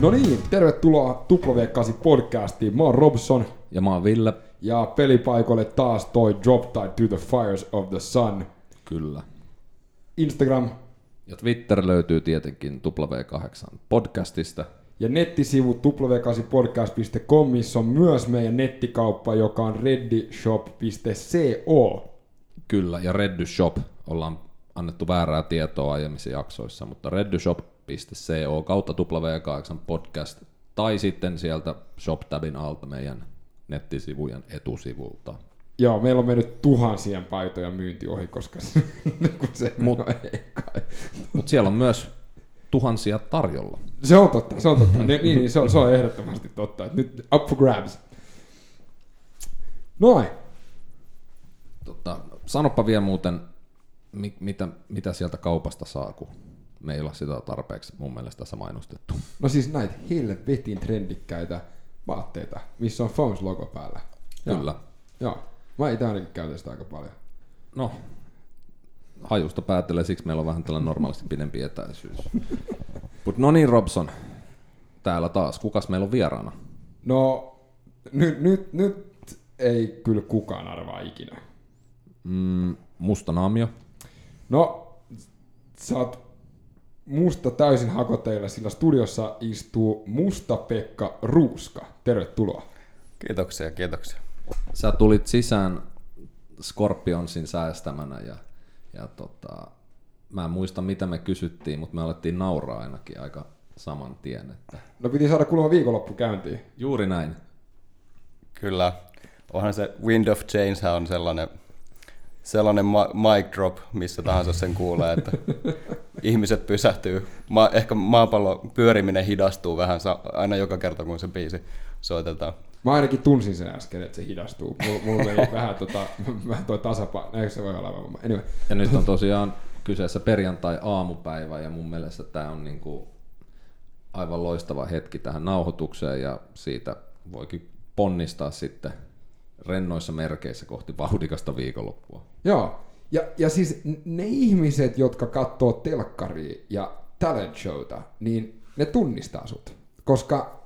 No niin, tervetuloa W8 podcastiin. Mä oon Robson Ja mä oon Ville. ja pelipaikoille taas toi Drop Tide to the Fires of the Sun. Kyllä. Instagram Ja Twitter löytyy tietenkin W8 podcastista. ja nettisivu w8podcast.com, missä on myös meidän nettikauppa, joka on readyshop.co. Kyllä, ja Reddy Shop. Ollaan annettu väärää tietoa aiemmissa jaksoissa, mutta reddyshop.co kautta W8 podcast tai sitten sieltä Shop-tabin alta meidän nettisivujen etusivulta. Joo, meillä on mennyt tuhansien paitoja myynti ohi, koska se, kun se Mut-. Mutta siellä on myös tuhansia tarjolla. Se on totta, se on totta. niin, niin, se, on, se on ehdottomasti totta. Et nyt up for grabs. Noin. Tota, sanoppa vielä muuten, mi- mitä, mitä sieltä kaupasta saa, kun me ei ole sitä tarpeeksi mun mielestä tässä mainostettu. No siis näitä helvetin trendikkäitä vaatteita, missä on Phones-logo päällä. Joo. Kyllä. Joo. Mä itse ainakin käytän sitä aika paljon. No, hajusta päättelee, siksi meillä on vähän tällainen normaalisti pidempi etäisyys. Mut no niin, Robson, täällä taas. Kukas meillä on vieraana? No, nyt, nyt, nyt ei kyllä kukaan arvaa ikinä. Mm, musta naamio. No, sä oot musta täysin hakoteilla, sillä studiossa istuu Musta Pekka Ruuska. Tervetuloa. Kiitoksia, kiitoksia. Sä tulit sisään Scorpionsin säästämänä ja, ja tota, mä en muista mitä me kysyttiin, mutta me alettiin nauraa ainakin aika saman tien. Että No piti saada kuulemma viikonloppu käyntiin. juuri näin. Kyllä, onhan se Wind of Change on sellainen, sellainen ma- mic drop, missä tahansa sen kuulee, että ihmiset pysähtyy. Ma- ehkä maapallon pyöriminen hidastuu vähän sa- aina joka kerta, kun se biisi soitetaan. Mä ainakin tunsin sen äsken, että se hidastuu. Mulla, mulla meni vähän, tota, vähän toi tasapaino. Eikö se voi olla? Anyway. Ja nyt on tosiaan kyseessä perjantai-aamupäivä ja mun mielestä tämä on niinku aivan loistava hetki tähän nauhoitukseen ja siitä voikin ponnistaa sitten rennoissa merkeissä kohti vauhdikasta viikonloppua. Joo. Ja, ja siis ne ihmiset, jotka katsoo telkkaria ja talent showta, niin ne tunnistaa sut. Koska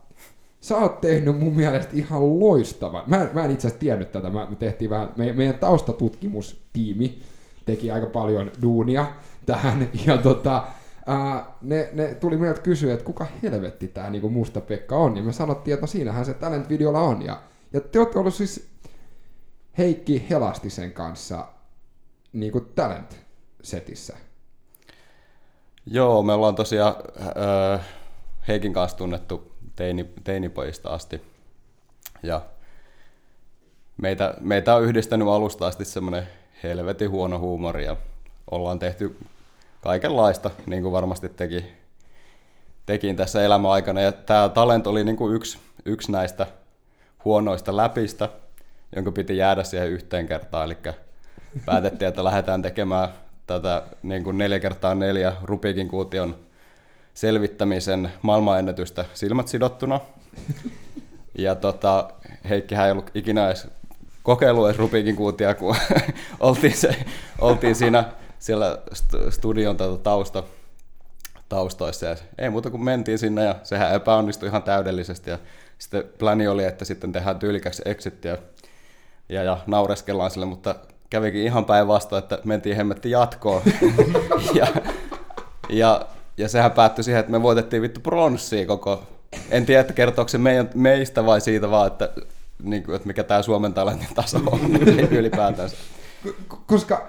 sä oot tehnyt mun mielestä ihan loistava. Mä, mä en itse asiassa tiennyt tätä. Mä, me tehtiin vähän, me, meidän taustatutkimustiimi teki aika paljon duunia tähän. Ja tota, ää, ne, ne tuli meiltä kysyä, että kuka helvetti tää niinku Musta Pekka on. Ja me sanottiin, että no siinähän se talent-videolla on. Ja, ja te olette ollut siis Heikki Helastisen kanssa niin kuin talent-setissä. Joo, me ollaan tosiaan öö, Heikin kanssa tunnettu teini, teinipojista asti. Ja meitä, meitä on yhdistänyt alusta asti semmoinen helvetin huono huumori ja ollaan tehty kaikenlaista, niin kuin varmasti teki, tekin tässä elämän aikana. Ja tämä talent oli niin kuin yksi, yksi näistä huonoista läpistä, jonka piti jäädä siihen yhteen kertaan. Eli päätettiin, että lähdetään tekemään tätä niin kuin neljä kertaa neljä Rubikin kuution selvittämisen maailmanennätystä silmät sidottuna. Ja tota, Heikkihän ei ollut ikinä edes kokeillut edes Rubikin kuutia, kun oltiin, se, oltiin siinä siellä st- studion tausta, taustoissa. Ja ei muuta kuin mentiin sinne ja sehän epäonnistui ihan täydellisesti. Ja sitten plani oli, että sitten tehdään tyylikäksi exittiä ja, ja naureskellaan sille, mutta kävikin ihan päinvastoin, että mentiin hemmetti jatkoon. ja, ja, ja sehän päättyi siihen, että me voitettiin vittu pronssia koko... En tiedä, että kertooko se meidän, meistä vai siitä vaan, että, niin kuin, että mikä tämä Suomen talentin taso on ylipäätään. Koska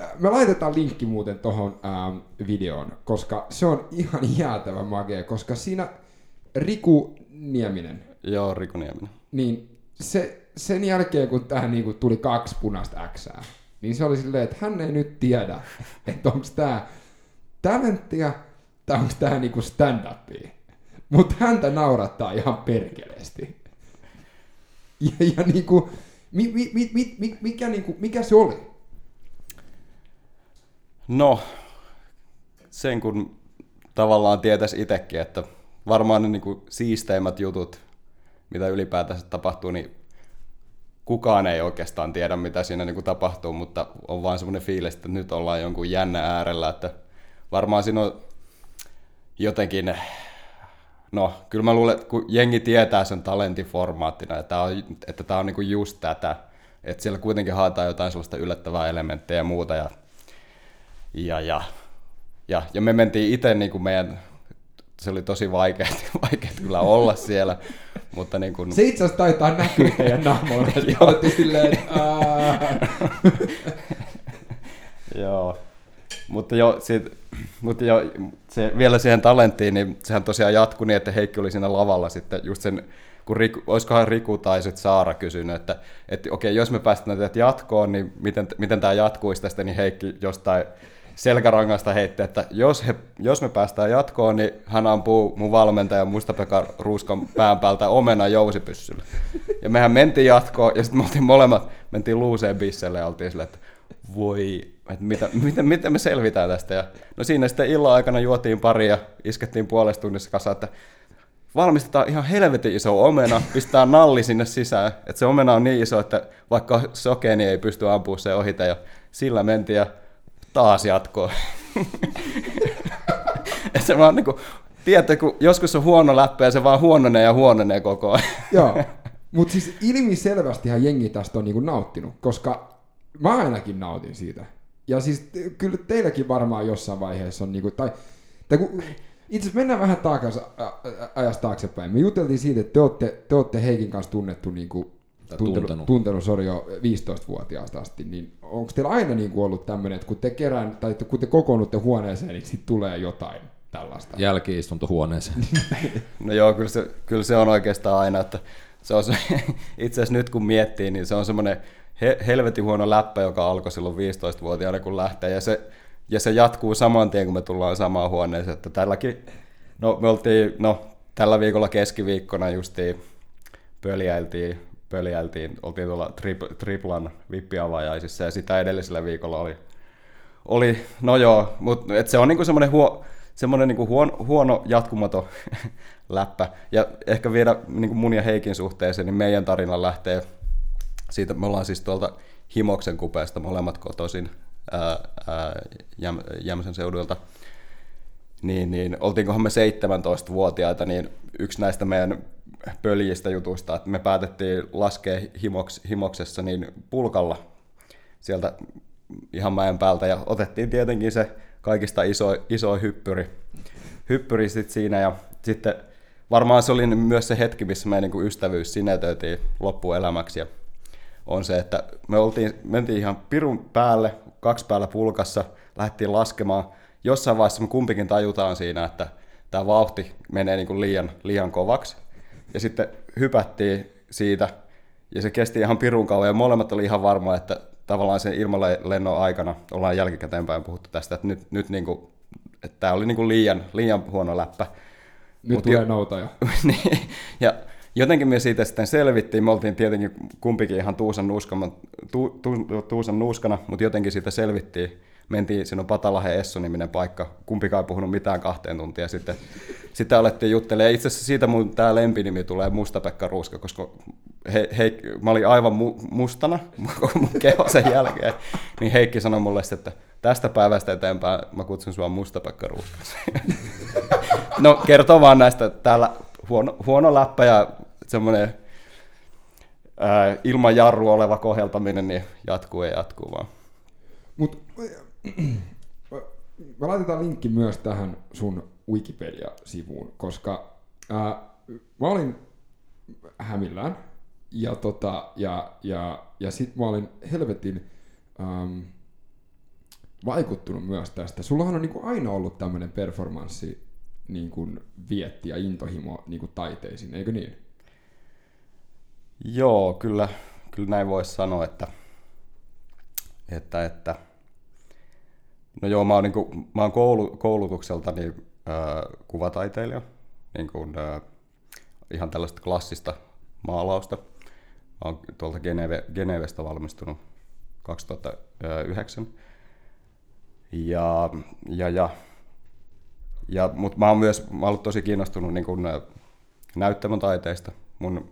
äh, me laitetaan linkki muuten tuohon ähm, videoon, koska se on ihan jäätävä magea, koska siinä Riku Nieminen, Joo, Riku Nieminen. niin se, sen jälkeen kun tähän niinku tuli kaksi punaista X, niin se oli silleen, että hän ei nyt tiedä, että onko tämä talenttia tai onko tämä niinku stand-upia. Mutta häntä naurattaa ihan perkeleesti. Ja, ja niinku, mi, mi, mi, mi, mi, mikä, niinku, mikä se oli? No, sen kun tavallaan tietäisi itsekin, että varmaan ne niin kuin siisteimmät jutut, mitä ylipäätänsä tapahtuu, niin kukaan ei oikeastaan tiedä, mitä siinä niin kuin tapahtuu, mutta on vaan semmoinen fiilis, että nyt ollaan jonkun jännä äärellä, että varmaan siinä on jotenkin no, kyllä mä luulen, että kun jengi tietää sen talentiformaattina, että tämä on, että tämä on niinku just tätä, että siellä kuitenkin haetaan jotain sellaista yllättävää elementtejä ja muuta, ja, ja, ja, ja, ja me mentiin itse niinku meidän, se oli tosi vaikea, vaikea kyllä olla siellä, mutta niin kuin... Se itse asiassa taitaa näkyä teidän nahmoilla, olette silleen, Joo. Mutta jo, sit, mutta jo se, vielä siihen talenttiin, niin sehän tosiaan jatkui niin, että Heikki oli siinä lavalla sitten just sen, kun Riku, olisikohan Riku tai sitten Saara kysynyt, että, että okei, jos me päästään tätä jatkoon, niin miten, miten tämä jatkuisi tästä, niin Heikki jostain selkärangasta heitti, että jos, he, jos me päästään jatkoon, niin hän ampuu mun valmentaja Musta-Pekka Ruuskon pään päältä omena jousipyssyllä. Ja mehän mentiin jatkoon, ja sitten me oltiin molemmat, mentiin luuseen bisselle ja oltiin silleen, että voi, että mitä, miten, miten me selvitään tästä. Ja, no siinä sitten illan aikana juotiin pari ja iskettiin puolesta tunnissa kasaan, että valmistetaan ihan helvetin iso omena, pistää nalli sinne sisään, että se omena on niin iso, että vaikka sokee, niin ei pysty ampumaan se ohita ja sillä mentiin ja taas jatkoa. se vaan niin kuin, tiedätte, kun joskus on huono läppä ja se vaan huononee ja huononee koko ajan. Joo, mutta siis ilmiselvästihan jengi tästä on niinku nauttinut, koska mä ainakin nautin siitä. Ja siis kyllä teilläkin varmaan jossain vaiheessa on, niinku, tai, tai kun, itse mennään vähän taakse, ajasta taaksepäin. Me juteltiin siitä, että te olette, te olette Heikin kanssa tunnettu niinku, tuntenut, tuntenut sorry, jo 15-vuotiaasta asti, niin onko teillä aina niin kuin ollut tämmöinen, että kun te kerään, tai kun te kokoonnutte huoneeseen, niin sitten tulee jotain tällaista? Jälkiistuntohuoneeseen. no joo, kyllä se, kyllä se on oikeastaan aina, että se on se, itse asiassa nyt kun miettii, niin se on semmoinen he, helvetin huono läppä, joka alkoi silloin 15-vuotiaana kun lähtee, ja se, ja se jatkuu saman tien, kun me tullaan samaan huoneeseen, että tälläkin, no me oltiin, no tällä viikolla keskiviikkona justiin pöljäiltiin pöljältiin, oltiin tuolla tri, triplan vippiavajaisissa ja sitä edellisellä viikolla oli, oli no joo, mutta se on niinku semmoinen huo, semmoinen niinku huono, huono jatkumaton läppä. Ja ehkä vielä niinku mun ja Heikin suhteeseen, niin meidän tarina lähtee siitä, me ollaan siis tuolta Himoksen kupeesta molemmat kotoisin ää, ää, Jäm, Jämsän seudulta. Niin, niin oltiinkohan me 17-vuotiaita, niin yksi näistä meidän pöljistä jutuista, että me päätettiin laskea himoks, himoksessa niin pulkalla sieltä ihan mäen päältä. Ja otettiin tietenkin se kaikista iso, iso hyppyri, hyppyri sit siinä. Ja sitten varmaan se oli myös se hetki, missä meidän niin ystävyys sinetöitiin loppuelämäksi. Ja on se, että me oltiin, mentiin ihan pirun päälle, kaksi päällä pulkassa, lähdettiin laskemaan. Jossain vaiheessa me kumpikin tajutaan siinä, että tämä vauhti menee niin kuin liian, liian kovaksi ja sitten hypättiin siitä, ja se kesti ihan pirun kauan, ja molemmat oli ihan varma, että tavallaan sen ilmalennon aikana ollaan jälkikäteen päin puhuttu tästä, että nyt, nyt niin kuin, että tämä oli niin kuin liian, liian huono läppä. Nyt Mut tulee jo, noutaja. niin, ja jotenkin me siitä sitten selvittiin, me oltiin tietenkin kumpikin ihan tuusan, nuuskana, tu, tu, tuusan nuuskana, mutta jotenkin siitä selvittiin mentiin, siinä on Patalahe Essu-niminen paikka, kumpikaan ei puhunut mitään kahteen tuntia sitten. Sitten alettiin juttelemaan, itse asiassa siitä mun tämä lempinimi tulee Musta-Pekka Ruuska, koska he, he, mä olin aivan mu, mustana mun keho sen jälkeen, niin Heikki sanoi mulle, että tästä päivästä eteenpäin mä kutsun sua Musta-Pekka Ruuska. no kertoo vaan näistä, täällä huono, huono läppä ja semmoinen ilman jarru oleva koheltaminen niin jatkuu ja jatkuu vaan. Mut me laitetaan linkki myös tähän sun Wikipedia-sivuun, koska ää, mä olin hämillään ja, tota, ja, ja, ja sit mä olin helvetin äm, vaikuttunut myös tästä. Sullahan on niinku aina ollut tämmöinen performanssi niin kuin vietti ja intohimo niin kuin taiteisiin, eikö niin? Joo, kyllä, kyllä näin voisi sanoa, että, että, että No joo, mä oon, niin kuin, mä oon koulu, koulutukseltani äh, kuvataiteilija, niin kuin, äh, ihan tällaista klassista maalausta. Mä oon tuolta Geneve, Genevestä valmistunut 2009. Ja, ja, ja, ja mutta mä oon myös mä oon tosi kiinnostunut niin kuin, näyttämötaiteista. Mun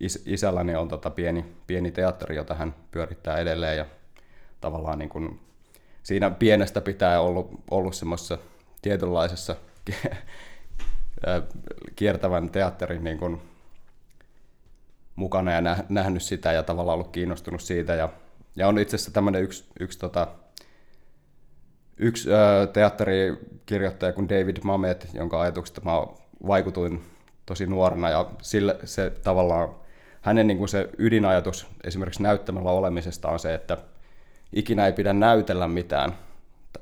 is, isälläni on tota pieni, pieni teatteri, jota hän pyörittää edelleen ja tavallaan niin kuin, siinä pienestä pitää ollut, ollut semmoisessa tietynlaisessa kiertävän teatterin niin kuin mukana ja nä- nähnyt sitä ja tavallaan ollut kiinnostunut siitä. Ja, ja on itse asiassa tämmöinen yksi, yksi, tota, yksi ää, teatterikirjoittaja kuin David Mamet, jonka ajatuksesta mä vaikutuin tosi nuorena ja sille se tavallaan hänen niin kuin se ydinajatus esimerkiksi näyttämällä olemisesta on se, että ikinä ei pidä näytellä mitään.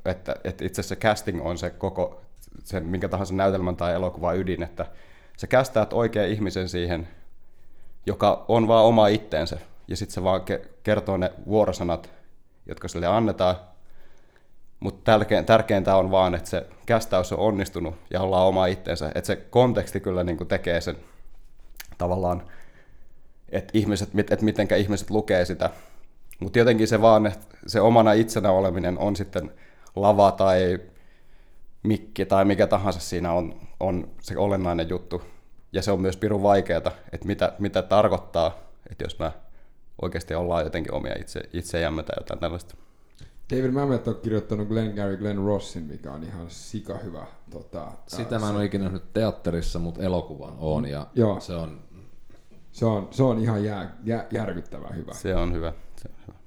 Että, että itse asiassa casting on se koko, se minkä tahansa näytelmän tai elokuvan ydin, että sä kästäät oikean ihmisen siihen, joka on vaan oma itteensä. Ja sitten se vaan ke- kertoo ne vuorosanat, jotka sille annetaan. Mutta tärkeintä on vaan, että se kästäys on onnistunut ja ollaan oma itteensä. Että se konteksti kyllä niin tekee sen tavallaan että ihmiset, että mitenkä ihmiset lukee sitä. Mutta jotenkin se vaan, että se omana itsenä oleminen on sitten lava tai mikki tai mikä tahansa siinä on, on se olennainen juttu. Ja se on myös pirun vaikeaa, että mitä, mitä tarkoittaa, että jos mä oikeasti ollaan jotenkin omia itse, itseämme tai jotain tällaista. David Mamet on kirjoittanut Glenn Gary Glenn Rossin, mikä on ihan sika hyvä. Tota, Sitä mä en ole ikinä nähnyt teatterissa, mutta elokuvan on ja Joo. se on se on, se on ihan jää, jää, järkyttävän hyvä. Se on hyvä.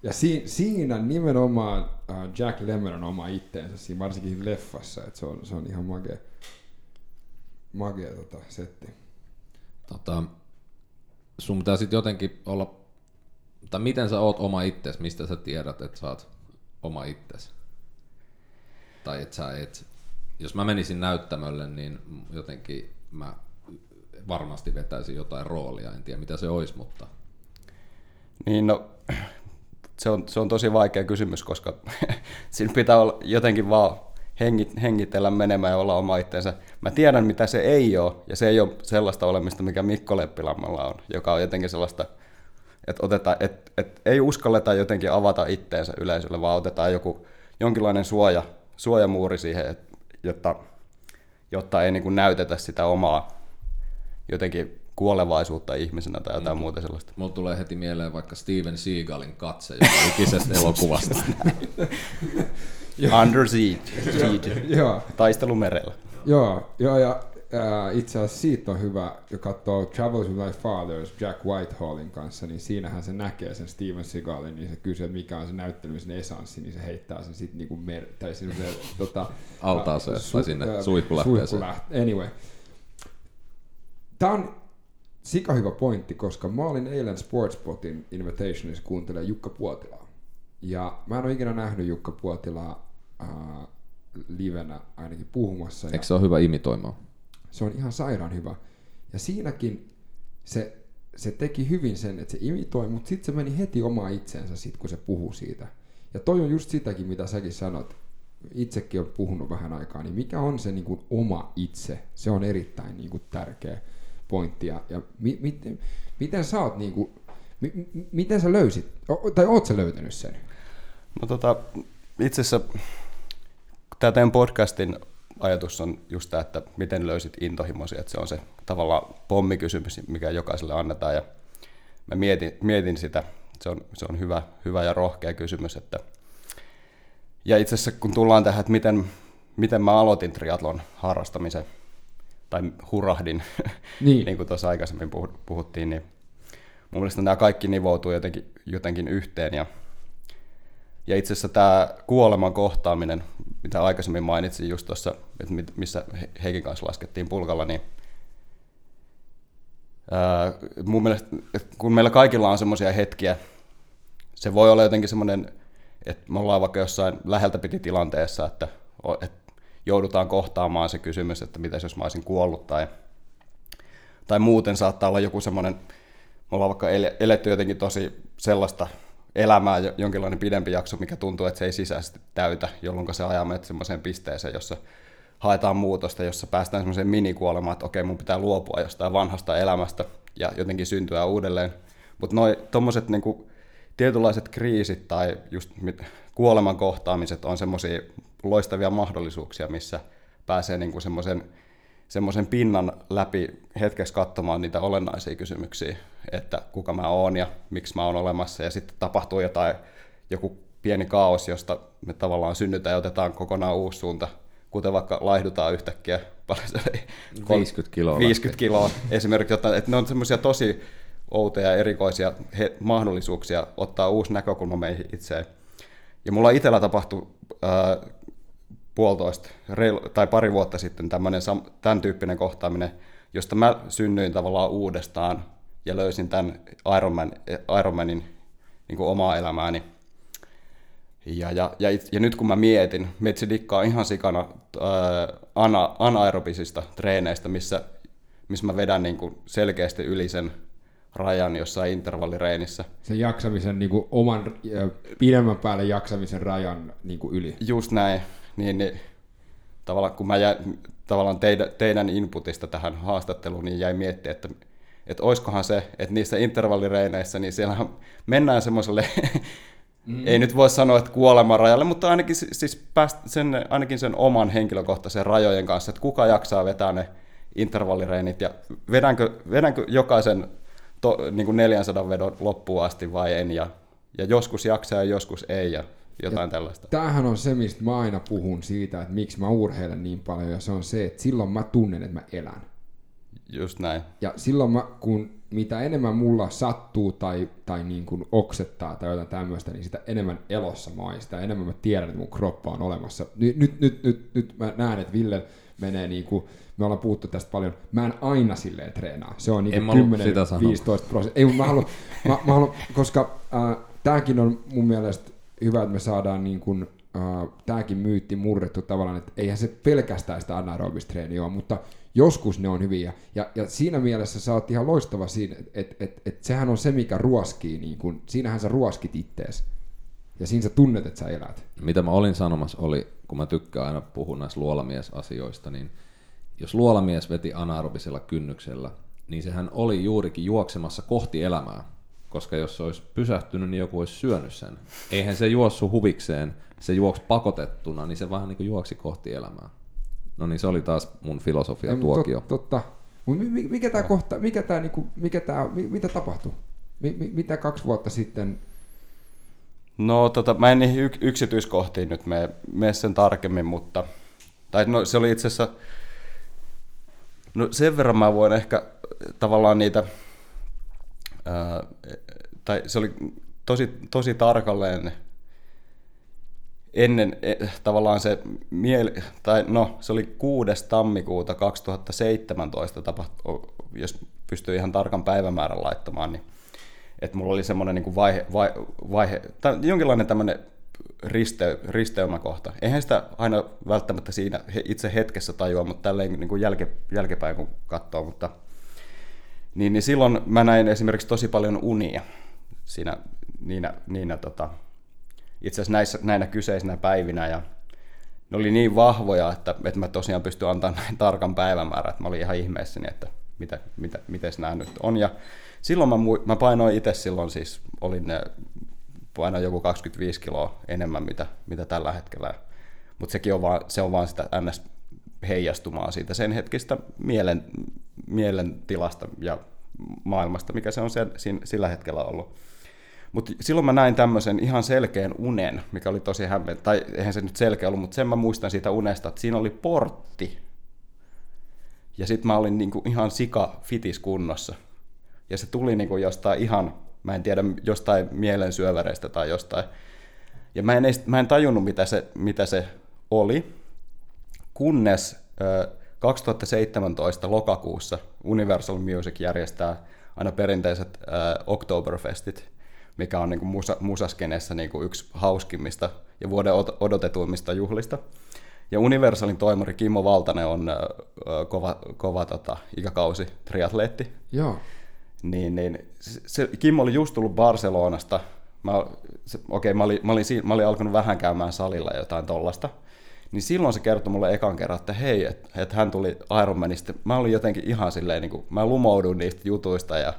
Ja si, siinä nimenomaan uh, Jack Lemmon on oma itteensä, siinä varsinkin leffassa, että se on, se on ihan magea, magea tota, setti. Tota, sun pitää sitten jotenkin olla, tai miten sä oot oma ittees, mistä sä tiedät, että sä oot oma ittees? Tai että sä et, jos mä menisin näyttämölle, niin jotenkin mä varmasti vetäisi jotain roolia, en tiedä mitä se olisi, mutta... Niin no, se on, se on tosi vaikea kysymys, koska siinä pitää olla jotenkin vaan hengit, hengitellä menemään ja olla oma itseensä. Mä tiedän, mitä se ei ole, ja se ei ole sellaista olemista, mikä Mikko Leppilammalla on, joka on jotenkin sellaista, että, otetaan, että, että ei uskalleta jotenkin avata itteensä yleisölle, vaan otetaan joku jonkinlainen suoja, suojamuuri siihen, jotta, jotta ei niin näytetä sitä omaa jotenkin kuolevaisuutta ihmisenä tai jotain mm. muuta sellaista. Mulla tulee heti mieleen vaikka Steven Seagalin katse joka ikisestä elokuvasta. Under Siege. siege. Joo. Taistelu merellä. Joo, joo ja äh, itse asiassa siitä on hyvä, jo katsoo Travels with My Fathers Jack Whitehallin kanssa, niin siinähän se näkee sen Steven Seagalin, niin se kysyy, että mikä on se näyttelemisen esanssi, niin se heittää sen sitten niinku mer- tai sinne se, tota, Altaaseen tai sinne suihkulähteeseen. suihkulähte- Anyway, Tämä on sika hyvä pointti, koska mä olin eilen Sportspotin Invitationissa kuuntelemaan Jukka Puotilaa. Ja mä en ole ikinä nähnyt Jukka Puotilaa äh, livenä ainakin puhumassa. Eikö se ole hyvä imitoimaan? Se on ihan sairaan hyvä. Ja siinäkin se, se teki hyvin sen, että se imitoi, mutta sitten se meni heti omaa itseensä sit, kun se puhuu siitä. Ja toi on just sitäkin, mitä säkin sanot. Itsekin on puhunut vähän aikaa, niin mikä on se niin kuin oma itse? Se on erittäin niin kuin tärkeä pointti. Ja, mi, mi, miten sä oot, niin kuin, mi, miten sä löysit, o, tai oot sä löytänyt sen? No tota, itse asiassa tämä teidän podcastin ajatus on just tämä, että miten löysit intohimosi, että se on se tavallaan pommikysymys, mikä jokaiselle annetaan ja mä mietin, mietin sitä, se on, se on hyvä, hyvä ja rohkea kysymys, että ja itse asiassa kun tullaan tähän, että miten, miten mä aloitin triatlon harrastamisen, tai hurahdin, niin, niin kuin tuossa aikaisemmin puhuttiin, niin mun mielestä nämä kaikki nivoutuu jotenkin, jotenkin yhteen. Ja, ja itse asiassa tämä kuoleman kohtaaminen, mitä aikaisemmin mainitsin just tuossa, missä Heikin kanssa laskettiin pulkalla, niin ää, mun mielestä, kun meillä kaikilla on semmoisia hetkiä, se voi olla jotenkin semmoinen, että me ollaan vaikka jossain läheltä piti tilanteessa, että, että joudutaan kohtaamaan se kysymys, että mitä jos mä olisin kuollut tai, tai muuten saattaa olla joku semmoinen, me ollaan vaikka eletty jotenkin tosi sellaista elämää, jonkinlainen pidempi jakso, mikä tuntuu, että se ei sisäisesti täytä, jolloin se ajaa meidät semmoiseen pisteeseen, jossa haetaan muutosta, jossa päästään semmoiseen minikuolemaan, että okei, mun pitää luopua jostain vanhasta elämästä ja jotenkin syntyä uudelleen. Mutta noi tommoset niinku, tietynlaiset kriisit tai just kuoleman kohtaamiset on semmoisia loistavia mahdollisuuksia, missä pääsee niin kuin semmoisen, semmoisen pinnan läpi hetkeksi katsomaan niitä olennaisia kysymyksiä, että kuka mä oon ja miksi mä oon olemassa, ja sitten tapahtuu jotain, joku pieni kaos, josta me tavallaan synnytään ja otetaan kokonaan uusi suunta, kuten vaikka laihdutaan yhtäkkiä paljon se oli? 50 kiloa 50 kiloa esimerkiksi, jotta, että ne on semmoisia tosi outoja ja erikoisia he, mahdollisuuksia ottaa uusi näkökulma meihin itseen. Ja mulla itsellä tapahtui ää, puolitoista reilu, tai pari vuotta sitten tämmöinen, tämän tyyppinen kohtaaminen, josta mä synnyin tavallaan uudestaan ja löysin tämän Ironman, Ironmanin niin kuin omaa elämääni. Ja, ja, ja, ja nyt kun mä mietin, Metsi dikkaa ihan sikana ää, ana, anaerobisista treeneistä, missä, missä mä vedän niin kuin selkeästi yli sen rajan jossain intervallireenissä. Sen jaksamisen niin kuin oman pidemmän päälle jaksamisen rajan niin kuin yli. Just näin. Niin, niin, tavallaan kun mä jäin, tavallaan teidän, teidän inputista tähän haastatteluun, niin jäi miettiä, että, että oiskohan se, että niissä intervallireineissä, niin siellä mennään semmoiselle, mm. ei nyt voi sanoa, että kuoleman rajalle, mutta ainakin, siis pääst sen, ainakin sen oman henkilökohtaisen rajojen kanssa, että kuka jaksaa vetää ne intervallireinit ja vedänkö, vedänkö jokaisen to, niin kuin 400 vedon loppuun asti vai en, ja, ja joskus jaksaa ja joskus ei, ja jotain ja tällaista. Tämähän on se, mistä mä aina puhun siitä, että miksi mä urheilen niin paljon, ja se on se, että silloin mä tunnen, että mä elän. Just näin. Ja silloin mä, kun mitä enemmän mulla sattuu tai, tai niin kuin oksettaa tai jotain tämmöistä, niin sitä enemmän elossa mä oon, sitä enemmän mä tiedän, että mun kroppa on olemassa. Nyt, nyt, nyt, nyt, nyt mä näen, että Ville menee niin kuin, me ollaan puhuttu tästä paljon, mä en aina silleen treenaa. Se on niin 10-15 prosenttia. Ei, mä haluan, mä, mä haluan, koska äh, tämäkin on mun mielestä hyvä, että me saadaan niin kuin, äh, tämäkin myytti murrettu tavallaan, että eihän se pelkästään sitä anaerobista treeniä ole, mutta joskus ne on hyviä. Ja, ja siinä mielessä sä oot ihan loistava siinä, että et, et, et sehän on se, mikä ruoskii, niin kun, siinähän sä ruoskit ittees. Ja siinä sä tunnet, että sä elät. Mitä mä olin sanomassa oli, kun mä tykkään aina puhua näistä luolamiesasioista, niin jos luolamies veti anaerobisella kynnyksellä, niin sehän oli juurikin juoksemassa kohti elämää. Koska jos se olisi pysähtynyt, niin joku olisi syönyt sen. Eihän se juossu huvikseen, se juoksi pakotettuna, niin se vähän niin kuin juoksi kohti elämää. No niin, se oli taas mun filosofia Ei, tuokio. Tot, totta. mikä tämä kohta, mikä tämä, niinku, mikä tämä, mitä tapahtui? Mitä kaksi vuotta sitten? No tota, mä en niihin yksityiskohtiin nyt mene, mene sen tarkemmin, mutta tai no, se oli itse asiassa, no sen verran mä voin ehkä tavallaan niitä, tai se oli tosi, tosi tarkalleen ennen e, tavallaan se mieli, tai no, se oli 6. tammikuuta 2017 tapahtu, jos pystyy ihan tarkan päivämäärän laittamaan, niin että mulla oli semmoinen niin vaihe, vaihe, vaihe tai jonkinlainen tämmöinen riste, risteymäkohta. Eihän sitä aina välttämättä siinä itse hetkessä tajua, mutta tälleen niin kuin jälke, jälkepäin kun katsoo, mutta niin, niin silloin mä näin esimerkiksi tosi paljon unia siinä, niinä, niinä tota, itse asiassa näissä, näinä kyseisinä päivinä ja ne oli niin vahvoja, että, että mä tosiaan pystyn antamaan näin tarkan päivämäärän, että mä olin ihan ihmeessäni, että mitä, mitä, miten nämä nyt on. Ja silloin mä, mä painoin itse silloin siis, olin ne, painoin joku 25 kiloa enemmän, mitä, mitä tällä hetkellä. Mutta sekin on vaan, se on vaan sitä ns. heijastumaa siitä sen hetkistä mielen, mielentilasta ja maailmasta, mikä se on sen, sillä hetkellä ollut. Mutta silloin mä näin tämmöisen ihan selkeän unen, mikä oli tosi hämmen, tai eihän se nyt selkeä ollut, mutta sen mä muistan siitä unesta, että siinä oli portti. Ja sitten mä olin niinku ihan sika fitis kunnossa. Ja se tuli niinku jostain ihan, mä en tiedä, jostain mielensyöväreistä tai jostain. Ja mä en, mä en tajunnut, mitä se, mitä se oli, kunnes ö, 2017 lokakuussa Universal Music järjestää aina perinteiset ö, Oktoberfestit, mikä on niin kuin musa, musaskenessä niin kuin yksi hauskimmista ja vuoden odotetuimmista juhlista. Ja Universalin toimari Kimmo Valtanen on äh, kova, kova tota, ikäkausi triatleetti. Joo. Niin, niin se, Kimmo oli just tullut Barcelonasta. Mä, se, okei, mä, olin, mä, olin, mä olin alkanut vähän käymään salilla jotain tollasta. Niin silloin se kertoi mulle ekan kerran, että hei, että et hän tuli Ironmanista. Mä olin jotenkin ihan silleen, niin kuin, mä lumoudun niistä jutuista ja,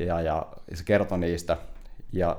ja, ja se kertoi niistä. Ja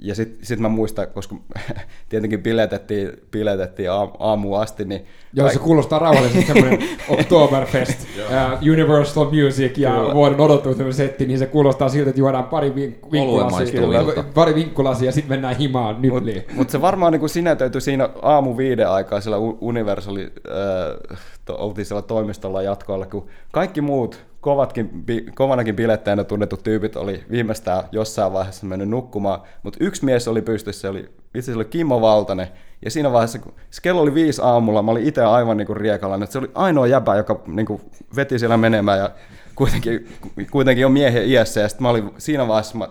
ja sitten sit mä muistan, koska tietenkin piletettiin, piletettiin aam, aamuun asti, niin... Joo, se kuulostaa rauhallisesti semmoinen Oktoberfest, uh, Universal Music ja Kyllä. vuoden odottamisen setti, niin se kuulostaa siltä, että juodaan pari vink- vinkkulasia, pari vinkkulasia ja sitten mennään himaan nypliin. Mutta mut se varmaan niin sinetöity siinä aamu viiden aikaa siellä Universali, äh, to, oltiin siellä toimistolla jatkoilla, kun kaikki muut kovatkin, kovanakin bilettäjänä tunnetut tyypit oli viimeistään jossain vaiheessa mennyt nukkumaan, mutta yksi mies oli pystyssä, se oli, itse oli Kimmo Valtanen, ja siinä vaiheessa, kun se kello oli viisi aamulla, mä olin itse aivan niin riekalla, että se oli ainoa jäbä, joka niin kuin veti siellä menemään, ja kuitenkin, kuitenkin on miehen iässä, ja sitten mä olin siinä vaiheessa, mä,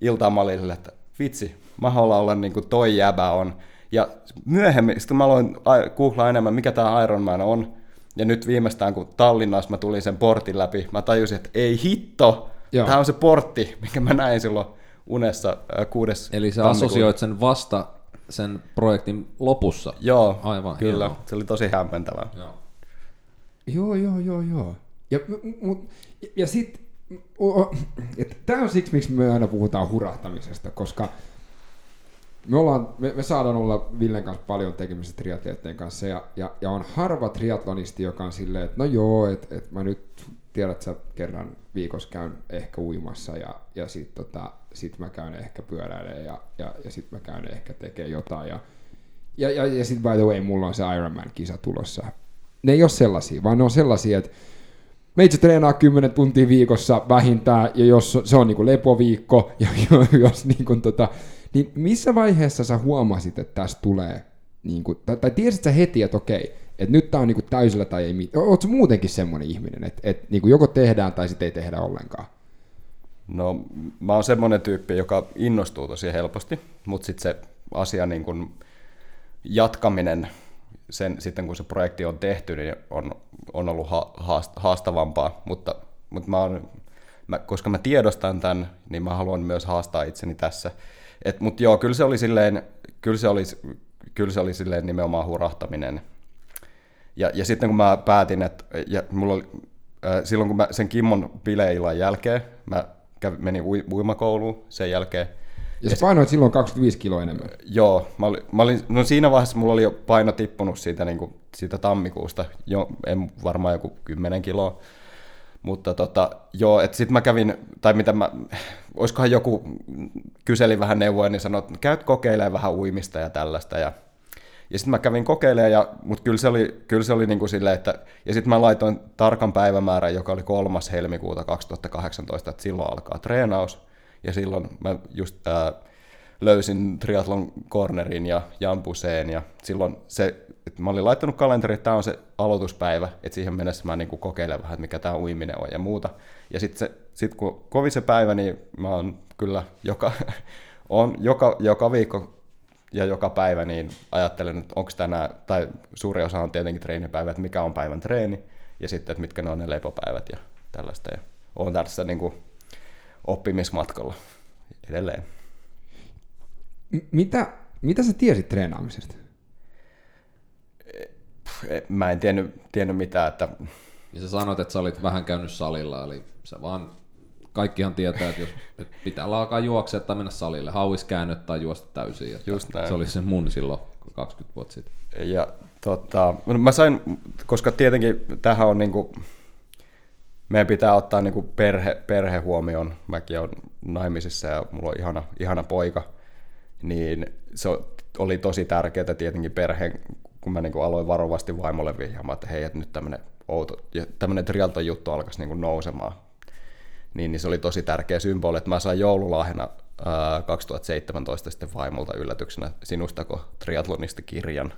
iltaan mä olin että vitsi, mä haluan olla niin kuin toi jäbä on, ja myöhemmin, sitten mä aloin googlaa enemmän, mikä tämä Iron Man on, ja nyt viimeistään, kun Tallinnassa mä tulin sen portin läpi, mä tajusin, että ei hitto, Joo. tämä on se portti, mikä mä näin silloin unessa äh, kuudes Eli sä asosioit sen vasta sen projektin lopussa. Joo, Aivan, kyllä. Hieno. Se oli tosi hämmentävää. Joo, joo, joo, joo. joo. Ja, ja, ja sitten, tämä on siksi, miksi me aina puhutaan hurahtamisesta, koska me, ollaan, me, me saadaan olla Villen kanssa paljon tekemistä triatleettien kanssa ja, ja, ja, on harva triatlonisti, joka on silleen, että no joo, että et mä nyt tiedät, sä kerran viikossa käyn ehkä uimassa ja, ja sit, tota, sit mä käyn ehkä pyöräilemään ja, ja, ja sit mä käyn ehkä tekemään jotain ja, ja, ja, ja sit by the way, mulla on se Ironman-kisa tulossa. Ne ei ole sellaisia, vaan ne on sellaisia, että meitsi treenaa 10 tuntia viikossa vähintään, ja jos se on niinku lepoviikko, ja jos niinku tota, niin missä vaiheessa sä huomasit, että tästä tulee, niin kuin, tai, tai tiesit sä heti, että okei, että nyt tää on niin kuin täysillä tai ei mitään. Oletko muutenkin semmoinen ihminen, että, että niin kuin joko tehdään tai sitten ei tehdä ollenkaan? No mä oon semmoinen tyyppi, joka innostuu tosi helposti, mutta sitten se asia niin kuin jatkaminen sen, sitten kun se projekti on tehty, niin on, on ollut haast, haastavampaa, mutta, mutta mä oon, mä, koska mä tiedostan tämän, niin mä haluan myös haastaa itseni tässä. Et, mut joo, kyllä se oli silleen, kyllä se oli, kyllä se oli silleen nimenomaan hurahtaminen. Ja, ja sitten kun mä päätin, että ja mulla oli, äh, silloin kun mä sen Kimmon bileillan jälkeen, mä kävin, menin ui, uimakouluun sen jälkeen. Ja sä painoit silloin 25 kiloa enemmän? Joo, mä olin, mä olin, no siinä vaiheessa mulla oli jo paino tippunut siitä, niin kuin, siitä tammikuusta, jo, en varmaan joku 10 kiloa. Mutta tota, joo, että sitten mä kävin, tai mitä mä, olisikohan joku kyseli vähän neuvoja, niin sanoi, että käyt kokeilemaan vähän uimista ja tällaista. Ja, ja sitten mä kävin kokeilemaan, ja, mutta kyllä se oli, kyllä se oli niin kuin silleen, että, ja sitten mä laitoin tarkan päivämäärän, joka oli 3. helmikuuta 2018, että silloin alkaa treenaus, ja silloin mä just ää, löysin triathlon cornerin ja jampuseen, ja silloin se että mä olin laittanut kalenteriin, että tämä on se aloituspäivä, että siihen mennessä mä niin kokeilen vähän, että mikä tämä uiminen on ja muuta. Ja sitten sit kun kovin se päivä, niin mä oon kyllä joka, on joka, joka viikko ja joka päivä niin ajattelen, että onko tänään, tai suuri osa on tietenkin treenipäivä, että mikä on päivän treeni, ja sitten, että mitkä ne on ne lepopäivät ja tällaista. Ja olen tässä niin kuin oppimismatkalla edelleen. Mitä, mitä sä tiesit treenaamisesta? mä en tiennyt, tiennyt mitään. Että... Ja sä sanoit, että sä olit vähän käynyt salilla, eli sä vaan, kaikkihan tietää, että jos pitää alkaa juoksea tai mennä salille, hauiskäännöt tai juosta täysin. Että Just näin. Se oli se mun silloin 20 vuotta sitten. Ja tota, mä sain, koska tietenkin tähän on niinku, meidän pitää ottaa niinku perhe, perhe huomioon. Mäkin olen naimisissa ja mulla on ihana, ihana poika. Niin se oli tosi tärkeää tietenkin perheen kun mä niin aloin varovasti vaimolle vihjaamaan, että hei, että nyt tämmöinen outo, tämmöinen trialton juttu alkaisi niin nousemaan, niin, niin se oli tosi tärkeä symboli, että mä sain joululahjana ää, 2017 sitten vaimolta yllätyksenä sinustako triatlonista kirjan.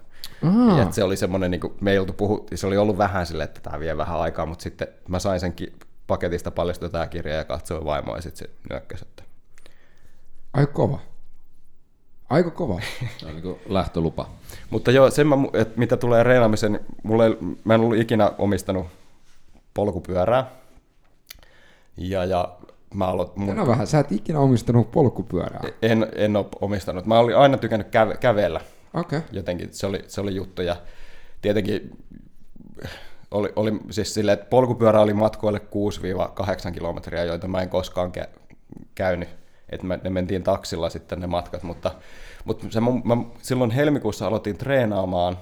Ja että se oli semmoinen, niin me ei oltu puhu, se oli ollut vähän sille, että tämä vie vähän aikaa, mutta sitten mä sain sen ki- paketista paljastui tämä kirja ja katsoin vaimoa ja sitten se nyökkäsi. Että... Ai kova. Aika kova. Se on niin lähtölupa. Mutta joo, sen mä, että mitä tulee reenaamiseen, niin mulle, mä en ollut ikinä omistanut polkupyörää. Ja, ja mä aloin... Mun... Tänä vähän, sä et ikinä omistanut polkupyörää. En, en ole omistanut. Mä olin aina tykännyt käve, kävellä. Okay. Jotenkin se oli, se oli juttu. Ja tietenkin oli, oli siis silleen, että polkupyörä oli matkoille 6-8 kilometriä, joita mä en koskaan kä- käynyt että me, ne mentiin taksilla sitten ne matkat, mutta, mutta se, mun- mä silloin helmikuussa aloitin treenaamaan,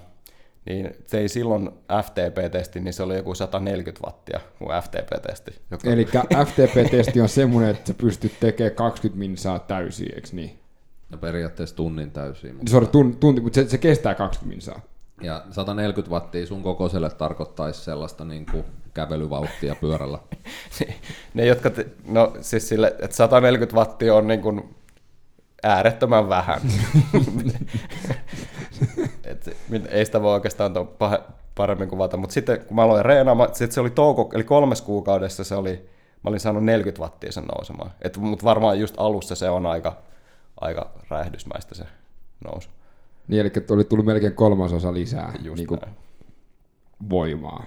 niin tein silloin FTP-testi, niin se oli joku 140 wattia mun FTP-testi. Joka, Eli FTP-testi on semmoinen, että sä pystyt tekemään 20 minsaa täysin, eikö niin? No periaatteessa tunnin täysin. Mutta... Sori, tunti, tunti mutta se, se kestää 20 minsaa. Ja 140 wattia sun kokoiselle tarkoittaisi sellaista niin kuin kävelyvauhtia pyörällä. ne, jotka, te, no siis sille, että 140 wattia on niin kuin äärettömän vähän. Et, ei sitä voi oikeastaan pah- paremmin kuvata, mutta sitten kun mä aloin reenaamaan, sitten se oli touko, eli kolmes kuukaudessa se oli, mä olin saanut 40 wattia sen nousemaan. Mutta varmaan just alussa se on aika, aika räjähdysmäistä se nousu. Niin, eli oli tullut melkein kolmasosa lisää Just niin kuin näin. voimaa.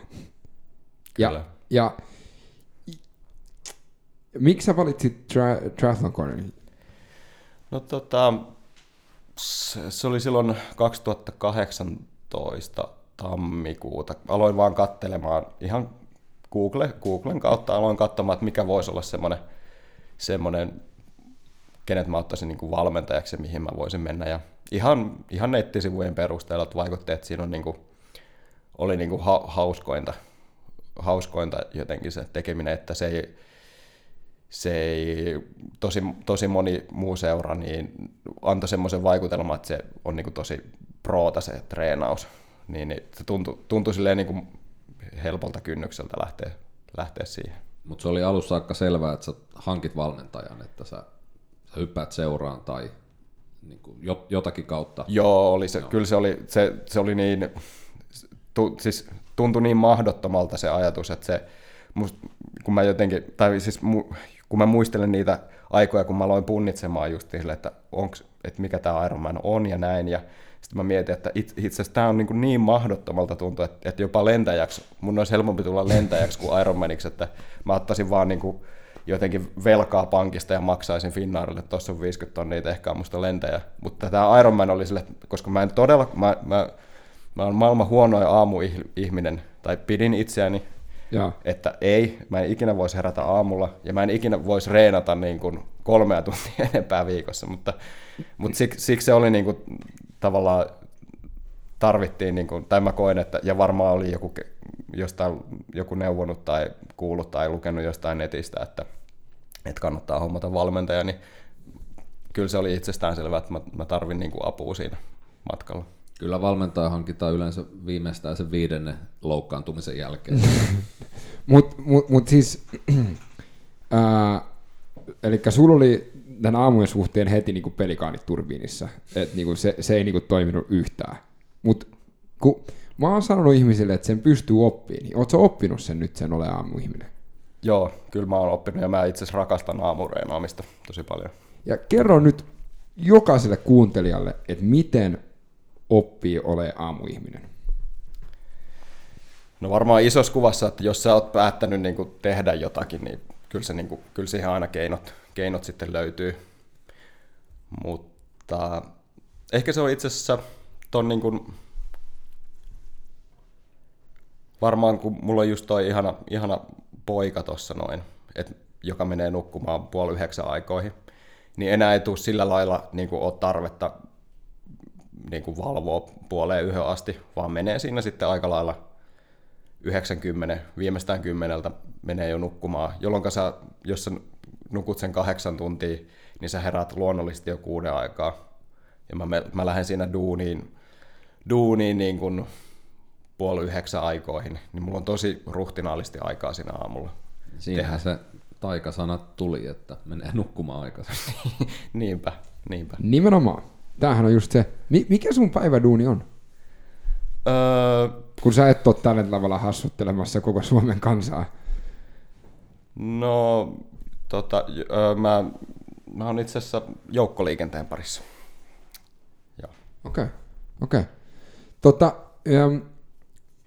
Kyllä. Ja, ja miksi sä valitsit tra- Triathlon? No tota, se, se oli silloin 2018 tammikuuta. Aloin vaan kattelemaan ihan Google, Googlen kautta, aloin katsomaan, että mikä voisi olla semmoinen, semmoinen kenet mä ottaisin niin kuin valmentajaksi ja mihin mä voisin mennä. Ja ihan, ihan nettisivujen perusteella että vaikutti, että siinä on niin kuin, oli niin kuin ha, hauskointa, hauskointa jotenkin se tekeminen, että se ei, se ei, tosi, tosi moni muu seura niin antoi semmoisen vaikutelman, että se on niin kuin tosi proota se treenaus. Niin, niin se tuntui, tuntui silleen niin kuin helpolta kynnykseltä lähteä, lähteä siihen. Mutta se oli alussa aika selvää, että sä hankit valmentajan, että sä, sä hyppäät seuraan tai niin kuin jotakin kautta. Joo, oli se, kyllä se oli, se, se oli niin, tu, siis tuntui niin mahdottomalta se ajatus, että se, must, kun mä jotenkin, tai siis mu, kun mä muistelen niitä aikoja, kun mä aloin punnitsemaan just sille, että, onks, että mikä tämä Ironman on ja näin, ja sitten mä mietin, että it, itse asiassa tämä on niin, niin mahdottomalta tuntuu, että, että jopa lentäjäksi, mun olisi helpompi tulla lentäjäksi kuin Ironmaniksi, että mä ottaisin vaan niin kuin jotenkin velkaa pankista ja maksaisin Finnaarille, että tuossa on 50 tonnia, ehkä on musta lentäjä. Mutta tämä Ironman oli sille, koska mä en todella, mä, mä, mä oon maailman huonoin aamuihminen, tai pidin itseäni, Joo. että ei, mä en ikinä voisi herätä aamulla, ja mä en ikinä voisi reenata niin kuin kolmea tuntia enempää viikossa, mutta, mutta siksi, siksi se oli niin kuin, tavallaan tarvittiin, niin kuin, tai mä koen, että, ja varmaan oli joku, jostain, joku neuvonut tai kuullut tai lukenut jostain netistä, että, että kannattaa hommata valmentaja, niin kyllä se oli itsestään selvää, että mä, mä tarvin niin kuin apua siinä matkalla. Kyllä valmentaja hankitaan yleensä viimeistään sen viidennen loukkaantumisen jälkeen. Mutta mut, mut siis, ää, eli sulla oli tämän aamujen suhteen heti niinku pelikaanit turbiinissa, että niinku se, se ei niinku toiminut yhtään. Mutta kun mä oon sanonut ihmisille, että sen pystyy oppimaan, niin ootko oppinut sen nyt sen ole aamuihminen? Joo, kyllä mä oon oppinut ja mä itse asiassa rakastan aamureenaamista tosi paljon. Ja kerro nyt jokaiselle kuuntelijalle, että miten oppii ole aamuihminen. No varmaan isossa kuvassa, että jos sä oot päättänyt niin kuin tehdä jotakin, niin kyllä, se, niin kuin, kyllä siihen aina keinot, keinot sitten löytyy. Mutta ehkä se on itse asiassa ton niin kuin, varmaan kun mulla on just toi ihana, ihana poika tossa noin, et, joka menee nukkumaan puoli yhdeksän aikoihin, niin enää ei tule sillä lailla niin kuin, ole tarvetta niin kuin valvoa puoleen yhden asti, vaan menee siinä sitten aika lailla 90, viimeistään kymmeneltä menee jo nukkumaan, jolloin sä, jos sä nukut sen kahdeksan tuntia, niin sä herät luonnollisesti jo kuuden aikaa. Ja mä, mä lähden siinä duuniin, duuniin niin kuin puoli yhdeksän aikoihin, niin mulla on tosi ruhtinaallisesti aikaa siinä aamulla. Siinähän se taikasana tuli, että menee nukkumaan aikaisemmin. niinpä, niinpä. Nimenomaan. Tämähän on just se. Mikä sun päiväduuni on? Öö, Kun sä et ole tällä tavalla hassuttelemassa koko Suomen kansaa. no, tota, öö, mä, mä oon itse asiassa joukkoliikenteen parissa. Joo. Okei, okay. okei. Okay. Tota, ähm,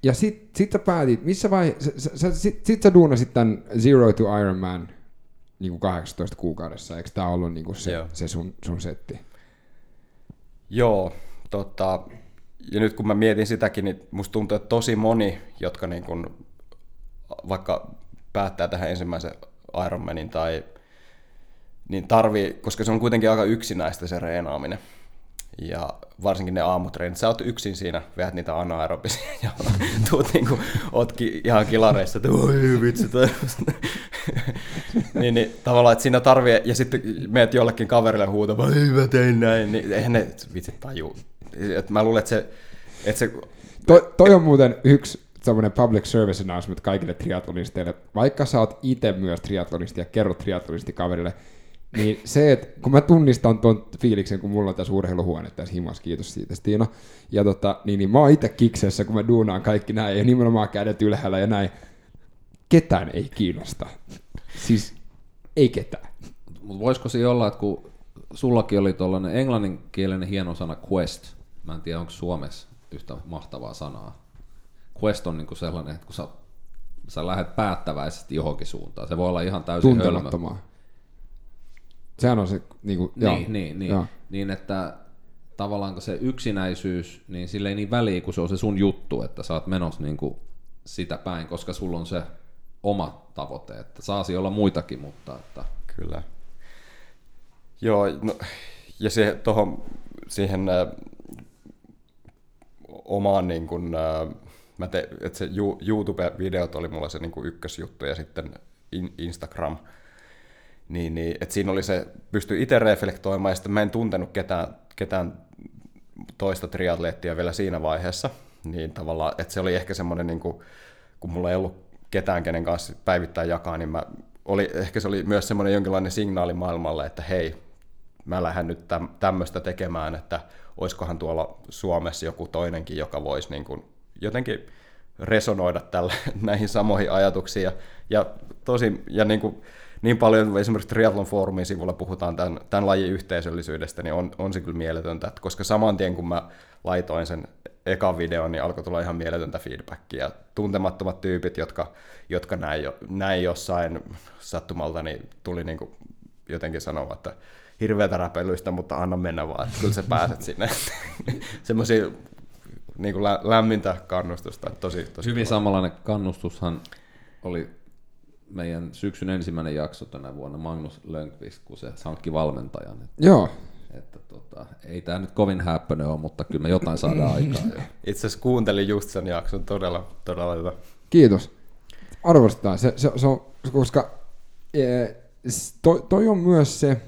ja sit, sit sä päätit, missä vaiheessa, sä, sä, sit, sit sä duunasit tämän Zero to Ironman niin kuin 18 kuukaudessa, eikö tää ollut niin kuin se, Joo. se sun, sun setti? Joo, tota, ja nyt kun mä mietin sitäkin, niin musta tuntuu, että tosi moni, jotka niin kun, vaikka päättää tähän ensimmäisen Ironmanin tai niin tarvii, koska se on kuitenkin aika yksinäistä se reenaaminen. Ja varsinkin ne aamutreenit. Sä oot yksin siinä, veät niitä anaerobisia ja tuut niinku, oot ki, ihan kilareissa, että oi vitsi, niin, niin, tavallaan, että siinä tarvii, ja sitten meet jollekin kaverille huutamaan, ei mä tein näin, niin eihän ne vitsi taju. Et mä luulen, että se, että se Toi, toi on muuten yksi semmoinen public service announcement kaikille triatlonisteille. Vaikka sä oot itse myös triatlonisti ja kerrot triatlonisti kaverille, niin se, että kun mä tunnistan tuon fiiliksen, kun mulla on tässä urheiluhuone tässä himas, kiitos siitä Stiina, ja tota, niin, niin mä oon itse kiksessä, kun mä duunaan kaikki näin, ja nimenomaan kädet ylhäällä ja näin. Ketään ei kiinnosta. Siis ei ketään. Mutta voisiko se olla, että kun sullakin oli tuollainen englanninkielinen hieno sana quest, mä en tiedä onko Suomessa yhtä mahtavaa sanaa. Quest on niinku sellainen, että kun sä, sä lähdet päättäväisesti johonkin suuntaan, se voi olla ihan täysin hölmö. Sehän on se, niinku, joo, Niin, niin, niin. joo. niin, että tavallaan se yksinäisyys, niin sille ei niin väliä, kun se on se sun juttu, että sä oot menossa niin kuin sitä päin, koska sulla on se oma tavoite, että saasi olla muitakin, mutta että Kyllä. Joo, no, ja se, tohon, siihen äh, omaan niin kuin, äh, mä te, että se YouTube-videot oli mulla se niin kuin ykkösjuttu ja sitten in, Instagram, niin, niin että siinä oli se, pystyi itse reflektoimaan ja sitten mä en tuntenut ketään, ketään toista triatleettia vielä siinä vaiheessa, niin tavallaan, että se oli ehkä semmoinen, niin kuin, kun mulla ei ollut ketään, kenen kanssa päivittäin jakaa, niin mä oli, ehkä se oli myös semmoinen jonkinlainen signaali maailmalle, että hei, mä lähden nyt täm, tämmöistä tekemään, että olisikohan tuolla Suomessa joku toinenkin, joka voisi niin kuin jotenkin resonoida tällä, näihin samoihin ajatuksiin. Ja, ja, tosi, ja niin, kuin, niin paljon esimerkiksi Triathlon Foorumin sivulla puhutaan tämän, tämän lajin yhteisöllisyydestä, niin on, on se kyllä mieletöntä, että koska saman tien kun mä laitoin sen ekan videon, niin alkoi tulla ihan mieletöntä feedbackia. Ja tuntemattomat tyypit, jotka, jotka näin, jo, näin jossain sattumalta, niin tuli niin kuin jotenkin sanoa, että hirveätä räpeilyistä, mutta anna mennä vaan, että kyllä sä pääset sinne. Semmoisia niin kuin lä- lämmintä kannustusta, tosi, tosi hyvin kiva. samanlainen kannustushan oli meidän syksyn ensimmäinen jakso tänä vuonna Magnus Lönkvist, kun se hankki valmentajan. Että, Joo, että tota, ei tämä nyt kovin häppöinen ole, mutta kyllä me jotain saadaan aikaan. jo. Itse asiassa kuuntelin just sen jakson, todella, todella hyvä. kiitos. Arvostetaan. Se, se, se on, koska eh, s- toi, toi on myös se,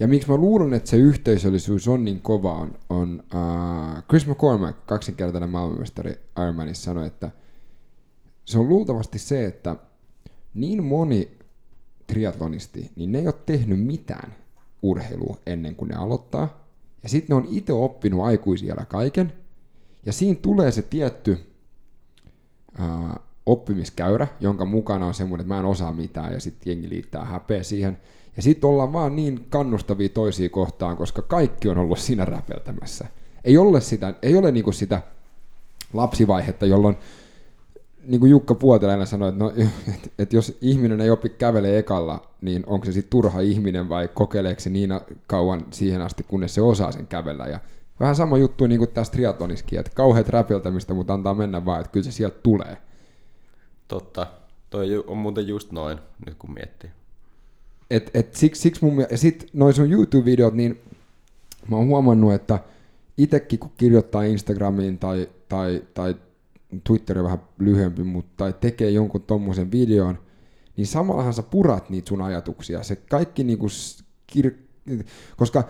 ja miksi mä luulen, että se yhteisöllisyys on niin kova, on, on uh, Chris McCormack, kaksinkertainen maailmanmestari Ironmanissa, sanoi, että se on luultavasti se, että niin moni triatlonisti, niin ne ei ole tehnyt mitään urheilua ennen kuin ne aloittaa. Ja sitten ne on itse oppinut aikuisiellä kaiken. Ja siinä tulee se tietty ää, oppimiskäyrä, jonka mukana on semmoinen, että mä en osaa mitään ja sitten jengi liittää häpeä siihen. Ja sitten ollaan vaan niin kannustavia toisia kohtaan, koska kaikki on ollut siinä räpeltämässä. Ei ole, sitä, ei ole niinku sitä lapsivaihetta, jolloin niin kuin Jukka Puotilainen sanoi, että, no, että, että jos ihminen ei opi kävelee ekalla, niin onko se sitten turha ihminen vai kokeileeko se niin kauan siihen asti, kunnes se osaa sen kävellä. Ja vähän sama juttu niin kuin tässä triatloniskin, että kauheat räpeltämistä, mutta antaa mennä vaan, että kyllä se sieltä tulee. Totta. Toi on muuten just noin, nyt kun miettii. Et, et siksi, siksi mun mielestä, ja sit noin sun YouTube-videot, niin mä oon huomannut, että itekin kun kirjoittaa Instagramiin tai, tai, tai Twitteri vähän lyhyempi, mutta tekee jonkun tommosen videon, niin samallahan sä purat niitä sun ajatuksia. Se kaikki niinku, kir... koska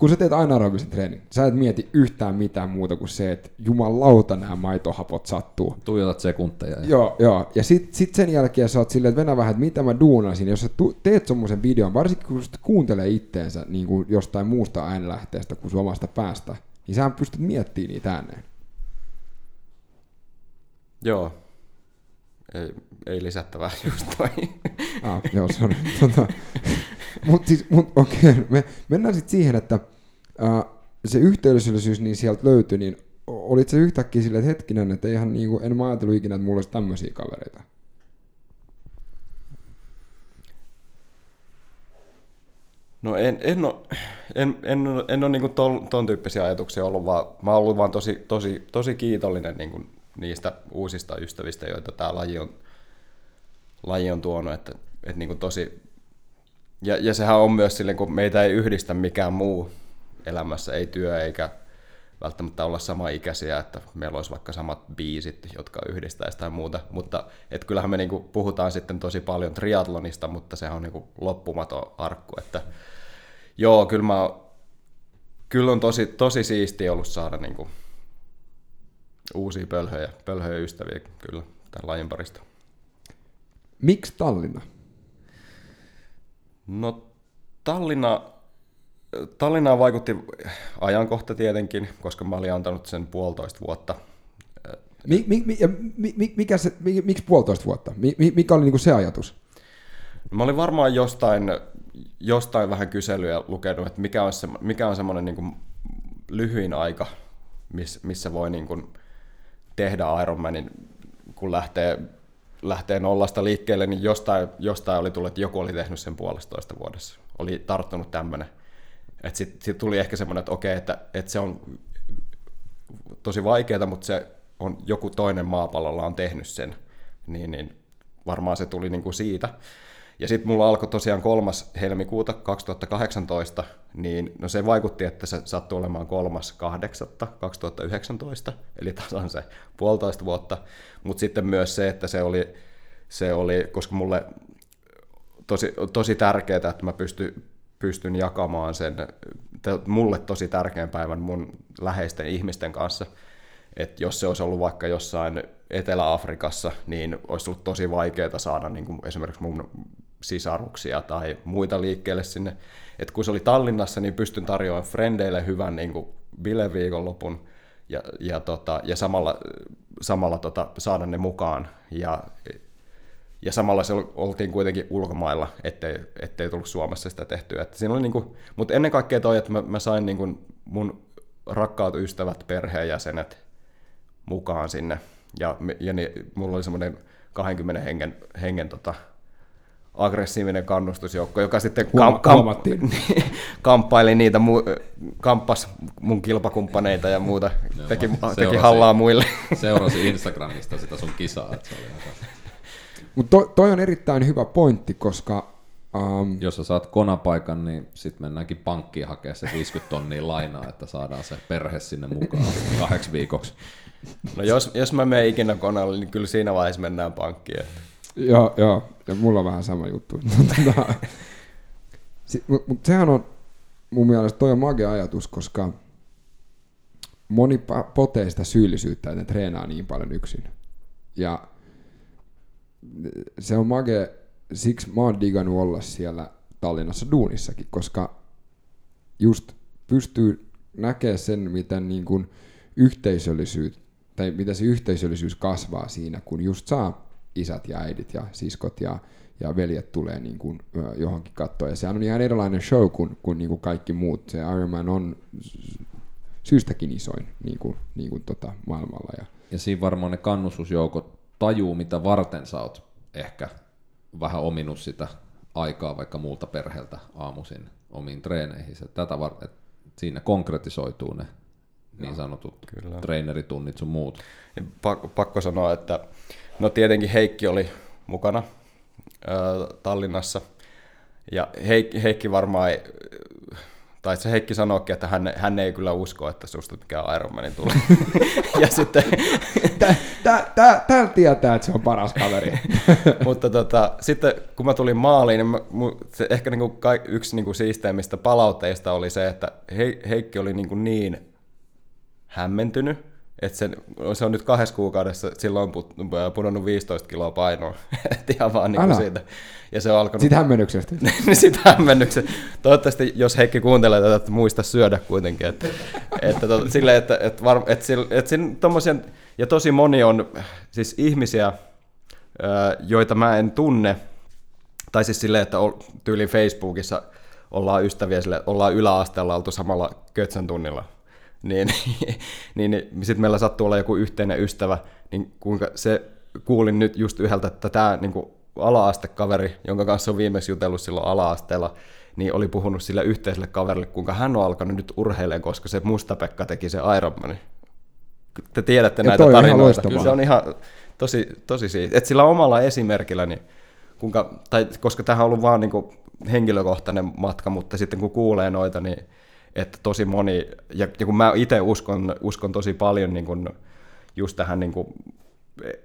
kun sä teet aina aerobisen treenin, sä et mieti yhtään mitään muuta kuin se, että jumalauta nämä maitohapot sattuu. Tuijotat sekunteja. Ja... Joo, joo. Ja sit, sit sen jälkeen sä oot silleen, että venä vähän, että mitä mä duunasin. Jos sä tu- teet semmoisen videon, varsinkin kun sä kuuntelee itteensä niin kuin jostain muusta äänenlähteestä kuin sun omasta päästä, niin sä pystyt miettimään niitä ääneen. Joo. Ei, ei lisättävää just noin. Ah, joo, sorry. Tota, mut siis, mut, okei, me mennään sitten siihen, että äh, se yhteisöllisyys niin sieltä löytyi, niin olit se yhtäkkiä silleen, että hetkinen, että eihän niinku, en mä ajatellut ikinä, että mulla olisi tämmöisiä kavereita. No en, en ole, en, en, en ole niin ton, ton tyyppisiä ajatuksia ollut, vaan mä oon ollut vaan tosi, tosi, tosi kiitollinen niin kuin niistä uusista ystävistä, joita tämä laji on, laji on tuonut, että, että niin kuin tosi, ja, ja sehän on myös silleen, kun meitä ei yhdistä mikään muu elämässä, ei työ eikä välttämättä olla sama ikäisiä, että meillä olisi vaikka samat biisit, jotka yhdistäisi tai muuta, mutta et kyllähän me niinku puhutaan sitten tosi paljon triatlonista, mutta sehän on niinku loppumaton arkku, että joo, kyllä, mä, kyllä on tosi, tosi siistiä ollut saada niinku uusia pölhöjä, pölhöjä ystäviä kyllä tämän lajin parista. Miksi Tallinna? No Tallinna, Tallinnaan vaikutti ajankohta tietenkin, koska mä olin antanut sen puolitoista vuotta. Mi, mi, mi, mi, mikä se, mi, miksi puolitoista vuotta? Mi, mikä oli niinku se ajatus? Mä olin varmaan jostain, jostain vähän kyselyä lukenut, että mikä on, se, mikä on semmoinen niin lyhyin aika, miss, missä voi niin kuin tehdä Ironmanin, kun lähtee, lähtee nollasta liikkeelle, niin jostain, jostain oli tullut, että joku oli tehnyt sen puolestoista vuodessa. Oli tarttunut tämmöinen. Sitten sit tuli ehkä semmoinen, että okei, että, että se on tosi vaikeaa, mutta se on joku toinen maapallolla on tehnyt sen, niin, niin varmaan se tuli niin kuin siitä. Ja sitten mulla alkoi tosiaan kolmas helmikuuta 2018, niin no se vaikutti, että se sattui olemaan kolmas kahdeksatta 2019, eli tasan se puolitoista vuotta. Mutta sitten myös se, että se oli, se oli koska mulle tosi, tosi tärkeää, että mä pysty, pystyn jakamaan sen mulle tosi tärkeän päivän mun läheisten ihmisten kanssa. Että jos se olisi ollut vaikka jossain Etelä-Afrikassa, niin olisi ollut tosi vaikeaa saada niin kuin esimerkiksi mun sisaruksia tai muita liikkeelle sinne. Et kun se oli Tallinnassa, niin pystyn tarjoamaan frendeille hyvän niin kuin bileviikonlopun ja, ja, tota, ja samalla, samalla tota, saada ne mukaan. Ja, ja samalla se oltiin kuitenkin ulkomailla, ettei, ettei tullut Suomessa sitä tehtyä. Et siinä oli niin kuin, mutta ennen kaikkea toi, että mä, mä sain niin kuin mun rakkaat ystävät, perheenjäsenet mukaan sinne. Ja, ja niin, mulla oli semmoinen 20 hengen, hengen tota, aggressiivinen kannustusjoukko, joka sitten kam- kam- kamppaili niitä, mu- kamppas mun kilpakumppaneita ja muuta, Joo, teki, teki hallaa muille. Seurasi Instagramista sitä sun kisaa. Että se oli Mutta toi, toi on erittäin hyvä pointti, koska Um, Jos sä saat konapaikan, niin sitten mennäänkin pankkiin hakea se 50 tonnia lainaa, että saadaan se perhe sinne mukaan kahdeksi viikoksi. No jos, jos mä menen ikinä konalle, niin kyllä siinä vaiheessa mennään pankkiin. Että. Joo, joo. Ja mulla on vähän sama juttu. Mutta mut, sehän on mun mielestä toi on magia ajatus, koska moni potee sitä syyllisyyttä, että ne treenaa niin paljon yksin. Ja se on mage, siksi mä oon digannut olla siellä Tallinnassa duunissakin, koska just pystyy näkemään sen, miten niin kuin yhteisöllisyys, tai miten se yhteisöllisyys kasvaa siinä, kun just saa isät ja äidit ja siskot ja, ja veljet tulee niin kuin, johonkin kattoon. Ja sehän on ihan erilainen show kuin, kuin, niin kuin kaikki muut. Se Ironman on syystäkin isoin niin kuin, niin kuin tota, maailmalla. Ja, ja siinä varmaan ne kannustusjoukot tajuu, mitä varten sä oot ehkä vähän ominut sitä aikaa vaikka muulta perheeltä aamuisin omiin treeneihin. Tätä var- että siinä konkretisoituu ne niin sanotut Kyllä. treeneritunnit sun muut. Pakko, pakko sanoa, että No tietenkin Heikki oli mukana Tallinnassa. Ja Heikki, Heikki varmaan ei, tai se Heikki sanoikin, että hän, hän ei kyllä usko, että susta mikään Ironmanin tulee. ja sitten... Täällä tietää, että se on paras kaveri. Mutta tota, sitten kun mä tulin maaliin, niin mä, se ehkä niinku yksi niinku siisteimmistä palautteista oli se, että Heikki oli niinku niin hämmentynyt, että se, se on nyt kahdessa kuukaudessa, silloin on pudonnut 15 kiloa painoa. Et ihan vaan niin siitä. Ja se on alkanut... Sitten hämmennyksestä. Sitten hämmennyksestä. Toivottavasti, jos Heikki kuuntelee tätä, että muista syödä kuitenkin. Että, että, to, sille, että, että, var, että, että, että tommosia, ja tosi moni on siis ihmisiä, joita mä en tunne, tai siis silleen, että tyyliin Facebookissa ollaan ystäviä, sille, ollaan yläasteella oltu samalla kötsän tunnilla niin, niin, niin sitten meillä sattuu olla joku yhteinen ystävä, niin kuinka se kuulin nyt just yhdeltä, että tämä niin ala-astekaveri, jonka kanssa on viimeksi jutellut silloin ala-asteella, niin oli puhunut sille yhteiselle kaverille, kuinka hän on alkanut nyt urheilemaan, koska se Mustapekka teki se Ironmanin. Te tiedätte ja näitä tarinoita. Se on ihan tosi, tosi siitä. Että sillä omalla esimerkillä niin kuinka, tai koska tähän on ollut vaan niin kuin henkilökohtainen matka, mutta sitten kun kuulee noita, niin että tosi moni, ja, ja kun mä itse uskon, uskon tosi paljon niin kuin just tähän, niin kuin,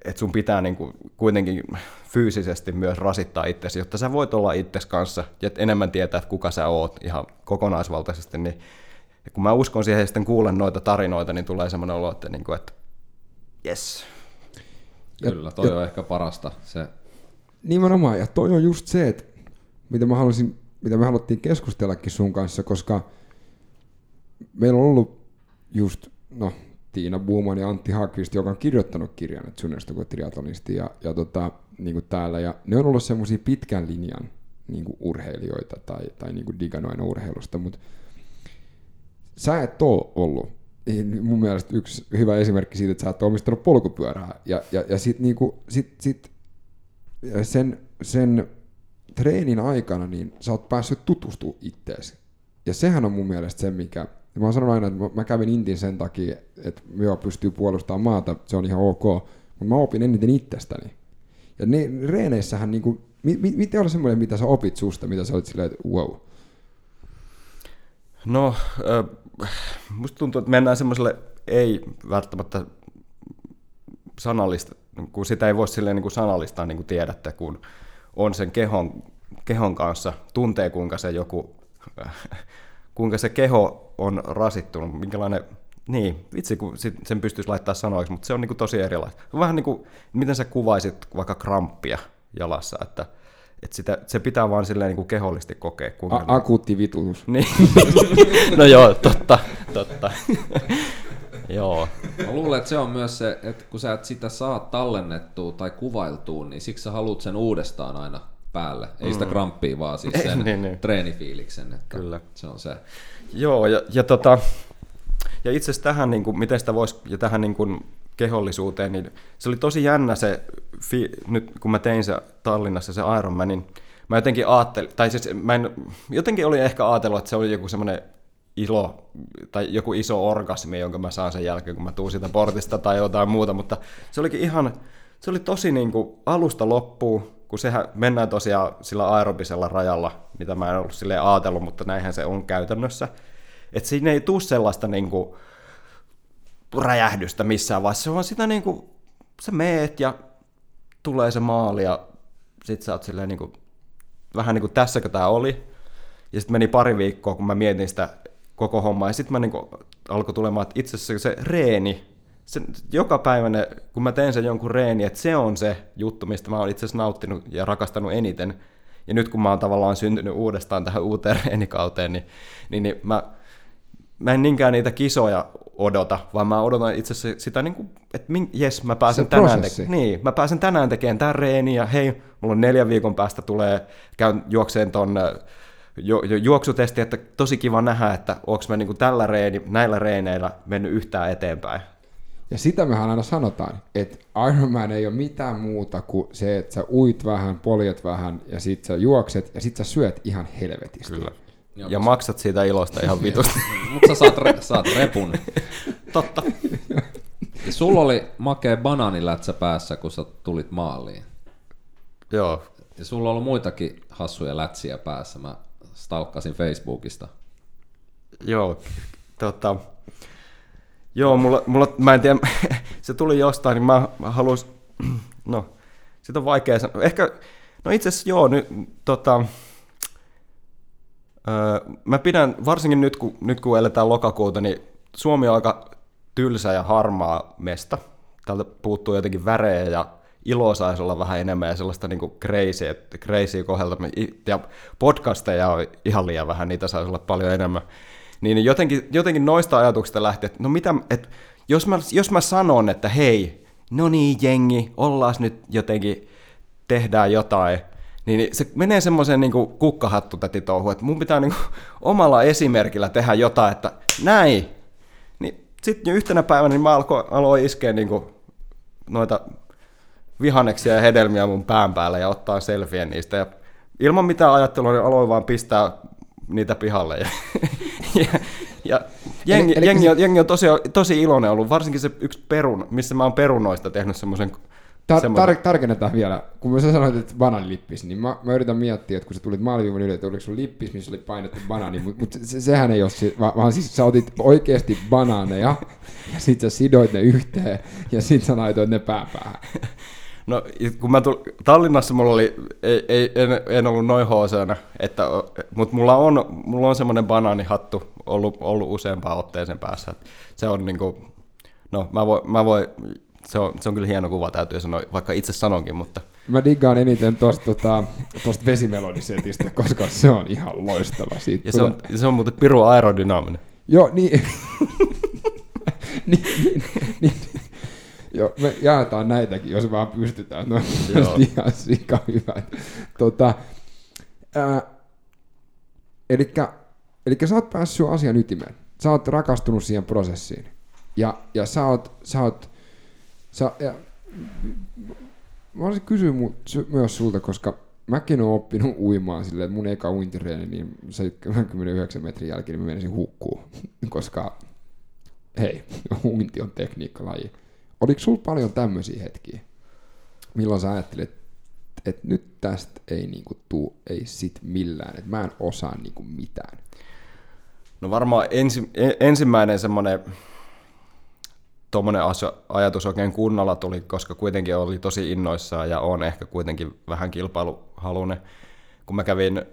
että sun pitää niin kuin kuitenkin fyysisesti myös rasittaa itsesi, jotta sä voit olla itsesi kanssa ja enemmän tietää, että kuka sä oot ihan kokonaisvaltaisesti, niin ja kun mä uskon siihen ja sitten kuulen noita tarinoita, niin tulee semmoinen olo, että, niin kuin, että yes. Kyllä, toi ja, on ehkä parasta. Se... Nimenomaan, ja toi on just se, että mitä, mä halusin, mitä me haluttiin keskustellakin sun kanssa, koska meillä on ollut just, no, Tiina Buuman ja Antti Hakvist, joka on kirjoittanut kirjan, että sun triatlonisti ja, ja tota, niin kuin täällä, ja ne on ollut semmoisia pitkän linjan niin kuin urheilijoita tai, tai niin kuin digannut aina urheilusta, mutta sä et ole ollut mun mielestä yksi hyvä esimerkki siitä, että sä oot omistanut polkupyörää. Ja, ja, ja sit, niinku, sit, sit sen, sen treenin aikana niin sä oot päässyt tutustumaan itteesi. Ja sehän on mun mielestä se, mikä... Mä sanon aina, että mä kävin Intin sen takia, että joo, pystyy puolustamaan maata, se on ihan ok, mutta mä opin eniten itsestäni. Ja ne reeneissähän, niinku, mi, mi, miten oli semmoinen, mitä sä opit susta, mitä sä olit silleen, että wow? No, äh, musta tuntuu, että mennään semmoiselle ei välttämättä sanallista, kun sitä ei voi silleen niin kuin sanallistaa, niin kuin tiedätte, kun on sen kehon, kehon kanssa, tuntee kuinka se joku, kuinka se keho on rasittunut, minkälainen, niin, vitsi kun sen pystyisi laittaa sanoiksi, mutta se on niin kuin tosi erilaista. Vähän niin kuin, miten sä kuvaisit vaikka kramppia jalassa, että että sitä, se pitää vaan silleen niin kuin kehollisesti kokea. A- niin... akuutti vitutus. Niin. no joo, totta, totta. joo. Mä luulen, että se on myös se, että kun sä et sitä saa tallennettua tai kuvailtua, niin siksi sä haluat sen uudestaan aina päälle. Ei mm. sitä kramppia, vaan siis sen niin, niin. treenifiiliksen. Että Kyllä. Se on se. Joo, ja, ja, tota, ja itse asiassa tähän, niin kuin, miten sitä voisi, ja tähän niin kuin, kehollisuuteen, niin se oli tosi jännä se, fi, nyt kun mä tein se Tallinnassa se Ironmanin, mä jotenkin ajattelin, tai siis mä en, jotenkin oli ehkä ajatellut, että se oli joku semmoinen ilo tai joku iso orgasmi, jonka mä saan sen jälkeen, kun mä tuun siitä portista tai jotain muuta, mutta se olikin ihan, se oli tosi niin kuin alusta loppuun, kun sehän mennään tosiaan sillä aerobisella rajalla, mitä mä en ollut silleen ajatellut, mutta näinhän se on käytännössä. Että siinä ei tule sellaista niin kuin, räjähdystä missään vaiheessa, on sitä niin kuin, sä meet ja tulee se maali ja sit sä oot silleen niin kuin, vähän niin kuin tässäkö tää oli. Ja sitten meni pari viikkoa, kun mä mietin sitä koko hommaa. Ja sitten mä niin kuin, alkoi tulemaan, että itse asiassa se reeni, se, joka päivä, kun mä teen sen jonkun reeni, että se on se juttu, mistä mä oon itse asiassa nauttinut ja rakastanut eniten. Ja nyt kun mä oon tavallaan syntynyt uudestaan tähän uuteen reenikauteen, niin, niin, niin mä, mä en niinkään niitä kisoja odota, vaan mä odotan itse asiassa sitä, niin kuin, että jes, mä pääsen, tänään te- niin, mä pääsen tänään tekemään tämän reeni, ja hei, mulla on neljän viikon päästä tulee, käyn juokseen ton ju- ju- juoksutesti, että tosi kiva nähdä, että onko mä niin kuin tällä reeni, näillä reeneillä mennyt yhtään eteenpäin. Ja sitä mehän aina sanotaan, että Ironman ei ole mitään muuta kuin se, että sä uit vähän, poljet vähän ja sit sä juokset ja sit sä syöt ihan helvetisti. Kyllä. Ja, ja maksat siitä ilosta ihan vitusti. Mutta sä saat, re, saat repun. Totta. Ja sulla oli makea banaanilätsä päässä, kun sä tulit maaliin. Joo. Ja sulla on ollut muitakin hassuja lätsiä päässä. Mä stalkkasin Facebookista. Joo, tota, joo, mulla, mulla, mä en tiedä, se tuli jostain, niin mä, mä no, sitä on vaikea sanoa. Ehkä, no itse asiassa joo, nyt, tota, mä pidän, varsinkin nyt kun, nyt kun eletään lokakuuta, niin Suomi on aika tylsä ja harmaa mesta. Täältä puuttuu jotenkin värejä ja iloa saisi olla vähän enemmän ja sellaista niin crazy, crazy kohdalta. Ja podcasteja on ihan liian vähän, niitä saisi olla paljon enemmän. Niin jotenkin, jotenkin noista ajatuksista lähti, että no mitä, että jos mä, jos mä sanon, että hei, no niin jengi, ollaan nyt jotenkin, tehdään jotain, niin se menee semmoiseen niin kukkahattu touhu, että mun pitää niin kuin, omalla esimerkillä tehdä jotain, että näin. Niin sitten yhtenä päivänä niin mä alkoin, aloin iskeä niin kuin, noita vihanneksia ja hedelmiä mun pään päällä ja ottaa selfien niistä. Ja ilman mitään ajattelua niin aloin vaan pistää niitä pihalle. Ja, ja, ja jengi, eli, eli jengi, on, jengi on tosi, tosi iloinen ollut, varsinkin se yksi perun, missä mä oon perunoista tehnyt semmoisen Tar- tar- tarkennetaan vielä, kun sä sanoit, että banaanilippis, niin mä, mä yritän miettiä, että kun sä tulit maaliviivan yli, että oliko sun lippis, missä oli painettu banaani, mutta mut se, sehän ei ole, si- va- vaan siis sä otit oikeasti banaaneja, ja sit sä sidoit ne yhteen, ja sit sä laitoit ne pääpäähän. No, kun mä tul... Tallinnassa mulla oli, ei, ei, en, en ollut noin hoosana, että, mutta mulla on, mulla on semmoinen banaanihattu ollut, ollut useampaan otteeseen päässä. Se on niinku, no mä voin, mä voin se, on, se on kyllä hieno kuva, täytyy sanoa, vaikka itse sanonkin, mutta Mä diggaan eniten tosta, tota, tosta vesimelodisetistä, koska se on ihan loistava. Siitä ja se on, se on muuten piru aerodynaaminen. Joo, niin. niin, niin, niin. Joo, me jaetaan näitäkin, jos vaan pystytään. No, Joo. ihan sika hyvät. Tota, elikkä, elikkä sä oot päässyt asian ytimeen. Sä oot rakastunut siihen prosessiin. Ja, ja sä oot, sä oot, sä, ja, mä olisin kysyä mu, sy, myös sulta, koska mäkin oon oppinut uimaan silleen, että mun eka uintireeni, niin se 29 metrin jälkeen niin mä menisin hukkuu, koska hei, uinti on tekniikkalaji. Oliko sulla paljon tämmöisiä hetkiä, milloin sä ajattelet, että nyt tästä ei niinku tuu, ei sit millään, että mä en osaa niinku mitään. No varmaan ensi, e- ensimmäinen semmoinen tuommoinen ajatus oikein kunnolla tuli, koska kuitenkin oli tosi innoissaan ja on ehkä kuitenkin vähän kilpailuhalunen. Kun mä kävin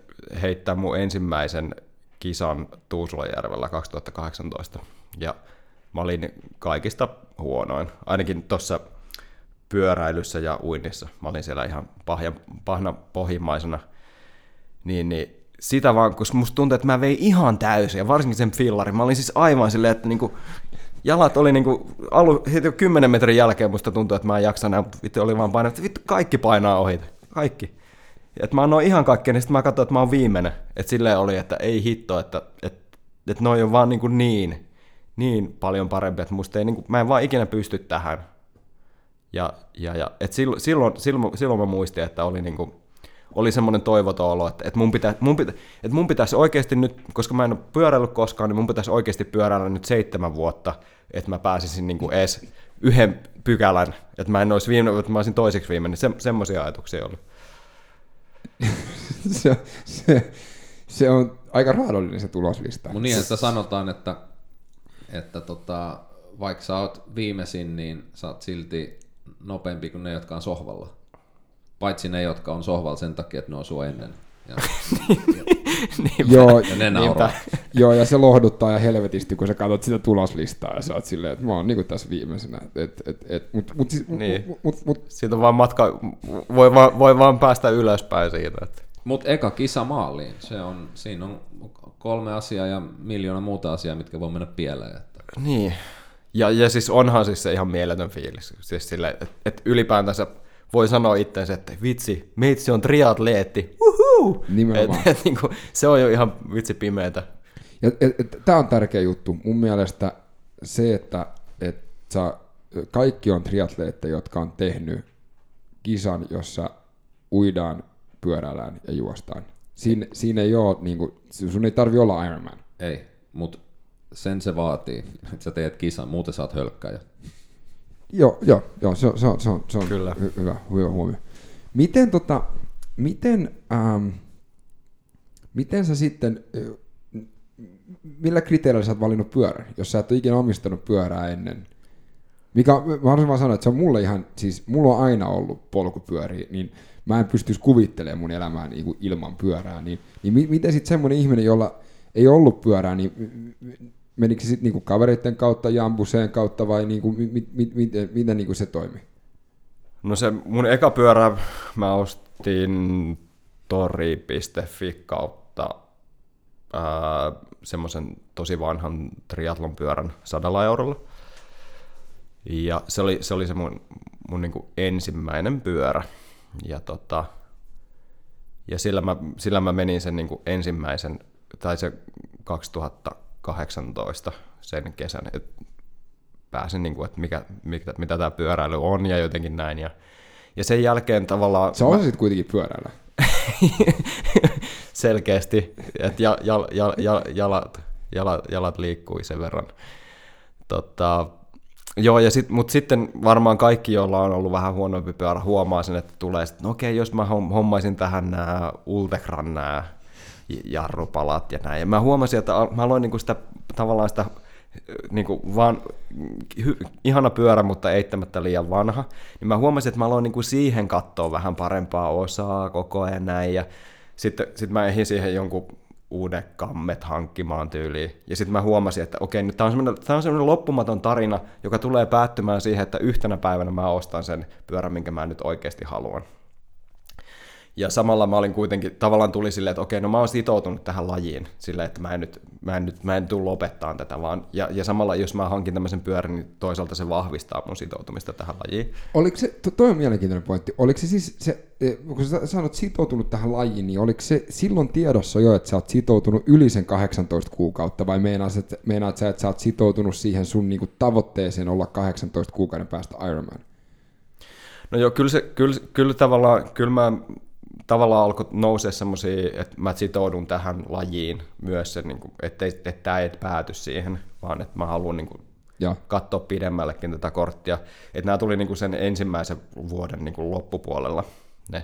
heittää mun ensimmäisen kisan Tuusulajärvellä 2018 ja mä olin kaikista huonoin, ainakin tuossa pyöräilyssä ja uinnissa. Mä olin siellä ihan pahja, pahna pohjimmaisena. Niin, niin sitä vaan, kun musta tuntui, että mä vein ihan täysin, ja varsinkin sen fillarin. Mä olin siis aivan silleen, että niinku, jalat oli niinku, alu, heti jo 10 metrin jälkeen musta tuntui, että mä en jaksa näin, vittu oli vaan painaa, että vittu kaikki painaa ohi, kaikki. Että mä annoin ihan kaikkea, niin sitten mä katsoin, että mä oon viimeinen. Että silleen oli, että ei hitto, että, että, että noi on vaan niinku niin, niin paljon parempi, että musta ei, niinku, mä en vaan ikinä pysty tähän. Ja, ja, ja et silloin, silloin, silloin, silloin mä muistin, että oli, niinku, oli semmoinen toivoton olo, että, että, mun pitä, mun pitä, että mun pitäisi oikeasti nyt, koska mä en ole pyöräillyt koskaan, niin mun pitäisi oikeasti pyöräillä nyt seitsemän vuotta, että mä pääsisin niinku edes yhden pykälän, että mä en olisi viime, että mä olisin toiseksi viimeinen. Se, semmoisia ajatuksia oli. se, se, se on aika raadollinen se tuloslista. Mun niin, että sanotaan, että, että tota, vaikka sä oot viimeisin, niin sä oot silti nopeampi kuin ne, jotka on sohvalla. Paitsi ne, jotka on sohvalla sen takia, että ne on sua ennen. Ja, Joo, ja ne nauraa. Joo, ja se lohduttaa ja helvetisti, kun sä katsot sitä tuloslistaa ja sä oot silleen, että mä oon niinku tässä viimeisenä. Et, et, et, mut, mut, siis, Niin. mut, mut, mut, Siitä on vaan matka, voi vaan, voi vaan päästä ylöspäin siitä. Että. Mutta eka kisa maaliin, se on, siinä on kolme asiaa ja miljoona muuta asiaa, mitkä voi mennä pieleen. Että. Niin. Ja, ja siis onhan siis se ihan mieletön fiilis. Siis sille, että et ylipäätänsä voi sanoa itseensä, että vitsi, meitsi on triatleetti. Uhu! Nimenomaan. Et, et, niinku, se on jo ihan vitsi pimeätä. Ja, et, et, tämä on tärkeä juttu. Mun mielestä se, että et sä, kaikki on triatleetteja, jotka on tehnyt kisan, jossa uidaan, pyöräillään ja juostaan. Siinä, siinä ei ole, niin kuin, sun ei tarvi olla Ironman. Ei, mutta sen se vaatii, että sä teet kisan, muuten sä oot hölkkäjä. Joo, joo, joo se, on- se on, se on, se on Kyllä. Hy, hyvä, hyvä huomio. Miten, tota, miten, ähm, miten sä sitten, ö, millä kriteereillä sä oot valinnut pyörän, jos sä et ole ikinä omistanut pyörää ennen? Mikä, mä haluaisin vaan sanoa, että se on mulle ihan, siis mulla on aina ollut polkupyöriä, niin mä en pystyisi kuvittelemaan mun elämää niin kuin ilman pyörää, niin, niin mi- miten sitten semmoinen ihminen, jolla ei ollut pyörää, niin menikö sitten niinku kavereiden kautta, jambuseen kautta vai niinku, mi- mi- mi- miten, miten niinku se toimi? No se mun eka pyörä mä ostin tori.fi kautta semmoisen tosi vanhan triatlon pyörän sadalla eurolla. Ja se oli se, oli se mun, mun niinku ensimmäinen pyörä. Ja, tota, ja sillä, mä, sillä mä menin sen niinku ensimmäisen, tai se 2018 sen kesän, et pääsin, niin kuin, että mikä, mikä, mitä tämä pyöräily on ja jotenkin näin. Ja, ja sen jälkeen tavallaan Sä osasit kuitenkin pyöräillä. selkeästi, että jal, jal, jal, jal, jalat, jalat, jalat liikkui sen verran. Tota, Joo, ja sit, mutta sitten varmaan kaikki, joilla on ollut vähän huonompi pyörä, huomaa sen, että tulee sitten, no okei, jos mä hommaisin tähän nämä Ultegran nämä jarrupalat ja näin. Ja mä huomasin, että mä aloin niinku sitä tavallaan sitä niinku vaan, hy, ihana pyörä, mutta eittämättä liian vanha, niin mä huomasin, että mä aloin niinku siihen katsoa vähän parempaa osaa koko ajan näin, ja sitten sit mä ehdin siihen jonkun uudet kammet hankkimaan tyyliin. Ja sitten mä huomasin, että okei, nyt tämä on, semmoinen, on semmoinen loppumaton tarina, joka tulee päättymään siihen, että yhtenä päivänä mä ostan sen pyörän, minkä mä nyt oikeasti haluan. Ja samalla mä olin kuitenkin, tavallaan tuli silleen, että okei, no mä oon sitoutunut tähän lajiin, silleen, että mä en nyt, mä en nyt, mä en tule lopettaa tätä, vaan, ja, ja samalla jos mä hankin tämmöisen pyörän, niin toisaalta se vahvistaa mun sitoutumista tähän lajiin. Oliko se, toi on mielenkiintoinen pointti, oliko se siis, se, e, kun sä sanot sitoutunut tähän lajiin, niin oliko se silloin tiedossa jo, että sä oot sitoutunut yli sen 18 kuukautta, vai meinaat, että, meinaat sä, että sä oot sitoutunut siihen sun niinku tavoitteeseen olla 18 kuukauden päästä Ironman? No joo, kyllä, se, kyllä, kyllä tavallaan, kyllä mä tavallaan alkoi nousea semmoisia, että mä sitoudun tähän lajiin myös, se, niin kuin, että, että tämä ei pääty siihen, vaan että mä haluan niin kuin, ja. katsoa pidemmällekin tätä korttia. Että nämä tuli niin kuin sen ensimmäisen vuoden niin kuin loppupuolella, ne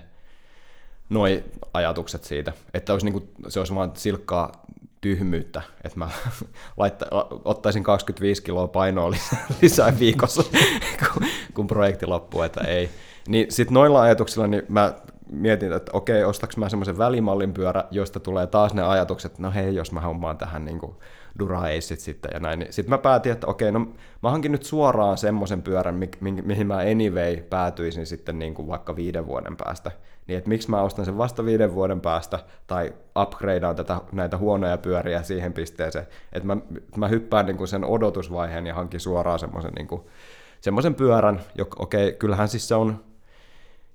noi ajatukset siitä, että olisi niin kuin, se olisi vaan silkkaa tyhmyyttä, että mä laitta, ottaisin 25 kiloa painoa lisää, lisää viikossa, kun, kun projekti loppuu, että ei. Niin sitten noilla ajatuksilla niin mä mietin, että okei, ostaks mä semmoisen välimallin pyörä, josta tulee taas ne ajatukset, että no hei, jos mä hommaan tähän niin Dura Aceit sitten ja näin. Niin sitten mä päätin, että okei, no mä hankin nyt suoraan semmoisen pyörän, mi- mi- mihin mä anyway päätyisin sitten niin kuin vaikka viiden vuoden päästä. Niin että miksi mä ostan sen vasta viiden vuoden päästä tai upgradeaan tätä, näitä huonoja pyöriä siihen pisteeseen, että mä, mä hyppään niin kuin sen odotusvaiheen ja hankin suoraan semmoisen niin semmoisen pyörän, joka okei, kyllähän siis se on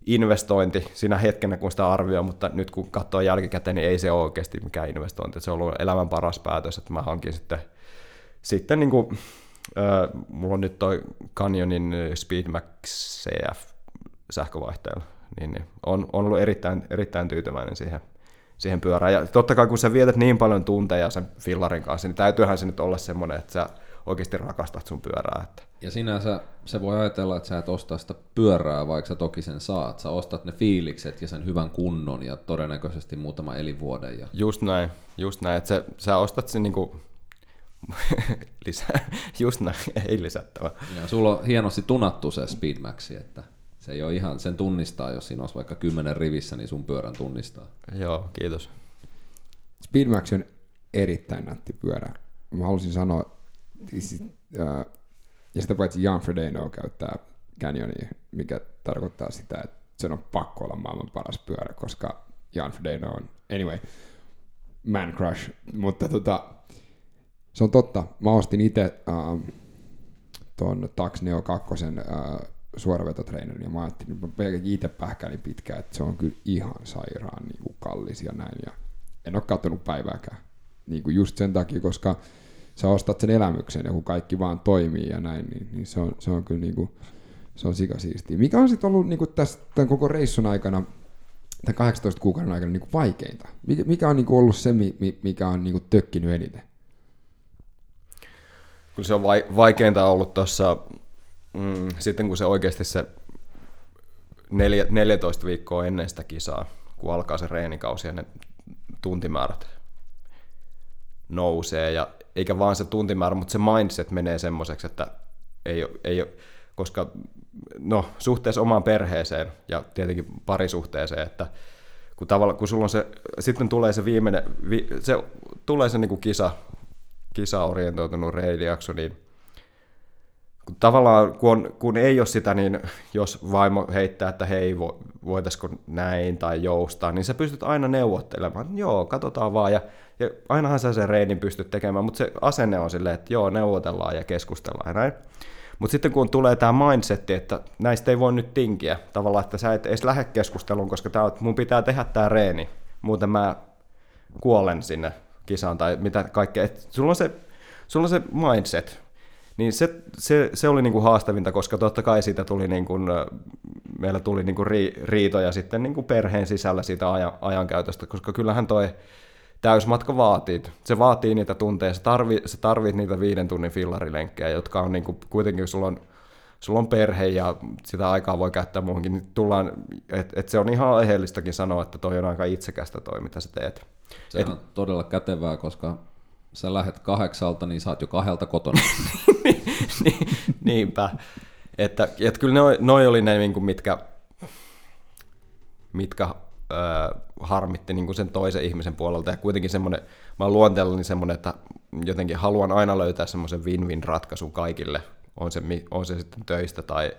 investointi siinä hetkenä, kun sitä arvioi, mutta nyt kun katsoo jälkikäteen, niin ei se ole oikeasti mikään investointi. Se on ollut elämän paras päätös, että mä hankin sitten, sitten niin kuin, äh, mulla on nyt toi Canyonin Speedmax CF sähkövaihteella, niin, niin on, on ollut erittäin, erittäin tyytyväinen siihen, siihen pyörään. Ja totta kai kun sä vietät niin paljon tunteja sen fillarin kanssa, niin täytyyhän se nyt olla semmoinen, että sä oikeasti rakastat sun pyörää. Että. Ja sinänsä se voi ajatella, että sä et osta sitä pyörää, vaikka sä toki sen saat. Sä ostat ne fiilikset ja sen hyvän kunnon ja todennäköisesti muutama elinvuoden. Ja... Just näin, just näin. Että sä, sä ostat sen niinku lisää, just näin, ei lisättävä. Ja sulla on hienosti tunattu se Speedmaxi, että se ei ole ihan, sen tunnistaa, jos siinä olisi vaikka kymmenen rivissä, niin sun pyörän tunnistaa. Joo, kiitos. Speedmax on erittäin nätti pyörä. Mä halusin sanoa, siis, äh, ja sitä paitsi Jan Frodeno käyttää Canyonia, mikä tarkoittaa sitä, että sen on pakko olla maailman paras pyörä, koska Jan Frodeno on, anyway, man crush, mutta tota, se on totta. Mä ostin itse uh, ton Tax Neo 2 uh, suoravetotreenerin ja mä ajattelin, mä itse pähkäilin pitkään, että se on kyllä ihan sairaan niin kallis ja näin. Ja en ole katsonut päivääkään. Niin kuin just sen takia, koska sä ostat sen elämyksen ja kun kaikki vaan toimii ja näin, niin, niin se, on, se on kyllä niin kuin, se on sikasiistiä. Mikä on sitten ollut niin kuin tässä, tämän koko reissun aikana, tämän 18 kuukauden aikana niin kuin vaikeinta? Mikä, mikä on niin kuin ollut se, mikä on niin kuin tökkinyt eniten? Kyllä se on vaikeinta ollut tuossa, mm, sitten kun se oikeasti se neljä, 14 viikkoa ennen sitä kisaa, kun alkaa se reenikausi ja ne tuntimäärät nousee ja eikä vaan se tuntimäärä, mutta se mindset menee semmoiseksi, että ei, ei koska no, suhteessa omaan perheeseen ja tietenkin parisuhteeseen, että kun, tavalla, kun sulla on se, sitten tulee se viimeinen, vi, se tulee se niin kuin kisa, kisaorientoitunut reilijakso, niin tavallaan kun, on, kun ei ole sitä, niin jos vaimo heittää, että hei, vo, voitaisiko näin tai joustaa, niin sä pystyt aina neuvottelemaan. Joo, katsotaan vaan. Ja, ja ainahan sä sen reinin pystyt tekemään, mutta se asenne on silleen, että joo, neuvotellaan ja keskustellaan ja näin. Mutta sitten kun tulee tämä mindsetti, että näistä ei voi nyt tinkiä, tavallaan, että sä et edes lähde keskusteluun, koska tää, mun pitää tehdä tämä reeni, muuten mä kuolen sinne kisaan tai mitä kaikkea. Et sulla, on se, sulla on se mindset, niin se, se, se oli niin kuin haastavinta, koska totta kai siitä tuli niin kuin, meillä tuli niin kuin ri, riitoja sitten niin kuin perheen sisällä siitä ajan, ajankäytöstä, koska kyllähän toi täysmatka vaatii. Se vaatii niitä tunteja, sä, tarvi, sä tarvit niitä viiden tunnin fillarilenkkejä, jotka on niin kuin, kuitenkin, sulla on, sulla on perhe ja sitä aikaa voi käyttää muuhunkin, niin tullaan, että et se on ihan aiheellistakin sanoa, että toi on aika itsekästä toi, mitä sä teet. Se et... on todella kätevää, koska sä lähdet kahdeksalta, niin saat jo kahdelta kotona. niin, niinpä. Että, että kyllä noi, noi oli ne, niin kuin mitkä, mitkä ö, harmitti niin kuin sen toisen ihmisen puolelta. Ja kuitenkin semmoinen, mä oon luonteellani semmoinen, että jotenkin haluan aina löytää semmoisen win-win ratkaisun kaikille. On se, on se sitten töistä tai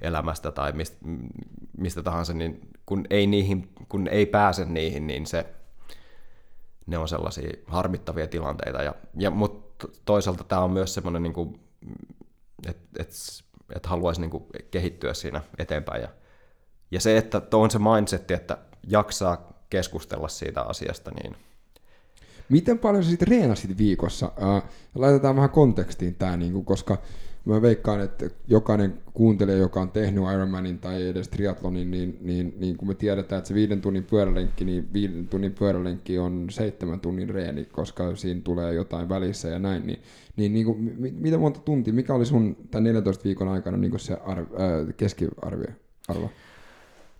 elämästä tai mistä, mistä tahansa, niin kun ei, niihin, kun ei pääse niihin, niin se, ne on sellaisia harmittavia tilanteita. Ja, ja, mutta toisaalta tämä on myös semmoinen, niin että et, et haluaisi niin kuin kehittyä siinä eteenpäin. Ja, ja se, että on se mindset, että jaksaa keskustella siitä asiasta, niin Miten paljon sä sitten reenasit viikossa? Laitetaan vähän kontekstiin tämä, niinku, koska mä veikkaan, että jokainen kuuntelija, joka on tehnyt Ironmanin tai edes triatlonin, niin, niin, niin kun me tiedetään, että se viiden tunnin pyörälenkki, niin viiden tunnin pyörälenkki on seitsemän tunnin reeni, koska siinä tulee jotain välissä ja näin, niin, niin, niin kuin, mitä monta tuntia, mikä oli sun tämän 14 viikon aikana niin se arv, äh, keskiarvio? Arvo?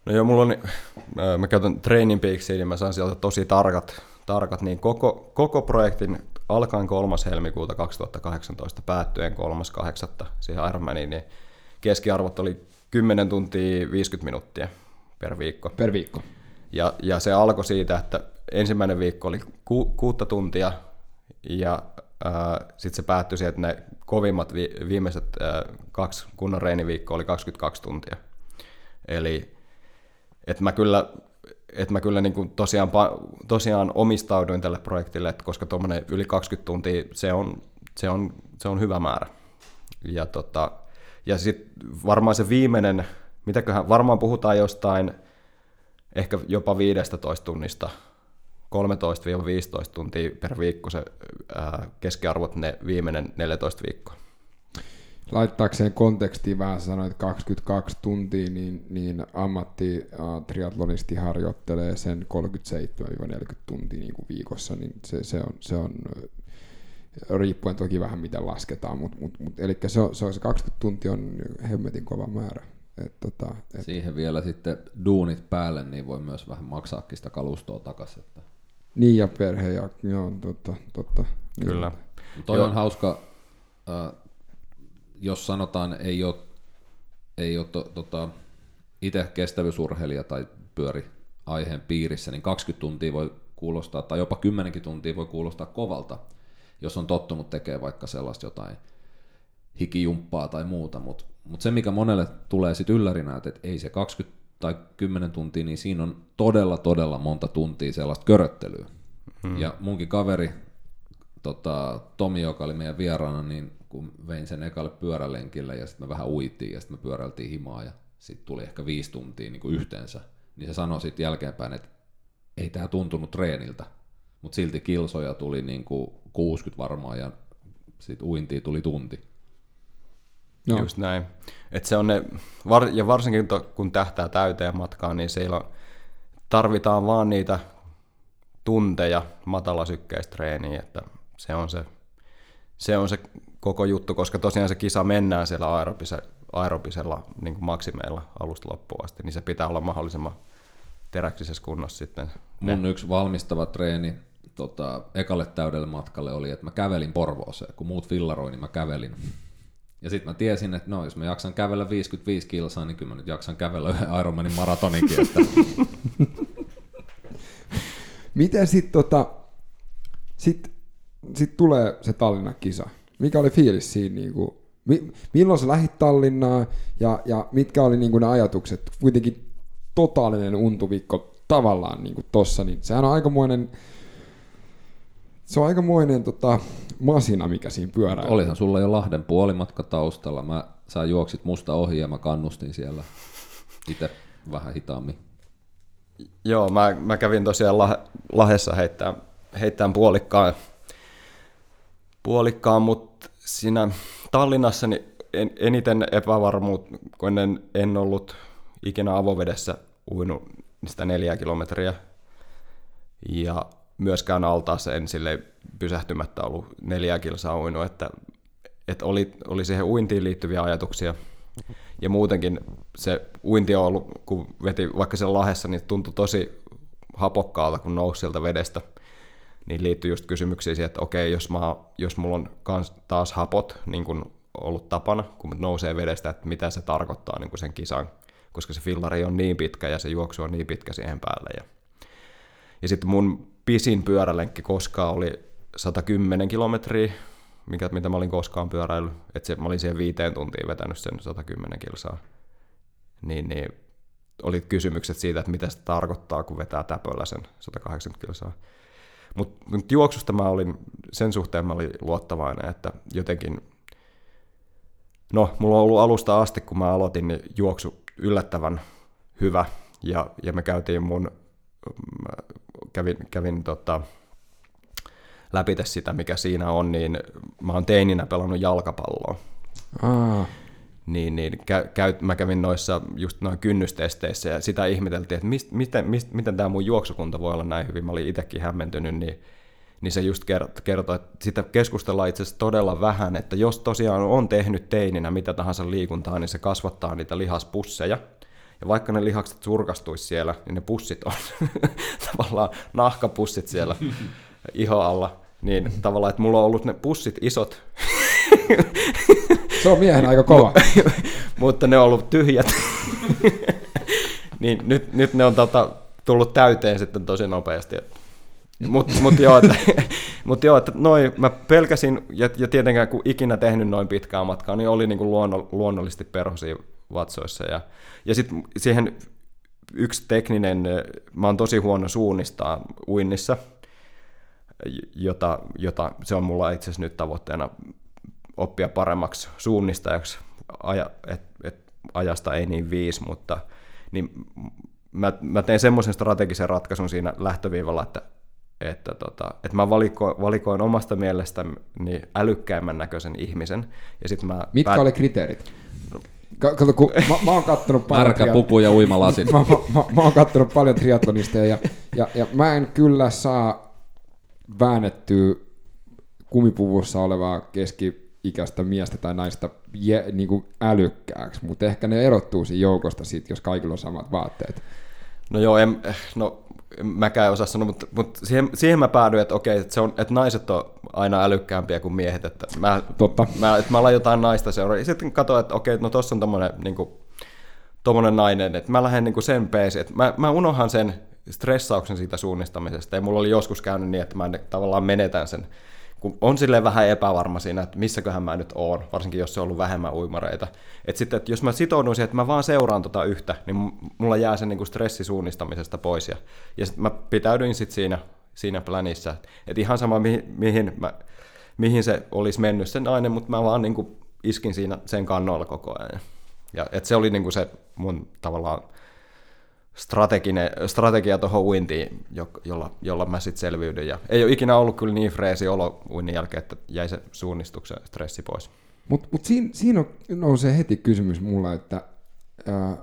No joo, mulla on, äh, mä käytän Training Peaksia, niin mä saan sieltä tosi tarkat, tarkat niin koko, koko projektin alkaen 3. helmikuuta 2018 päättyen 3.8. siihen Ironmaniin, niin keskiarvot oli 10 tuntia 50 minuuttia per viikko. Per viikko. Ja, ja se alkoi siitä, että ensimmäinen viikko oli ku, kuutta tuntia ja äh, sitten se päättyi siihen, että ne kovimmat vi, viimeiset äh, kaksi kunnon reeniviikkoa oli 22 tuntia. Eli että mä kyllä että mä kyllä niin kuin tosiaan, tosiaan omistauduin tälle projektille, että koska tuommoinen yli 20 tuntia, se on, se on, se on hyvä määrä. Ja, tota, ja sitten varmaan se viimeinen, mitäköhän, varmaan puhutaan jostain ehkä jopa 15 tunnista, 13-15 tuntia per viikko se ää, keskiarvot ne viimeinen 14 viikkoa laittaakseen kontekstiin vähän sanoit 22 tuntia, niin, niin ammatti triatlonisti harjoittelee sen 37-40 tuntia niin kuin viikossa, niin se, se on, se on riippuen toki vähän miten lasketaan, mutta mut, mut, eli se, on, se, on, se 20 tuntia on hemmetin kova määrä. Et, tota, et... Siihen vielä sitten duunit päälle, niin voi myös vähän maksaakin sitä kalustoa takaisin. Että... Niin ja perhe ja joo, totta, totta. Niin. Kyllä. Toi joo. on hauska, äh, jos sanotaan ei ole, ei ole to, tota, itse kestävyysurheilija tai pyöri aiheen piirissä, niin 20 tuntia voi kuulostaa, tai jopa 10 tuntia voi kuulostaa kovalta, jos on tottunut tekemään vaikka sellaista jotain hikijumppaa tai muuta, mutta mut se mikä monelle tulee sitten yllärinä, että ei se 20 tai 10 tuntia, niin siinä on todella todella monta tuntia sellaista köröttelyä. Hmm. Ja munkin kaveri tota, Tomi, joka oli meidän vieraana, niin kun vein sen ekalle pyörälenkille ja sitten me vähän uitiin ja sitten me pyörältiin himaa ja sitten tuli ehkä viisi tuntia niin kuin yhteensä, niin se sanoi sitten jälkeenpäin, että ei tämä tuntunut treeniltä, mutta silti kilsoja tuli niin kuin 60 varmaan ja sitten uintia tuli tunti. No. Just näin. Et se on ne, var, ja varsinkin kun tähtää täyteen matkaan, niin siellä tarvitaan vaan niitä tunteja matalasykkeistä treeniä, että se on se, se on se koko juttu, koska tosiaan se kisa mennään siellä aerobise, aerobisella niin kuin maksimeilla alusta loppuun asti, niin se pitää olla mahdollisimman teräksisessä kunnossa sitten. Mun ne. yksi valmistava treeni tota, ekalle täydelle matkalle oli, että mä kävelin Porvooseen. Kun muut fillaroi, niin mä kävelin. Ja sitten mä tiesin, että no, jos mä jaksan kävellä 55 kilsaa, niin kyllä mä nyt jaksan kävellä yhden Ironmanin maratoninkin. Että... Miten sitten tota, sit, sit tulee se Tallinnan kisa? Mikä oli fiilis siinä, niin kuin, mi, milloin sä lähit Tallinnaan ja, ja mitkä oli niin kuin ne ajatukset, kuitenkin totaalinen untuvikko tavallaan niin kuin tossa, niin sehän on aikamoinen, se on aikamoinen tota, masina, mikä siinä pyörää. Olihan sulla jo Lahden puolimatka taustalla. Mä, sä juoksit musta ohi ja mä kannustin siellä itse vähän hitaammin. Joo, mä, mä kävin tosiaan lah, Lahessa heittämään, heittämään puolikkaan, puolikkaan, mutta siinä Tallinnassa niin en, eniten epävarmuutta, kun en, en ollut ikinä avovedessä uinut sitä neljä kilometriä. Ja myöskään altaassa en sille pysähtymättä ollut neljä kilsaa uinut, että, että oli, oli siihen uintiin liittyviä ajatuksia. Ja muutenkin se uinti on ollut, kun veti vaikka sen lahessa, niin tuntui tosi hapokkaalta, kun nousi sieltä vedestä. Niin liittyy just kysymyksiä siihen, että okei, jos, mä, jos mulla on kans taas hapot, niin kuin ollut tapana, kun nousee vedestä, että mitä se tarkoittaa niin sen kisan, koska se fillari on niin pitkä ja se juoksu on niin pitkä siihen päälle. Ja, ja sitten mun pisin pyörälenkki koskaan oli 110 kilometriä, mikä, mitä mä olin koskaan pyöräillyt. Että se, mä olin siihen viiteen tuntiin vetänyt sen 110 kilsaa. Niin, niin oli kysymykset siitä, että mitä se tarkoittaa, kun vetää täpöllä sen 180 kilsaa. Mutta mut juoksusta mä olin, sen suhteen mä olin luottavainen, että jotenkin, no mulla on ollut alusta asti, kun mä aloitin, niin juoksu yllättävän hyvä, ja, ja me käytiin mun, kävin, kävin tota, läpi sitä, mikä siinä on, niin mä oon teininä pelannut jalkapalloa. Aa. Niin, niin kä, käy, mä kävin noissa just noin kynnystesteissä ja sitä ihmeteltiin, että mist, miten, mist, miten tämä mun juoksukunta voi olla näin hyvin. Mä olin itsekin hämmentynyt, niin, niin se just kertoi, että sitä keskustellaan itse asiassa todella vähän, että jos tosiaan on tehnyt teininä mitä tahansa liikuntaa, niin se kasvattaa niitä lihaspusseja. Ja vaikka ne lihakset surkastuisi siellä, niin ne pussit on tavallaan nahkapussit siellä iho alla. Niin tavallaan, että mulla on ollut ne pussit isot. Se on miehen aika kova. mutta ne on ollut tyhjät. niin nyt, nyt ne on tota, tullut täyteen sitten tosi nopeasti. Mutta mut joo, että, mut joo, että noin, mä pelkäsin, ja, ja tietenkään kun ikinä tehnyt noin pitkää matkaa, niin oli niinku luonno, luonnollisesti perhosia vatsoissa. Ja, ja sitten siihen yksi tekninen, mä oon tosi huono suunnistaa uinnissa, jota, jota se on mulla itse asiassa nyt tavoitteena oppia paremmaksi suunnistajaksi, aja, et, et, ajasta ei niin viisi, mutta niin mä, mä tein semmoisen strategisen ratkaisun siinä lähtöviivalla, että, että, tota, että mä valikoin, valikoin omasta mielestäni niin älykkäimmän näköisen ihmisen. Ja sit mä Mitkä päät... oli kriteerit? Kato, kun mä, mä oon kattonut paljon... Märkä triat... pupu ja uimalasit. mä, mä, mä, mä oon kattonut paljon triatlonista ja, ja, ja mä en kyllä saa väännettyä kumipuvussa olevaa keski-ikäistä miestä tai naista je, niin kuin älykkääksi, mutta ehkä ne erottuu siinä joukosta siitä, jos kaikilla on samat vaatteet. No joo, en, no, mäkään en osaa sanoa, mutta, mutta siihen, siihen mä päädyin, että okei, että, se on, että naiset on aina älykkäämpiä kuin miehet, että mä, Totta. Mä, että mä alan jotain naista seuraa, ja sitten katsoin, että okei, no tossa on tommonen, niin kuin, tommonen nainen, että mä lähden niin kuin sen peesi, että mä, mä unohan sen stressauksen siitä suunnistamisesta. Ja mulla oli joskus käynyt niin, että mä tavallaan menetän sen, kun on sille vähän epävarma siinä, että missäköhän mä nyt oon, varsinkin jos se on ollut vähemmän uimareita. Että sitten, että jos mä sitoudun siihen, että mä vaan seuraan tota yhtä, niin mulla jää se niin stressi suunnistamisesta pois. Ja, ja sitten mä pitäydyin sitten siinä, siinä planissa. Että ihan sama, mihin, mihin, mä, mihin se olisi mennyt se nainen, mutta mä vaan niin kuin iskin siinä sen kannoilla koko ajan. Ja, että se oli niin kuin se mun tavallaan strateginen, strategia tuohon uintiin, jolla, jolla mä sitten selviydyn. Ja ei ole ikinä ollut kyllä niin freesi olo uinnin jälkeen, että jäi se suunnistuksen stressi pois. Mutta mut siinä, siinä on, nousee heti kysymys mulla, että ää,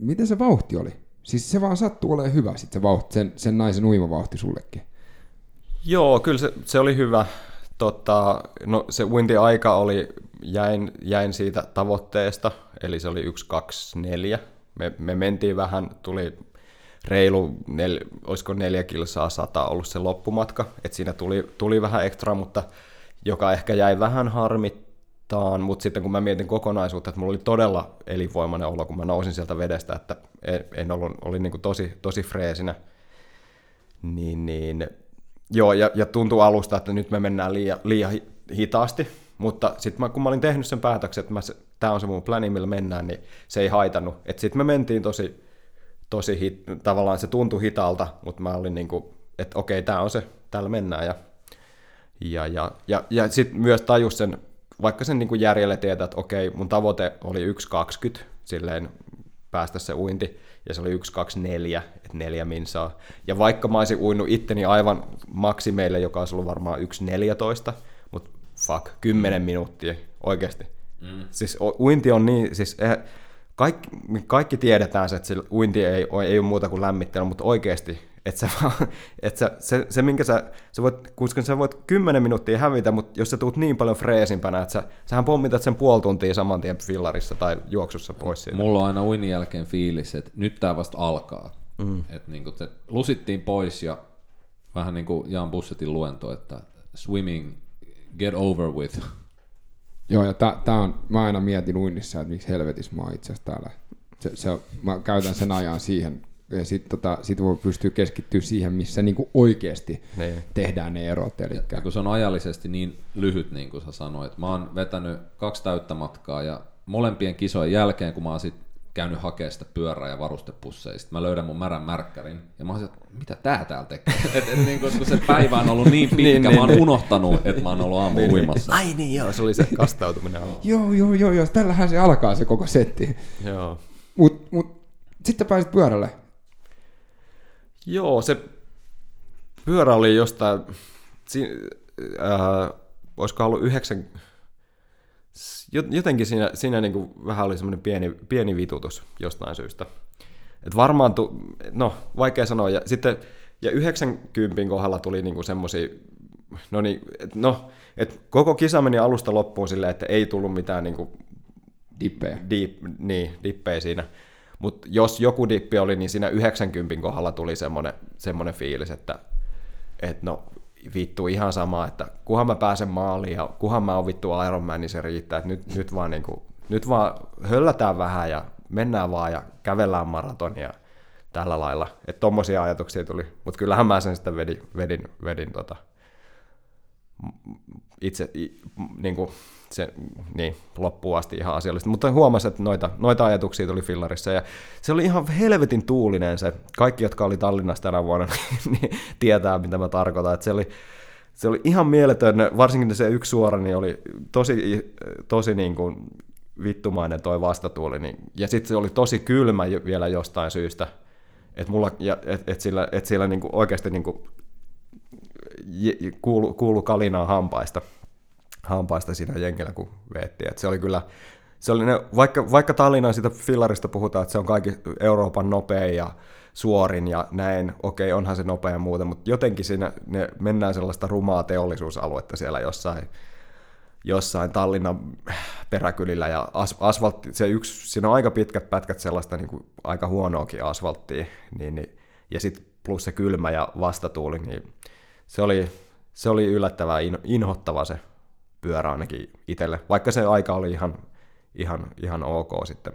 miten se vauhti oli? Siis se vaan sattuu olemaan hyvä sit se vauhti, sen, sen naisen uimavauhti sullekin. Joo, kyllä se, se oli hyvä. Tota, no, se uinti-aika oli, jäin, jäin siitä tavoitteesta, eli se oli 1, 2, 4 me, me mentiin vähän, tuli reilu, nel, olisiko neljä kilsaa sata ollut se loppumatka, että siinä tuli, tuli vähän ekstra, mutta joka ehkä jäi vähän harmittaan, mutta sitten kun mä mietin kokonaisuutta, että mulla oli todella elinvoimainen olo, kun mä nousin sieltä vedestä, että en, en ollut, oli niin tosi, tosi freesinä, niin, niin. Joo, ja, ja tuntuu alusta, että nyt me mennään liian, liian hitaasti, mutta sitten kun mä olin tehnyt sen päätöksen, että tämä on se mun plani, millä mennään, niin se ei haitannut. Sitten me mentiin tosi, tosi hit, tavallaan se tuntui hitaalta, mutta mä olin niin kuin, että okei, tämä on se, täällä mennään. Ja, ja, ja, ja, ja sitten myös tajus sen, vaikka sen niin kuin järjelle tietää, että okei, mun tavoite oli 1.20, silleen päästä se uinti, ja se oli 1.24, että neljä minsaa. Ja vaikka mä olisin uinut itteni aivan maksimeille, joka olisi ollut varmaan 1.14, mutta fuck, 10 minuuttia, oikeasti. Mm. Siis uinti on niin, siis kaikki, kaikki tiedetään se, että uinti ei, ei ole muuta kuin lämmittely, mutta oikeasti että sä, et sä, se, se, minkä sä, sä voit, koska sä voit 10 minuuttia hävitä, mutta jos sä tuut niin paljon freesimpänä, että sä, sähän pommitat sen puoli tuntia saman tien fillarissa tai juoksussa pois siitä. Mulla on aina uinin jälkeen fiilis, että nyt tää vasta alkaa. Mm. Että niinku se lusittiin pois ja vähän niin kuin Jan Bussetin luento, että swimming, get over with. Joo, ja tää, tää on, mä aina mietin uinnissa, että miksi helvetissä mä oon itse asiassa täällä. Se, se, mä käytän sen ajan siihen, ja sit, tota, sit voi pystyä keskittyä siihen, missä niinku oikeasti Niin. tehdään ne erot. Eli Ja kun se on ajallisesti niin lyhyt, niin kuin sä sanoit. Mä oon vetänyt kaksi täyttä matkaa ja molempien kisojen jälkeen, kun mä oon sit käynyt hakemaan sitä pyörää ja varustepusseja, sit mä löydän mun märän märkkärin ja mä oon että mitä tää täällä tekee? et, et, niin, kun se päivä on ollut niin pitkä, Niin, niin, niin, mä oon niin. unohtanut, että mä oon ollut aamu uimassa. Ai niin joo, se oli se kastautuminen. joo, joo, joo, joo, tällähän se alkaa se koko setti. joo. Mut, mut sitten pääsit pyörälle. Joo, se pyörä oli jostain, si, äh, olisiko ollut yhdeksän, jot- jotenkin siinä, siinä niin kuin vähän oli semmoinen pieni, pieni vitutus jostain syystä. Et varmaan, tu, no vaikea sanoa, ja sitten ja 90 kohdalla tuli niinku semmoisia, no niin, et, no, et koko kisa meni alusta loppuun silleen, että ei tullut mitään niinku Dippejä. deep, niin, dippejä siinä. Mutta jos joku dippi oli, niin siinä 90 kohdalla tuli semmoinen, semmoinen fiilis, että et no vittu ihan sama, että kunhan mä pääsen maaliin ja kunhan mä oon vittu Ironman, niin se riittää. Et nyt, nyt, vaan niinku, nyt vaan höllätään vähän ja mennään vaan ja kävellään maratonia tällä lailla. Että tommosia ajatuksia tuli. Mutta kyllähän mä sen sitten vedin, vedin, vedin tota, itse niin kuin se, niin, loppuun asti ihan asiallisesti. Mutta huomasin, että noita, noita ajatuksia tuli fillarissa. Ja se oli ihan helvetin tuulinen se. Kaikki, jotka oli Tallinnassa tänä vuonna, niin tietää, mitä mä tarkoitan. Että se oli, se oli ihan mieletön, varsinkin se yksi suora, niin oli tosi, tosi niin kuin vittumainen toi vastatuuli. Niin, ja sitten se oli tosi kylmä vielä jostain syystä. Että mulla, ja, et, et sillä, et sillä niinku oikeasti niinku je- kuulu, kuulu kalinaa hampaista, hampaista siinä jengillä, kun veettiin. Et se oli kyllä, se oli ne, vaikka, vaikka Tallinnan siitä fillarista puhutaan, että se on kaikki Euroopan nopein ja suorin ja näin, okei, onhan se nopea ja muuta, mutta jotenkin siinä ne mennään sellaista rumaa teollisuusaluetta siellä jossain, jossain Tallinnan peräkylillä ja as, asfaltti, se yksi, siinä on aika pitkät pätkät sellaista niin kuin aika huonoakin asfalttia, niin, niin, ja sitten plus se kylmä ja vastatuuli, niin se oli, se oli yllättävää in, inhottava se pyörä ainakin itselle, vaikka se aika oli ihan, ihan, ihan ok sitten,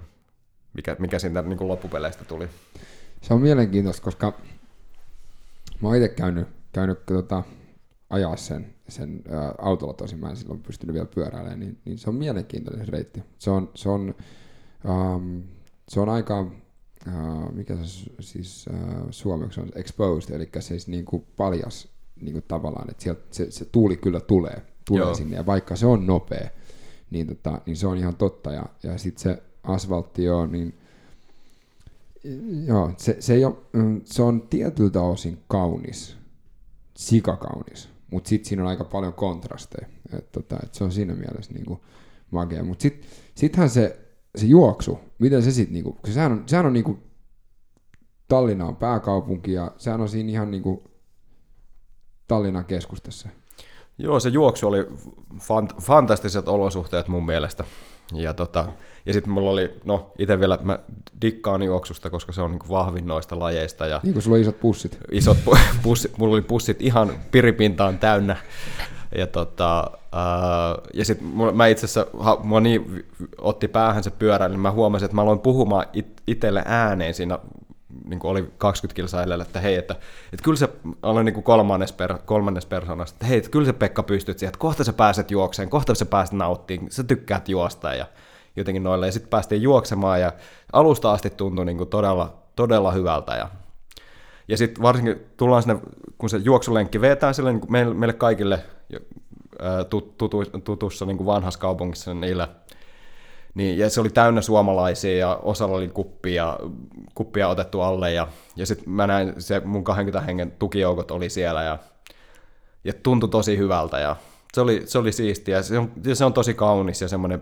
mikä, mikä siitä niin loppupeleistä tuli. Se on mielenkiintoista, koska mä oon itse käynyt, käynyt tota, ajaa sen, sen ä, autolla tosin, mä en silloin pystynyt vielä pyöräilemään, niin, niin se on mielenkiintoinen se reitti. Se on, se on, um, se on aika, uh, mikä se siis uh, suomeksi on, exposed, eli siis niin kuin paljas niin kuin tavallaan, että sieltä se, se tuuli kyllä tulee, tulee Joo. sinne, ja vaikka se on nopea, niin, tota, niin se on ihan totta, ja, ja sitten se asfaltti on, niin Joo, se, se, ei ole, mm, se on tietyltä osin kaunis, sikakaunis, mutta sitten siinä on aika paljon kontrasteja. Et, tota, et se on siinä mielessä niinku makea. Mutta sitten sittenhän se, se juoksu, miten se sitten, niinku, kun sehän on, sehän on niinku, Tallinna on pääkaupunki ja sehän on siinä ihan niinku Tallinnan keskustassa. Joo, se juoksu oli fant- fantastiset olosuhteet mun mielestä. Ja, tota, ja sitten mulla oli, no itse vielä, mä dikkaan juoksusta, koska se on niin vahvin noista lajeista. Ja Niin kuin sulla on isot pussit. isot pu- pussit, mulla oli pussit ihan piripintaan täynnä. Ja, tota, ää, ja sitten mä itse asiassa, mua niin otti päähän se pyörä, niin mä huomasin, että mä aloin puhumaan it- itselle ääneen siinä, niin kuin oli 20 kilsaa edellä, että hei, että, että kyllä se, aloin niin kuin kolmannes, per, kolmannes persoonasta, että hei, että kyllä se Pekka pystyt siihen, että kohta sä pääset juokseen, kohta sä pääset nauttimaan, sä tykkäät juosta ja jotenkin noille. Ja sitten päästiin juoksemaan ja alusta asti tuntui niin kuin todella, todella hyvältä ja ja sitten varsinkin tullaan sinne, kun se juoksulenkki vetää sille niin meille, meille kaikille tutu, tutussa niin vanhassa kaupungissa niillä, niin, ja se oli täynnä suomalaisia ja osalla oli kuppia, kuppia otettu alle ja, ja sitten mä näin, se mun 20 hengen tukijoukot oli siellä ja, ja tuntui tosi hyvältä ja se oli, se oli siistiä. Ja se on, ja se on tosi kaunis ja semmoinen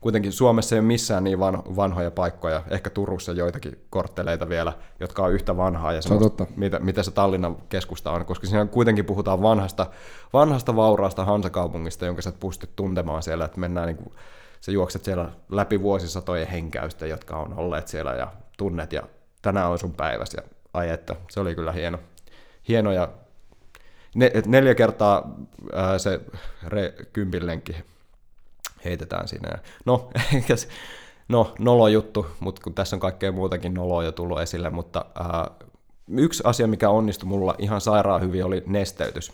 kuitenkin Suomessa ei ole missään niin van, vanhoja paikkoja, ehkä Turussa joitakin kortteleita vielä, jotka on yhtä vanhaa ja Se on totta. mitä, mitä se Tallinnan keskusta on, koska siinä kuitenkin puhutaan vanhasta, vanhasta vauraasta Hansakaupungista, jonka sä et pystyt tuntemaan siellä, että mennään niin kuin, sä juokset siellä läpi vuosisatojen henkäystä, jotka on olleet siellä ja tunnet ja tänään on sun päiväsi ja ai että, se oli kyllä hieno, hieno ja ne, neljä kertaa ää, se re, kympillenkki heitetään siinä. No, no, nolo juttu, mutta kun tässä on kaikkea muutakin noloa jo tullut esille, mutta ää, yksi asia, mikä onnistui mulla ihan sairaan hyvin, oli nesteytys.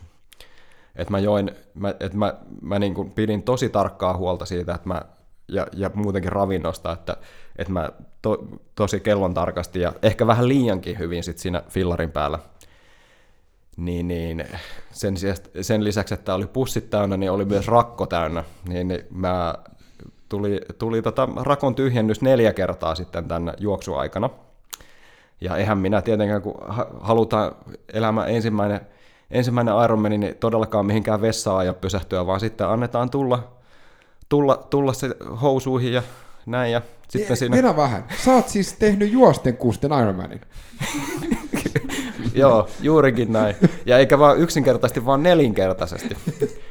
Et mä join, mä, et mä, mä niin kuin pidin tosi tarkkaa huolta siitä, että mä, ja, ja muutenkin ravinnosta, että, että mä to, tosi kellon tarkasti ja ehkä vähän liiankin hyvin sit siinä fillarin päällä niin, niin sen, sen lisäksi, että oli pussit täynnä, niin oli myös rakko täynnä. Niin, niin mä tuli, tuli tota rakon tyhjennys neljä kertaa sitten tämän juoksuaikana. Ja eihän minä tietenkään, kun ha- halutaan elämä ensimmäinen, ensimmäinen Ironman, niin todellakaan mihinkään vessaan ja pysähtyä, vaan sitten annetaan tulla, tulla, tulla se housuihin ja näin. Ja sitten siinä... Mennä vähän. Sä oot siis tehnyt juosten kusten Ironmanin. Joo, juurikin näin. Ja eikä vaan yksinkertaisesti, vaan nelinkertaisesti.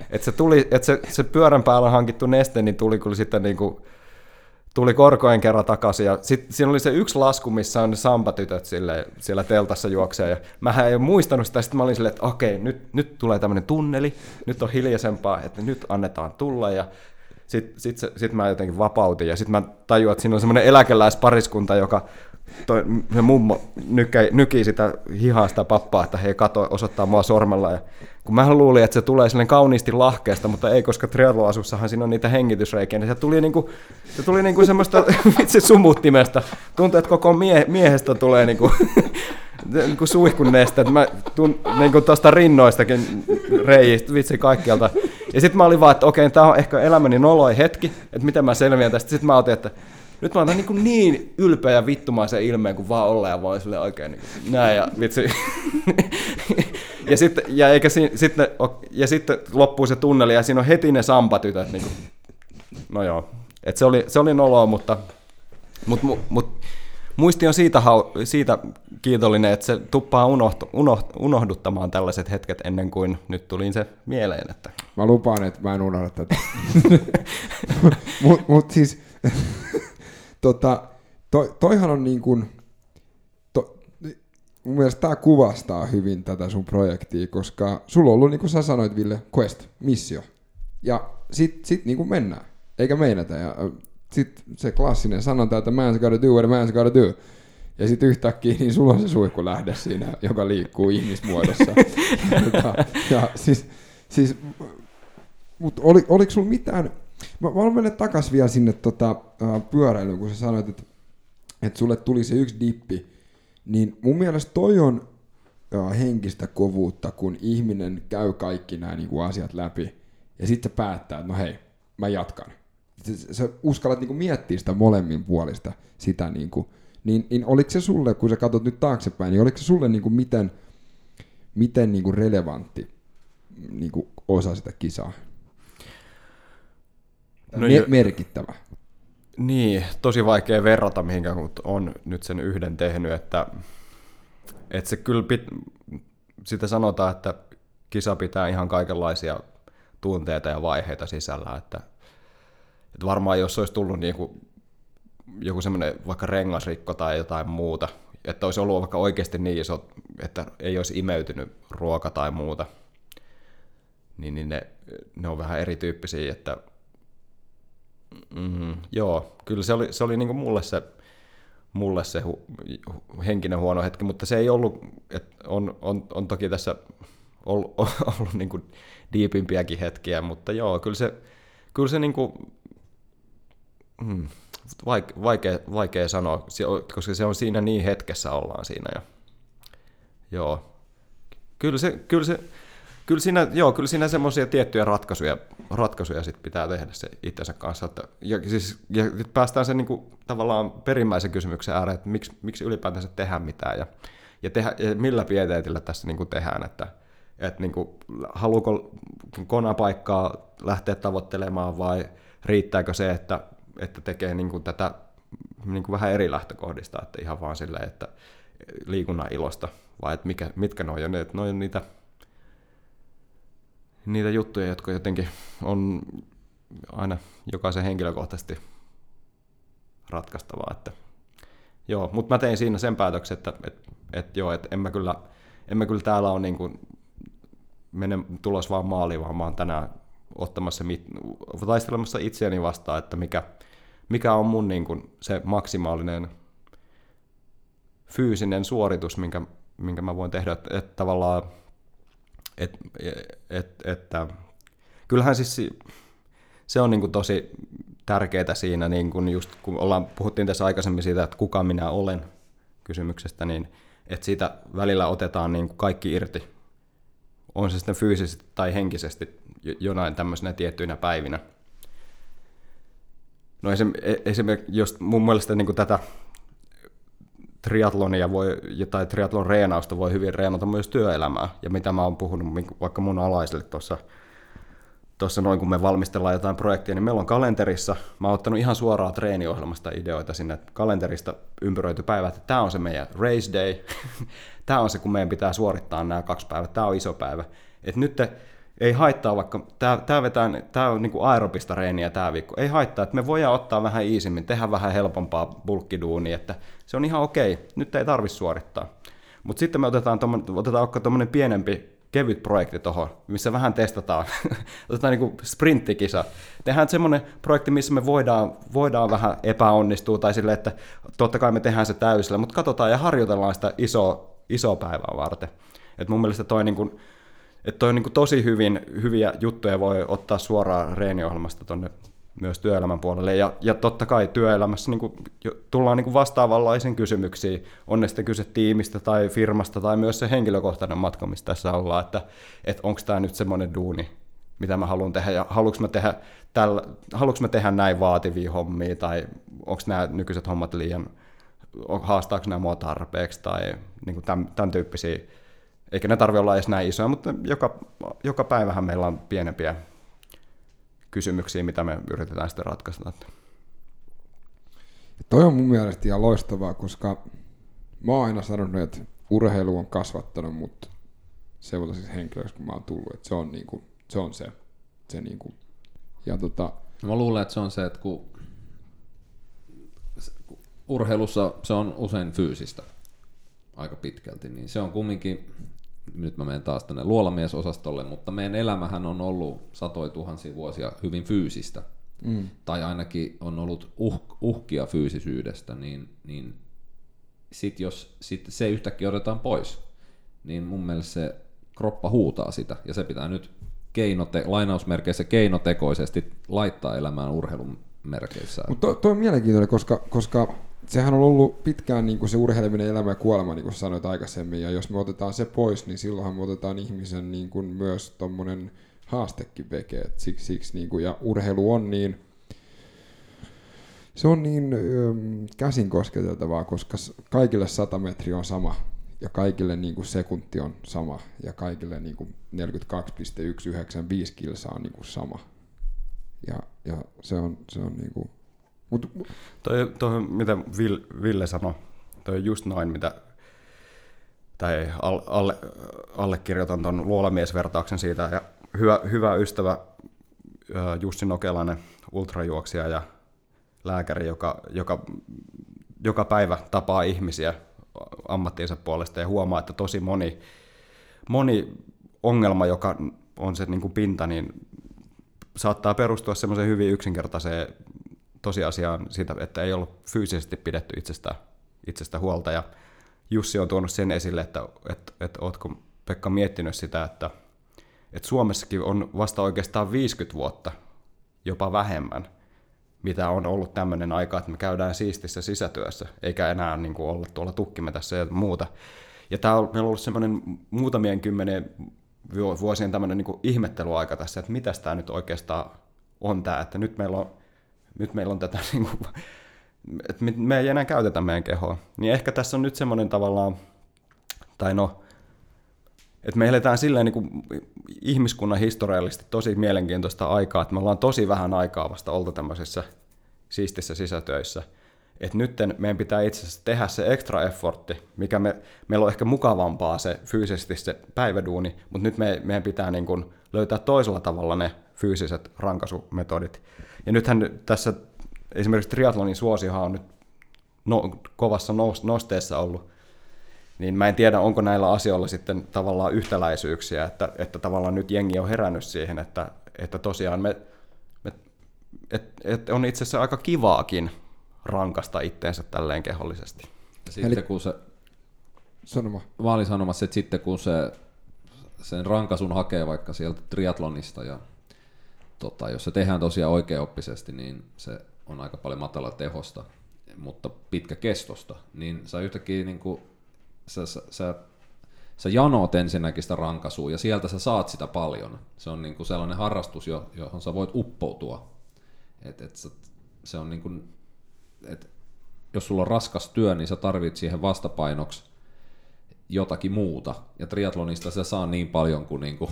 Että se, tuli, et se, se pyörän päällä hankittu neste, niin tuli kyllä sitten niinku, tuli korkojen kerran takaisin. Ja sitten siinä oli se yksi lasku, missä on ne sampatytöt sille, siellä teltassa juoksee. Ja mähän en muistanut sitä, sitten mä olin silleen, että okei, nyt, nyt tulee tämmöinen tunneli, nyt on hiljaisempaa, että nyt annetaan tulla. Ja sitten sit, se- sit mä jotenkin vapautin ja sitten mä tajuin, että siinä on semmoinen eläkeläispariskunta, joka toi, se mummo nykä, nykii sitä hihaa sitä pappaa, että hei kato, osoittaa mua sormella. Ja kun mä luulin, että se tulee silleen kauniisti lahkeesta, mutta ei, koska triatloasussahan siinä on niitä hengitysreikiä, niin se tuli niinku, se tuli niinku semmoista vitsi sumuttimesta. Tuntuu, että koko mie, miehestä tulee niinku, niinku suihkun neste, että mä tun, niinku tuosta rinnoistakin reijistä, vitsi kaikkialta. Ja sitten mä olin vaan, että okei, tää on ehkä elämäni noloi hetki, että miten mä selviän tästä. Sitten mä otin, että nyt mä otan niin, niin ylpeä ja vittumaisen ilmeen kuin vaan olla ja vaan sille oikein niin kuin, näin ja vitsi. ja sitten, ja, eikä si, sitten, ja sitten loppuu se tunneli ja siinä on heti ne sampatytöt. Niin kuin, no joo, et se oli, se oli noloa, mutta, mutta, mut, mut, muisti on siitä, hau- siitä kiitollinen, että se tuppaa unohtu, unoht, unohduttamaan tällaiset hetket ennen kuin nyt tuli se mieleen. Että Mä lupaan, että mä en unohda tätä. mut, mut siis, tota, to, toihan on niin kuin, to, mun mielestä tämä kuvastaa hyvin tätä sun projektia, koska sulla on ollut, niin kuin sä sanoit Ville, quest, missio. Ja sit, sit niin kuin mennään, eikä meinata. Ja sit se klassinen sanonta, että man's gotta do what a man's gotta do. Ja sitten yhtäkkiä niin sulla on se suihku lähde siinä, joka liikkuu ihmismuodossa. ja, ja siis, siis mutta oli, oliko sulla mitään, mä, mä haluan mennä takas vielä sinne tota, uh, pyöräilyyn, kun sä sanoit, että, että sulle tuli se yksi dippi, niin mun mielestä toi on uh, henkistä kovuutta, kun ihminen käy kaikki nämä niinku, asiat läpi, ja sitten päättää, että no hei, mä jatkan. Sä, sä uskallat niinku, miettiä sitä molemmin puolista, sitä niinku, niin, niin oliko se sulle, kun sä katsot nyt taaksepäin, niin oliko se sulle niinku, miten, miten niinku, relevantti niinku, osa sitä kisaa? No Me- merkittävä. Niin, tosi vaikea verrata mihinkään, mutta on nyt sen yhden tehnyt, että, että se kyllä pit, sitä sanotaan, että kisa pitää ihan kaikenlaisia tunteita ja vaiheita sisällä, että, että varmaan jos olisi tullut niin kuin joku semmoinen vaikka rengasrikko tai jotain muuta, että olisi ollut vaikka oikeasti niin iso, että ei olisi imeytynyt ruoka tai muuta, niin, niin ne, ne on vähän erityyppisiä, että Mm, joo, kyllä se oli, se oli niinku mulle se, mulle se hu, hu, henkinen huono hetki, mutta se ei ollut, että on, on, on toki tässä ollut, ollut niinku diipimpiäkin hetkiä, mutta joo, kyllä se, kyllä se niinku, mm, vaike, vaikea, vaikea sanoa, koska se on siinä niin hetkessä ollaan siinä ja joo, kyllä se, kyllä se, Kyllä siinä, joo, kyllä siinä semmoisia tiettyjä ratkaisuja, ratkaisuja sit pitää tehdä se itsensä kanssa. Että, ja, siis, ja päästään sen niin kuin, tavallaan perimmäisen kysymyksen ääreen, että miksi, miksi ylipäätänsä tehdään mitään ja, ja, tehdä, ja millä pieteetillä tässä niin kuin tehdään. Että, että niin kuin, haluuko konapaikkaa lähteä tavoittelemaan vai riittääkö se, että että tekee niin kuin tätä niin kuin vähän eri lähtökohdista, että ihan vaan silleen, että liikunnan ilosta, vai että mikä, mitkä ne on, ja ne, ne on niitä, niitä juttuja, jotka jotenkin on aina jokaisen henkilökohtaisesti ratkaistavaa, että joo, mutta mä tein siinä sen päätöksen, että et, et joo, että en mä kyllä, en mä kyllä täällä ole niin kuin, mene tulos vaan maaliin, vaan mä oon tänään ottamassa, taistelemassa itseäni vastaan, että mikä, mikä on mun niin kuin, se maksimaalinen fyysinen suoritus, minkä, minkä mä voin tehdä, että, että tavallaan, et, et, että kyllähän siis se on niin kuin tosi tärkeää siinä, niin kuin just kun ollaan, puhuttiin tässä aikaisemmin siitä, että kuka minä olen kysymyksestä, niin että siitä välillä otetaan niin kuin kaikki irti, on se sitten fyysisesti tai henkisesti jonain tämmöisenä tiettyinä päivinä. No esimerkiksi, jos mun mielestä niin kuin tätä triatlonia voi, tai triatlon reenausta voi hyvin reenata myös työelämää, ja mitä mä oon puhunut vaikka mun alaisille tuossa tuossa noin kun me valmistellaan jotain projektia, niin meillä on kalenterissa, mä oon ottanut ihan suoraan treeniohjelmasta ideoita sinne kalenterista ympäröity päivä, että tämä on se meidän race day, tämä on se kun meidän pitää suorittaa nämä kaksi päivää, tämä on iso päivä. Et nyt te, ei haittaa vaikka, tämä, vetää, tämä on niin kuin aerobista reeniä tämä viikko, ei haittaa, että me voidaan ottaa vähän iisimmin, tehdä vähän helpompaa bulkkiduunia, että se on ihan okei, nyt ei tarvitse suorittaa. Mutta sitten me otetaan, otetaan tuommoinen pienempi kevyt projekti tuohon, missä vähän testataan. Otetaan niin kuin sprinttikisa. Tehdään semmoinen projekti, missä me voidaan, voidaan vähän epäonnistua, tai sille, että totta kai me tehdään se täysillä, mutta katsotaan ja harjoitellaan sitä isoa, isoa päivää varten. Et mun mielestä toi, niin kuin, että toi niin kuin tosi hyvin, hyviä juttuja voi ottaa suoraan reeniohjelmasta tuonne myös työelämän puolelle. Ja, ja totta kai työelämässä niin kuin, tullaan niin kuin vastaavanlaisiin kysymyksiin, on ne sitten kyse tiimistä tai firmasta tai myös se henkilökohtainen matka, missä tässä ollaan, että, että onko tämä nyt semmoinen duuni, mitä mä haluan tehdä? Ja haluanko mä tehdä, tällä, haluanko mä tehdä näin vaativia hommia tai onko nämä nykyiset hommat liian, haastaako nämä mua tarpeeksi tai niin kuin tämän, tämän tyyppisiä, eikä ne tarvitse olla edes näin isoja, mutta joka, joka päivähän meillä on pienempiä kysymyksiä, mitä me yritetään sitten ratkaista. Ja toi on mun mielestä ihan loistavaa, koska mä oon aina sanonut, että urheilu on kasvattanut mut siis henkilöksi, kun mä oon tullut. Että se on, niinku, se, on se. se niinku. ja tota... Mä luulen, että se on se, että kun urheilussa se on usein fyysistä aika pitkälti, niin se on kumminkin nyt mä menen taas tänne luolamiesosastolle, mutta meidän elämähän on ollut satoi tuhansia vuosia hyvin fyysistä. Mm. Tai ainakin on ollut uh, uhkia fyysisyydestä, niin, niin sit jos sit se yhtäkkiä otetaan pois, niin mun mielestä se kroppa huutaa sitä, ja se pitää nyt keinote, lainausmerkeissä keinotekoisesti laittaa elämään urheilun merkeissä. Mutta toi, toi on mielenkiintoinen, koska, koska sehän on ollut pitkään niin kuin se urheileminen elämä ja kuolema, niin kuin sanoit aikaisemmin, ja jos me otetaan se pois, niin silloinhan me otetaan ihmisen niin kuin myös tuommoinen haastekin veke, siksi, siksi niin kuin, ja urheilu on niin, se on niin ähm, käsin kosketeltavaa, koska kaikille 100 metriä on sama, ja kaikille niin kuin sekunti on sama, ja kaikille niin kuin 42,195 kilsaa on niin kuin sama. Ja, ja se on, se on niin kuin, Mut, toi, toi, mitä Ville sanoi, toi just noin, mitä tai alle, allekirjoitan tuon luolamiesvertauksen siitä. Ja hyvä, hyvä ystävä Jussi Nokelainen, ultrajuoksija ja lääkäri, joka, joka joka päivä tapaa ihmisiä ammattiinsa puolesta ja huomaa, että tosi moni, moni ongelma, joka on se niin kuin pinta, niin saattaa perustua semmoiseen hyvin yksinkertaiseen tosiasiaan siitä, että ei ollut fyysisesti pidetty itsestä, itsestä huolta. Ja Jussi on tuonut sen esille, että, että, että oletko Pekka miettinyt sitä, että, että Suomessakin on vasta oikeastaan 50 vuotta, jopa vähemmän, mitä on ollut tämmöinen aika, että me käydään siistissä sisätyössä, eikä enää niin kuin olla tuolla tukkimetässä ja muuta. Ja tämä on, meillä on ollut semmoinen muutamien kymmenen vuosien tämmöinen niin ihmettelyaika tässä, että mitä tämä nyt oikeastaan on tämä, että nyt meillä on nyt meillä on tätä, niin kuin, että me ei enää käytetä meidän kehoa. Niin ehkä tässä on nyt semmoinen tavallaan, tai no, että me eletään silleen niin kuin ihmiskunnan historiallisesti tosi mielenkiintoista aikaa, että me ollaan tosi vähän aikaa vasta oltu tämmöisessä siistissä sisätöissä. Että nyt meidän pitää itse asiassa tehdä se extra effortti, mikä me, meillä on ehkä mukavampaa se fyysisesti se päiväduuni, mutta nyt me, meidän pitää niin kuin löytää toisella tavalla ne fyysiset rankasumetodit. Ja nythän tässä esimerkiksi triatlonin suosiohan on nyt no, kovassa nosteessa ollut, niin mä en tiedä, onko näillä asioilla sitten tavallaan yhtäläisyyksiä, että, että tavallaan nyt jengi on herännyt siihen, että, että tosiaan me, me et, et on itse asiassa aika kivaakin rankasta itteensä tälleen kehollisesti. Ja sitten Eli... kun se... Sanoma. Mä olin sanomassa, että sitten kun se sen rankasun hakee vaikka sieltä triatlonista ja tota, jos se tehdään tosiaan oikeaoppisesti, niin se on aika paljon matala tehosta, mutta pitkä kestosta, niin sä yhtäkkiä niin kuin, sä, sä, sä, sä janoot ensinnäkin sitä rankasua ja sieltä sä saat sitä paljon. Se on niin kuin sellainen harrastus, johon sä voit uppoutua. Et, et sä, se on niin kuin, et, jos sulla on raskas työ, niin sä tarvit siihen vastapainoksi jotakin muuta. Ja triatlonista se saa niin paljon kuin, niin kuin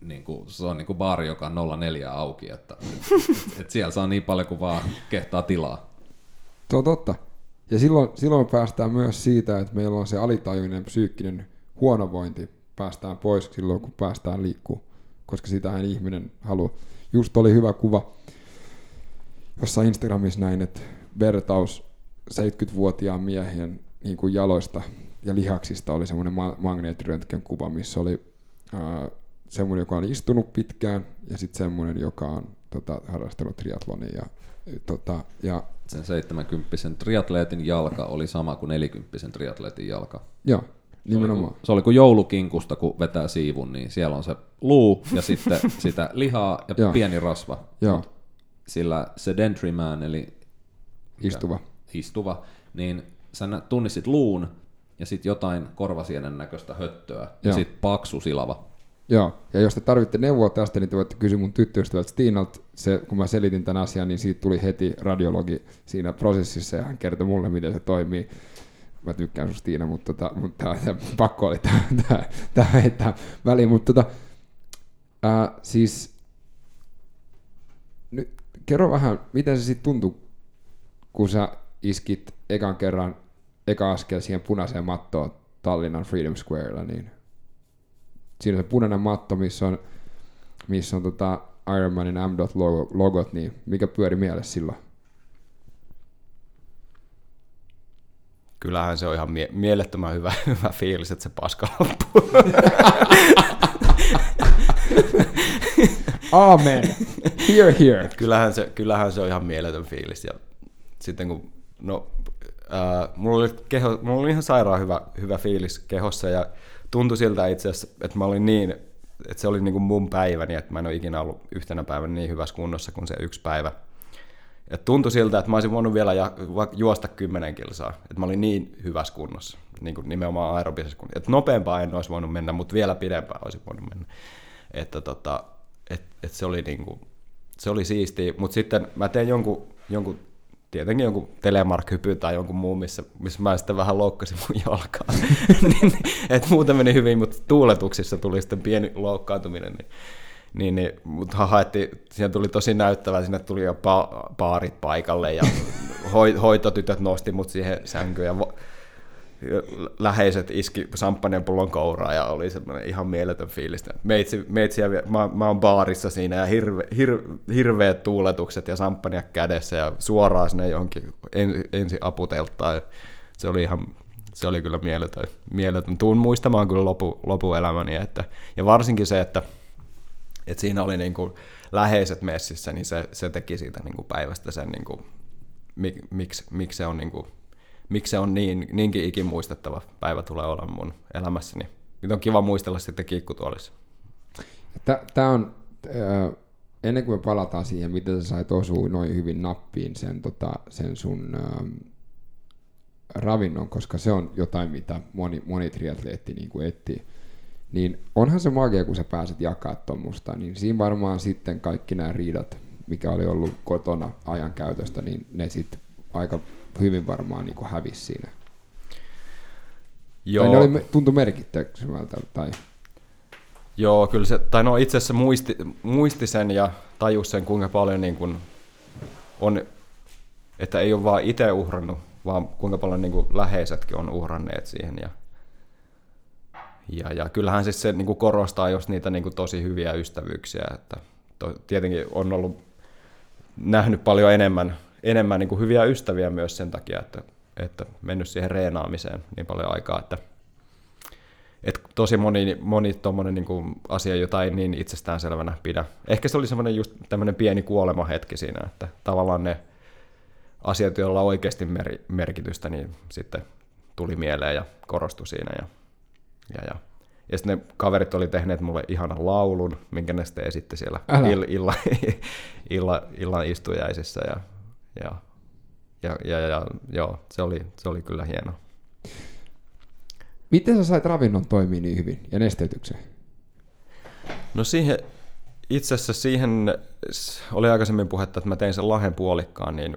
niin kuin, se on niin kuin baari, joka on 04 auki, että et, et siellä saa niin paljon kuin vaan kehtaa tilaa. On totta. Ja silloin, silloin päästään myös siitä, että meillä on se alitajuinen psyykkinen huonovointi, päästään pois silloin, kun päästään liikkuu, koska sitähän ihminen haluaa. Just oli hyvä kuva jossain Instagramissa näin, että vertaus 70-vuotiaan miehien niin kuin jaloista ja lihaksista oli semmoinen ma- magneettiröntgen kuva, missä oli ää, semmoinen, joka on istunut pitkään, ja sitten semmoinen, joka on tota, harrastanut triatlonia. Ja, tota, ja sen 70 triatleetin jalka oli sama kuin 40 triatleetin jalka. Joo, nimenomaan. Se oli, se oli kuin joulukinkusta, kun vetää siivun, niin siellä on se luu ja sitten sitä lihaa ja Joo. pieni rasva. Joo. Sillä sedentary man, eli istuva, istuva niin sä tunnistit luun ja sitten jotain korvasienen näköistä höttöä Joo. ja sitten paksu silava. Joo, ja jos te tarvitte neuvoa tästä, niin te voitte kysyä mun tyttöystävältä Stinalt. Se, kun mä selitin tämän asian, niin siitä tuli heti radiologi siinä prosessissa, ja hän kertoi mulle, miten se toimii. Mä tykkään susta Tiina, mutta, tota, mutta pakko oli tämä heittää väliin. Mutta tota, ää, siis, nyt kerro vähän, miten se sitten tuntui, kun sä iskit ekan kerran, eka askel siihen punaiseen mattoon Tallinnan Freedom Squarella, niin siinä on se punainen matto, missä on, missä on tota Ironmanin M.logot, niin mikä pyöri mielessä silloin? Kyllähän se on ihan mie- mielettömän hyvä, hyvä fiilis, että se paska loppuu. Amen. Here, here. Kyllähän se, kyllähän se on ihan mieletön fiilis. Ja sitten kun, no, äh, mulla, oli keho, mulla oli ihan sairaan hyvä, hyvä fiilis kehossa ja tuntui siltä itse asiassa, että mä olin niin, että se oli niin kuin mun päiväni, että mä en ole ikinä ollut yhtenä päivänä niin hyvässä kunnossa kuin se yksi päivä. Et tuntui siltä, että mä olisin voinut vielä juosta kymmenen kilsaa, että mä olin niin hyvässä kunnossa, niin kuin nimenomaan aerobisessa kunnossa. Että nopeampaa en olisi voinut mennä, mutta vielä pidempään olisi voinut mennä. Että tota, et, et se oli niin kuin, se oli siistiä, mutta sitten mä tein jonkun, jonkun tietenkin jonkun telemark-hypy tai jonkun muun, missä, missä mä sitten vähän loukkasin mun jalkaa. niin, et muuten meni hyvin, mutta tuuletuksissa tuli sitten pieni loukkaantuminen. Niin, niin, niin mutta haettiin, siinä tuli tosi näyttävää, sinne tuli jo pa- paarit paikalle ja hoitotytöt nosti mut siihen sänkyyn ja vo- läheiset iski samppanjan pullon kouraa ja oli semmoinen ihan mieletön fiilis. Meitsi, meitsiä, mä, mä oon baarissa siinä ja hirve, hir, hirveät tuuletukset ja samppania kädessä ja suoraan sinne johonkin en, ensi aputeltaan. Se oli ihan se oli kyllä mieletön. mieletön. Tuun muistamaan kyllä lopu, lopuelämäni. Että, ja varsinkin se, että, että siinä oli niin kuin läheiset messissä, niin se, se teki siitä niin kuin päivästä sen, niin kuin, mik, miksi, miksi se on niin kuin miksi se on niin, niinkin ikimuistettava päivä tulee olemaan mun elämässäni. Nyt on kiva muistella sitten kiikkutuolissa. Tämä on, äh, ennen kuin me palataan siihen, miten sä sait osua noin hyvin nappiin sen, tota, sen sun äh, ravinnon, koska se on jotain, mitä moni, moni triatleetti niin kuin etsii. Niin onhan se magia, kun sä pääset jakaa tuommoista, niin siinä varmaan sitten kaikki nämä riidat, mikä oli ollut kotona ajan käytöstä, niin ne sitten aika hyvin varmaan niin kuin hävisi siinä. Joo. Tai ne oli, tuntui merkittävältä. Tai... Joo, kyllä se, tai no itse asiassa muisti, muisti sen ja tajus sen, kuinka paljon niin kuin on että ei ole vaan itse uhrannut, vaan kuinka paljon niin kuin läheisetkin on uhranneet siihen. Ja, ja, ja kyllähän siis se niin kuin korostaa just niitä niin kuin tosi hyviä ystävyyksiä, että to, tietenkin on ollut nähnyt paljon enemmän, enemmän niin kuin hyviä ystäviä myös sen takia, että, että mennyt siihen reenaamiseen niin paljon aikaa, että, että tosi moni, moni tommonen niin kuin asia, jota ei niin itsestäänselvänä pidä. Ehkä se oli semmoinen just tämmöinen pieni kuolemahetki siinä, että tavallaan ne asiat, joilla on oikeasti mer- merkitystä, niin sitten tuli mieleen ja korostui siinä. Ja, ja, ja. ja sitten ne kaverit oli tehneet mulle ihanan laulun, minkä ne sitten esitti siellä ill, illa, illa, illan istujaisissa. Ja, ja, ja, ja, ja joo, se oli, se oli kyllä hieno. Miten sä sait ravinnon toimia niin hyvin ja nesteytykseen? No siihen, itse asiassa siihen oli aikaisemmin puhetta, että mä tein sen lahen puolikkaan, niin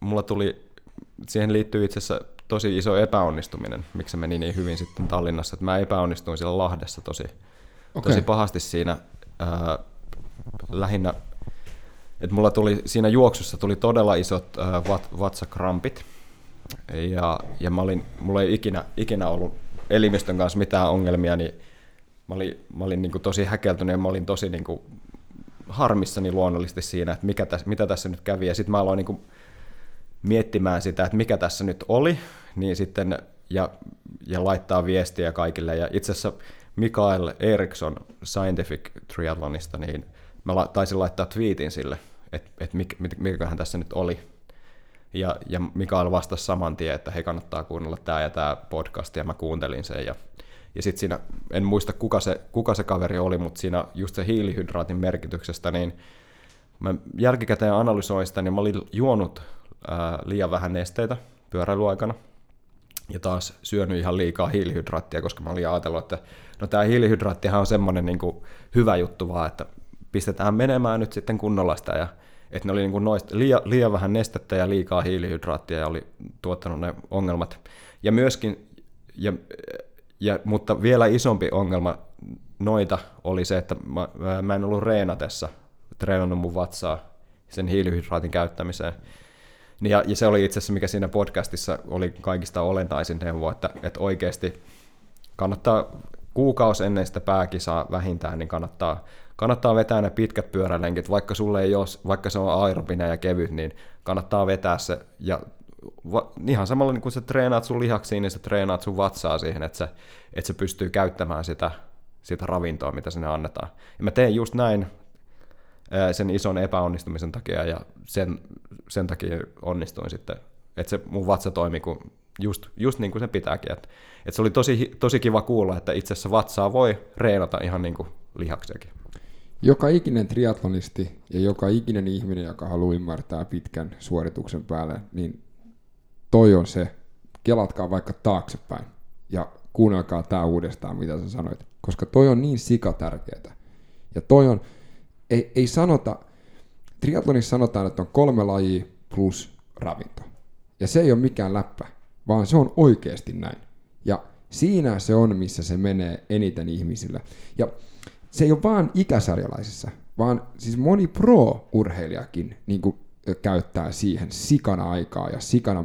mulla tuli, siihen liittyy itse asiassa tosi iso epäonnistuminen, miksi se meni niin hyvin sitten Tallinnassa, että mä epäonnistuin siellä Lahdessa tosi, okay. tosi pahasti siinä ää, lähinnä, että mulla tuli siinä juoksussa tuli todella isot ää, vat, vatsakrampit, ja, ja mä olin, mulla ei ikinä, ikinä ollut elimistön kanssa mitään ongelmia, niin mä olin, mä olin niin kuin tosi häkeltynyt ja mä olin tosi niin kuin harmissani luonnollisesti siinä, että mikä täs, mitä tässä nyt kävi. Ja sitten mä aloin niin kuin miettimään sitä, että mikä tässä nyt oli, niin sitten ja, ja laittaa viestiä kaikille. Ja itse asiassa Mikael Eriksson Scientific Triathlonista, niin mä la, taisin laittaa tweetin sille, että, että mik, mikähän tässä nyt oli. Ja, ja Mikael vastasi saman tien, että he kannattaa kuunnella tämä ja tämä podcast, ja mä kuuntelin sen. Ja, ja sitten siinä, en muista kuka se, kuka se kaveri oli, mutta siinä just se hiilihydraatin merkityksestä, niin mä jälkikäteen analysoin sitä, niin mä olin juonut ää, liian vähän nesteitä pyöräilyaikana ja taas syönyt ihan liikaa hiilihydraattia, koska mä olin ajatellut, että no tämä hiilihydraattihan on semmoinen niin hyvä juttu vaan, että pistetään menemään nyt sitten kunnolla sitä ja että ne oli niin kuin noista, liian, liian vähän nestettä ja liikaa hiilihydraattia ja oli tuottanut ne ongelmat. Ja myöskin, ja, ja, mutta vielä isompi ongelma noita oli se, että mä, mä en ollut reenatessa treenannut mun vatsaa sen hiilihydraatin käyttämiseen. Ja, ja se oli itse asiassa, mikä siinä podcastissa oli kaikista olentaisin neuvo, että, että oikeasti kannattaa kuukausi ennen sitä pääkisaa vähintään, niin kannattaa, kannattaa vetää ne pitkät pyörälenkit, vaikka sulle ei ole, vaikka se on aerobinen ja kevyt, niin kannattaa vetää se, ja va, ihan samalla niin kuin sä treenaat sun lihaksiin, niin sä treenaat sun vatsaa siihen, että se, että se pystyy käyttämään sitä, sitä ravintoa, mitä sinne annetaan. Ja mä teen just näin sen ison epäonnistumisen takia ja sen, sen takia onnistuin sitten, että se mun vatsa toimi kun just, just niin kuin se pitääkin. Että, että se oli tosi, tosi kiva kuulla, että itse asiassa vatsaa voi reenata ihan niin kuin lihaksiakin. Joka ikinen triatlonisti ja joka ikinen ihminen, joka haluaa ymmärtää pitkän suorituksen päälle, niin toi on se, kelatkaa vaikka taaksepäin ja kuunnelkaa tämä uudestaan, mitä sä sanoit, koska toi on niin sika tärkeää. Ja toi on, ei, ei sanota, triathlonissa sanotaan, että on kolme lajia plus ravinto. Ja se ei ole mikään läppä, vaan se on oikeasti näin. Ja siinä se on, missä se menee eniten ihmisillä. Ja se ei ole vaan ikäsarjalaisissa, vaan siis moni pro-urheilijakin niin kuin, käyttää siihen sikana aikaa ja sikana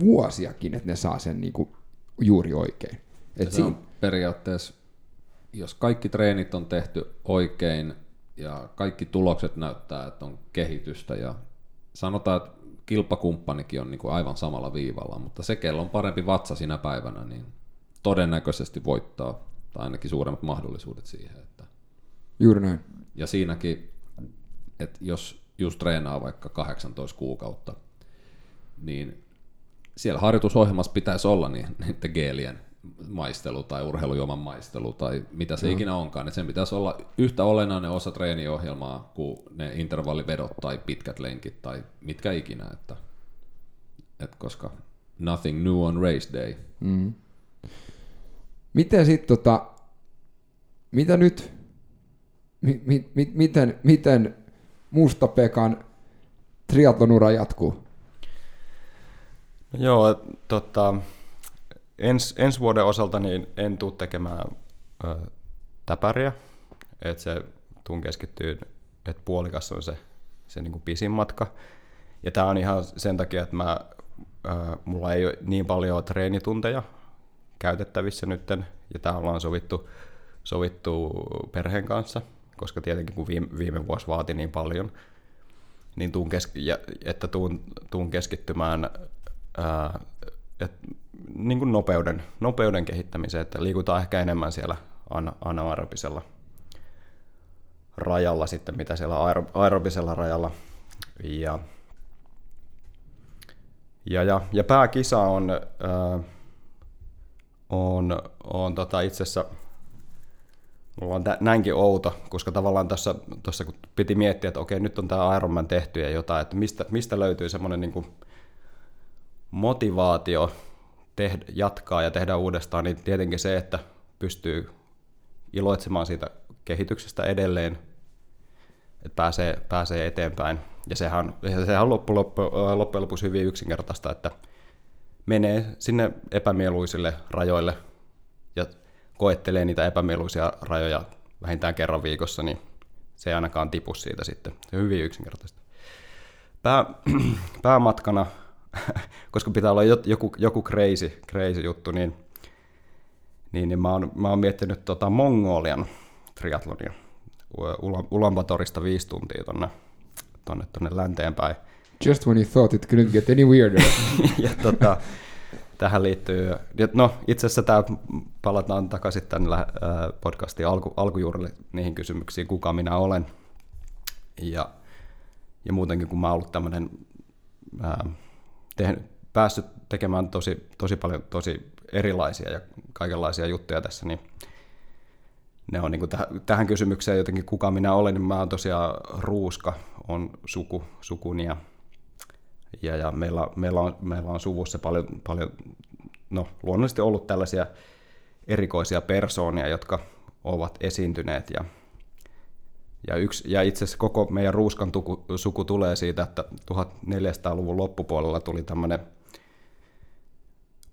vuosiakin, että ne saa sen niin kuin, juuri oikein. Et se siinä... on periaatteessa, jos kaikki treenit on tehty oikein, ja kaikki tulokset näyttää, että on kehitystä ja sanotaan, että kilpakumppanikin on niin kuin aivan samalla viivalla, mutta se, kello on parempi vatsa sinä päivänä, niin todennäköisesti voittaa, tai ainakin suuremmat mahdollisuudet siihen. Juuri näin. Ja siinäkin, että jos just treenaa vaikka 18 kuukautta, niin siellä harjoitusohjelmassa pitäisi olla niin, niiden geelien maistelu tai urheilujuoman maistelu tai mitä se no. ikinä onkaan, että sen pitäisi olla yhtä olennainen osa treeniohjelmaa kuin ne intervallivedot tai pitkät lenkit tai mitkä ikinä, että, että koska nothing new on race day. Mm. Miten sitten tota, mitä nyt, mi, mi, mi, miten, miten Musta Pekan triatlonura jatkuu? No joo, tota, ens, ensi vuoden osalta niin en tule tekemään ö, täpäriä, että se tuun keskittyy, että puolikas on se, se niin kuin pisin matka. Ja tämä on ihan sen takia, että mä, ää, mulla ei ole niin paljon treenitunteja käytettävissä nytten, ja tämä ollaan sovittu, sovittu perheen kanssa, koska tietenkin kun viime, viime vuosi vaati niin paljon, niin tuun kes- ja, että tuun, tuun keskittymään ää, et, niin kuin nopeuden, nopeuden kehittämiseen, että liikutaan ehkä enemmän siellä ana- anaerobisella rajalla sitten, mitä siellä aero- aerobisella rajalla. Ja, ja, ja, ja pääkisa on, ää, on, on tota itse asiassa Mulla on tä- näinkin outo, koska tavallaan tuossa, tuossa kun piti miettiä, että okei, nyt on tämä Ironman tehty ja jotain, että mistä, mistä löytyy semmoinen niin motivaatio tehdä, jatkaa ja tehdä uudestaan, niin tietenkin se, että pystyy iloitsemaan siitä kehityksestä edelleen, että pääsee, pääsee eteenpäin. Ja sehän, sehän on loppu, loppu, loppujen lopuksi hyvin yksinkertaista, että menee sinne epämieluisille rajoille koettelee niitä epämieluisia rajoja vähintään kerran viikossa, niin se ei ainakaan tipu siitä sitten. Se on hyvin yksinkertaista. Pää, päämatkana, koska pitää olla joku, joku crazy, crazy juttu, niin, niin, niin mä, oon, mä oon miettinyt tota Mongolian triatlonia. Ulaanbaatorista viisi tuntia tonne, tonne, tonne länteen päin. Just when you thought it couldn't get any weirder. ja tota, tähän liittyy, no itse asiassa tämä palataan takaisin tänne podcastin alku, alkujuurille niihin kysymyksiin, kuka minä olen. Ja, ja muutenkin, kun mä oon ollut tämmöinen, päässyt tekemään tosi, tosi paljon tosi erilaisia ja kaikenlaisia juttuja tässä, niin ne on niin kuin täh, tähän kysymykseen jotenkin kuka minä olen, niin mä oon tosiaan Ruuska, on suku, sukuni ja, ja, ja meillä, meillä, on, meillä on suvussa paljon, paljon no, luonnollisesti ollut tällaisia erikoisia persoonia, jotka ovat esiintyneet ja, ja, yksi, ja itse asiassa koko meidän ruuskan tuku, suku tulee siitä, että 1400-luvun loppupuolella tuli tämmöinen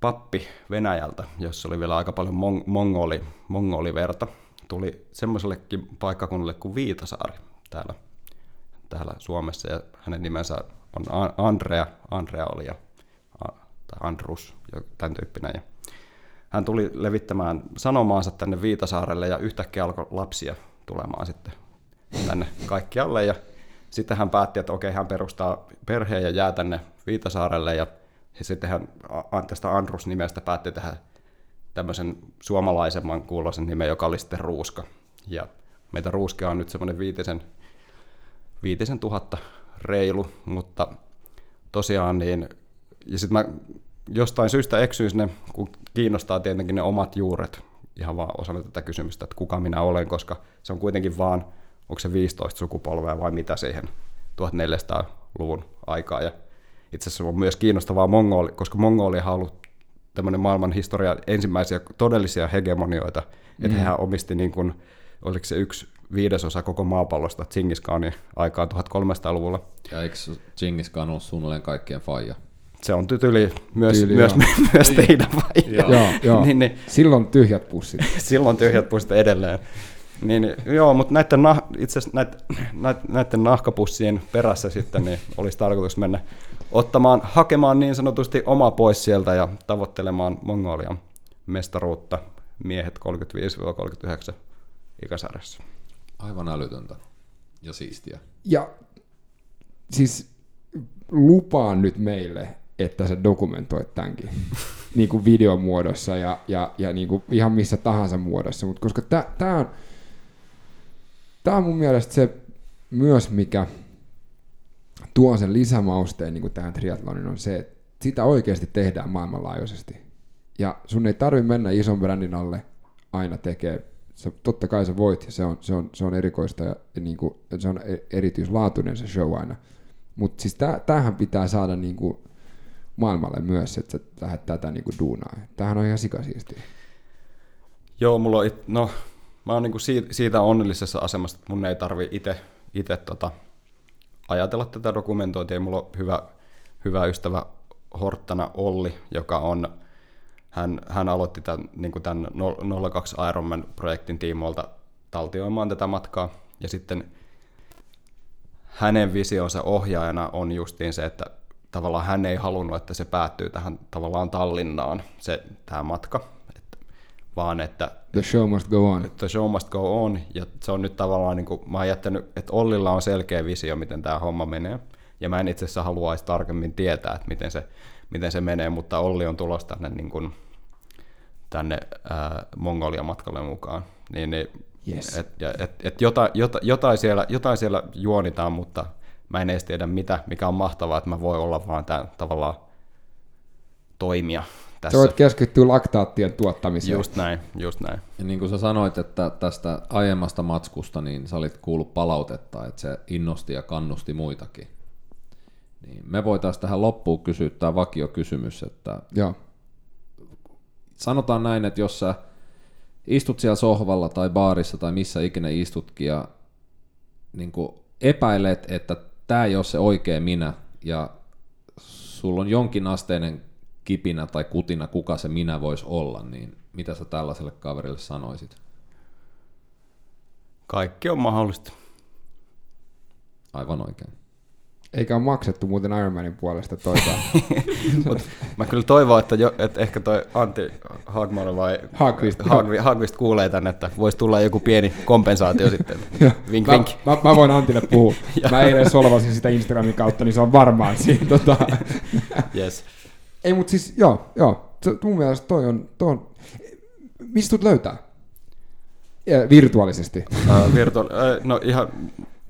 pappi Venäjältä, jossa oli vielä aika paljon mong- mongoli, mongoliverta. Tuli semmoisellekin paikkakunnalle kuin Viitasaari täällä, täällä Suomessa, ja hänen nimensä on Andrea, Andrea oli, ja, tai Andrus, tämän tyyppinen. Ja hän tuli levittämään sanomaansa tänne Viitasaarelle, ja yhtäkkiä alkoi lapsia tulemaan sitten tänne kaikkialle, ja sitten hän päätti, että okei, hän perustaa perheen ja jää tänne Viitasaarelle, ja sitten hän tästä Andrus-nimestä päätti tehdä tämmöisen suomalaisemman kuuloisen nimen, joka oli sitten Ruuska. Ja meitä Ruuskia on nyt semmoinen viitisen, viitisen tuhatta reilu, mutta tosiaan niin, ja sitten mä jostain syystä eksyin sinne, kun kiinnostaa tietenkin ne omat juuret, ihan vaan osana tätä kysymystä, että kuka minä olen, koska se on kuitenkin vaan, onko se 15 sukupolvea vai mitä siihen 1400-luvun aikaa, ja itse asiassa on myös kiinnostavaa Mongoli, koska Mongolia on ollut tämmöinen maailman historian ensimmäisiä todellisia hegemonioita, mm. että hehän omisti niin kuin, oliko se yksi viidesosa koko maapallosta Tsingis Khanin aikaan 1300-luvulla. Ja eikö Tsingis Khan ollut suunnilleen kaikkien faija? Se on tytyli myös, Tyyli, myös, myös teidän faija. Joo, joo. niin, niin, silloin tyhjät pussit. silloin tyhjät pussit edelleen. Niin, joo, mutta näiden, nah, itse näiden, näiden nahkapussien perässä sitten niin olisi tarkoitus mennä ottamaan, hakemaan niin sanotusti oma pois sieltä ja tavoittelemaan Mongolian mestaruutta miehet 35-39 ikäsarjassa. Aivan älytöntä ja siistiä. Ja siis lupaan nyt meille, että sä dokumentoit tämänkin niin kuin videomuodossa ja, ja, ja niin kuin ihan missä tahansa muodossa, mutta koska tämä on, tää on mun mielestä se myös, mikä tuo sen lisämausteen niin kuin tähän triathlonin on se, että sitä oikeasti tehdään maailmanlaajuisesti. Ja sun ei tarvi mennä ison brändin alle aina tekee. Se, totta kai sä voit, se on, se on, se on erikoista ja, ja niin kuin, se on e, erityislaatuinen se show aina. Mutta siis tämähän pitää saada niin kuin maailmalle myös, että sä lähdet tätä niin kuin duunaa. Tämähän on ihan sikasiisti. Joo, mulla on, no, mä oon niin kuin siitä, siitä onnellisessa asemassa, että mun ei tarvi itse tota, ajatella tätä dokumentointia. Mulla on hyvä, hyvä ystävä Horttana Olli, joka on, hän, hän aloitti tämän, niin kuin tämän 02 Ironman-projektin tiimoilta taltioimaan tätä matkaa. Ja sitten hänen visionsa ohjaajana on justiin se, että tavallaan hän ei halunnut, että se päättyy tähän tavallaan Tallinnaan, se, tämä matka, että, vaan että The show must go on. the show must go on, ja se on nyt tavallaan, niin kuin, mä oon jättänyt, että Ollilla on selkeä visio, miten tämä homma menee, ja mä en itse asiassa haluaisi tarkemmin tietää, että miten se, miten se menee, mutta Olli on tulossa tänne, niin kuin, tänne ää, Mongolian matkalle mukaan, niin, niin Yes. et, ja, et, et jotain, jotain, jotain, siellä, jotain siellä juonitaan, mutta mä en edes tiedä mitä, mikä on mahtavaa, että mä voi olla vaan tämä tavallaan toimija tässä. Sä voit keskittyä laktaattien tuottamiseen. Just näin, just näin. Ja niin kuin sä sanoit, että tästä aiemmasta matskusta, niin sä olit kuullut palautetta, että se innosti ja kannusti muitakin. Niin me voitaisiin tähän loppuun kysyä tämä vakiokysymys, että Joo. sanotaan näin, että jos sä istut siellä sohvalla tai baarissa tai missä ikinä istutkin ja niin kuin epäilet, että tämä ei ole se oikea minä ja sulla on jonkin asteinen kipinä tai kutina, kuka se minä voisi olla, niin mitä sä tällaiselle kaverille sanoisit? Kaikki on mahdollista. Aivan oikein. Eikä ole maksettu muuten Ironmanin puolesta. Mut mä kyllä toivon, että, jo, että ehkä toi Antti Hagman vai Hagqvist. Hagqvist, Hagqvist kuulee tänne, että voisi tulla joku pieni kompensaatio sitten. Vink, mä, vink. mä, mä, voin Antille puhua. mä eilen solvasin sitä Instagramin kautta, niin se on varmaan siinä. Tota. Yes. Ei, mutta siis joo, joo. Mun mielestä toi on, toi on... Mistä löytää? Ja, virtuaalisesti. Uh, virtual, uh, no ihan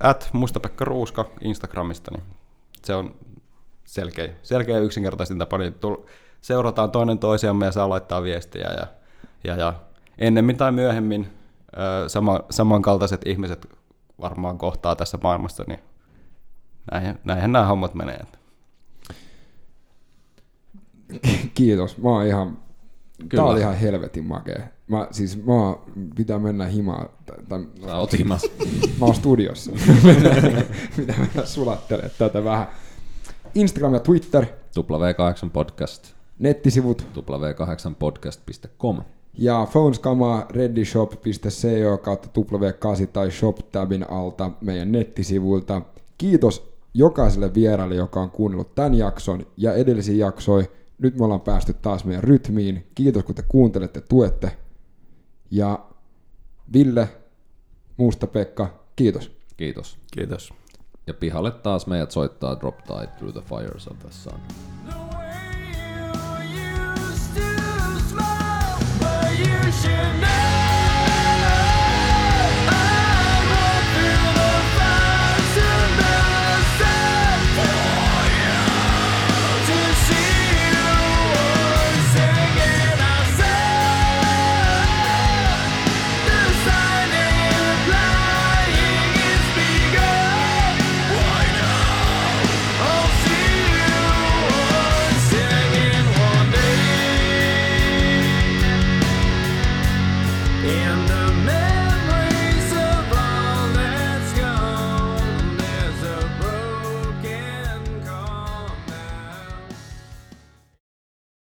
at Mustapekka Ruuska Instagramista, niin se on selkeä, selkeä ja yksinkertaisin tapa, niin tul, seurataan toinen toisiamme ja saa laittaa viestiä ja, ja, ja ennemmin tai myöhemmin uh, sama, samankaltaiset ihmiset varmaan kohtaa tässä maailmassa, niin näinhän, näinhän nämä hommat menee. Kiitos. Mä oon ihan... Kyllä. Kyllä. Tää oli ihan helvetin makea. Mä, siis mä pitää mennä himaan. Tai, tai, Sä oot himas. mä oon studiossa. Mitä mennä sulattelee tätä vähän. Instagram ja Twitter, W8 podcast, nettisivut w8podcast.com. ja phoneskamaa readyshop.co kautta W8 tai shop-tabin alta meidän nettisivuilta. Kiitos jokaiselle vieraille, joka on kuunnellut tämän jakson ja edellisiä jaksoja. Nyt me ollaan päästy taas meidän rytmiin. Kiitos kun te kuuntelette, tuette. Ja Ville, Muusta Pekka, kiitos. Kiitos. Kiitos. Ja pihalle taas meidät soittaa Drop Tide Through the Fires of the Sun. The way you used to smile, but you should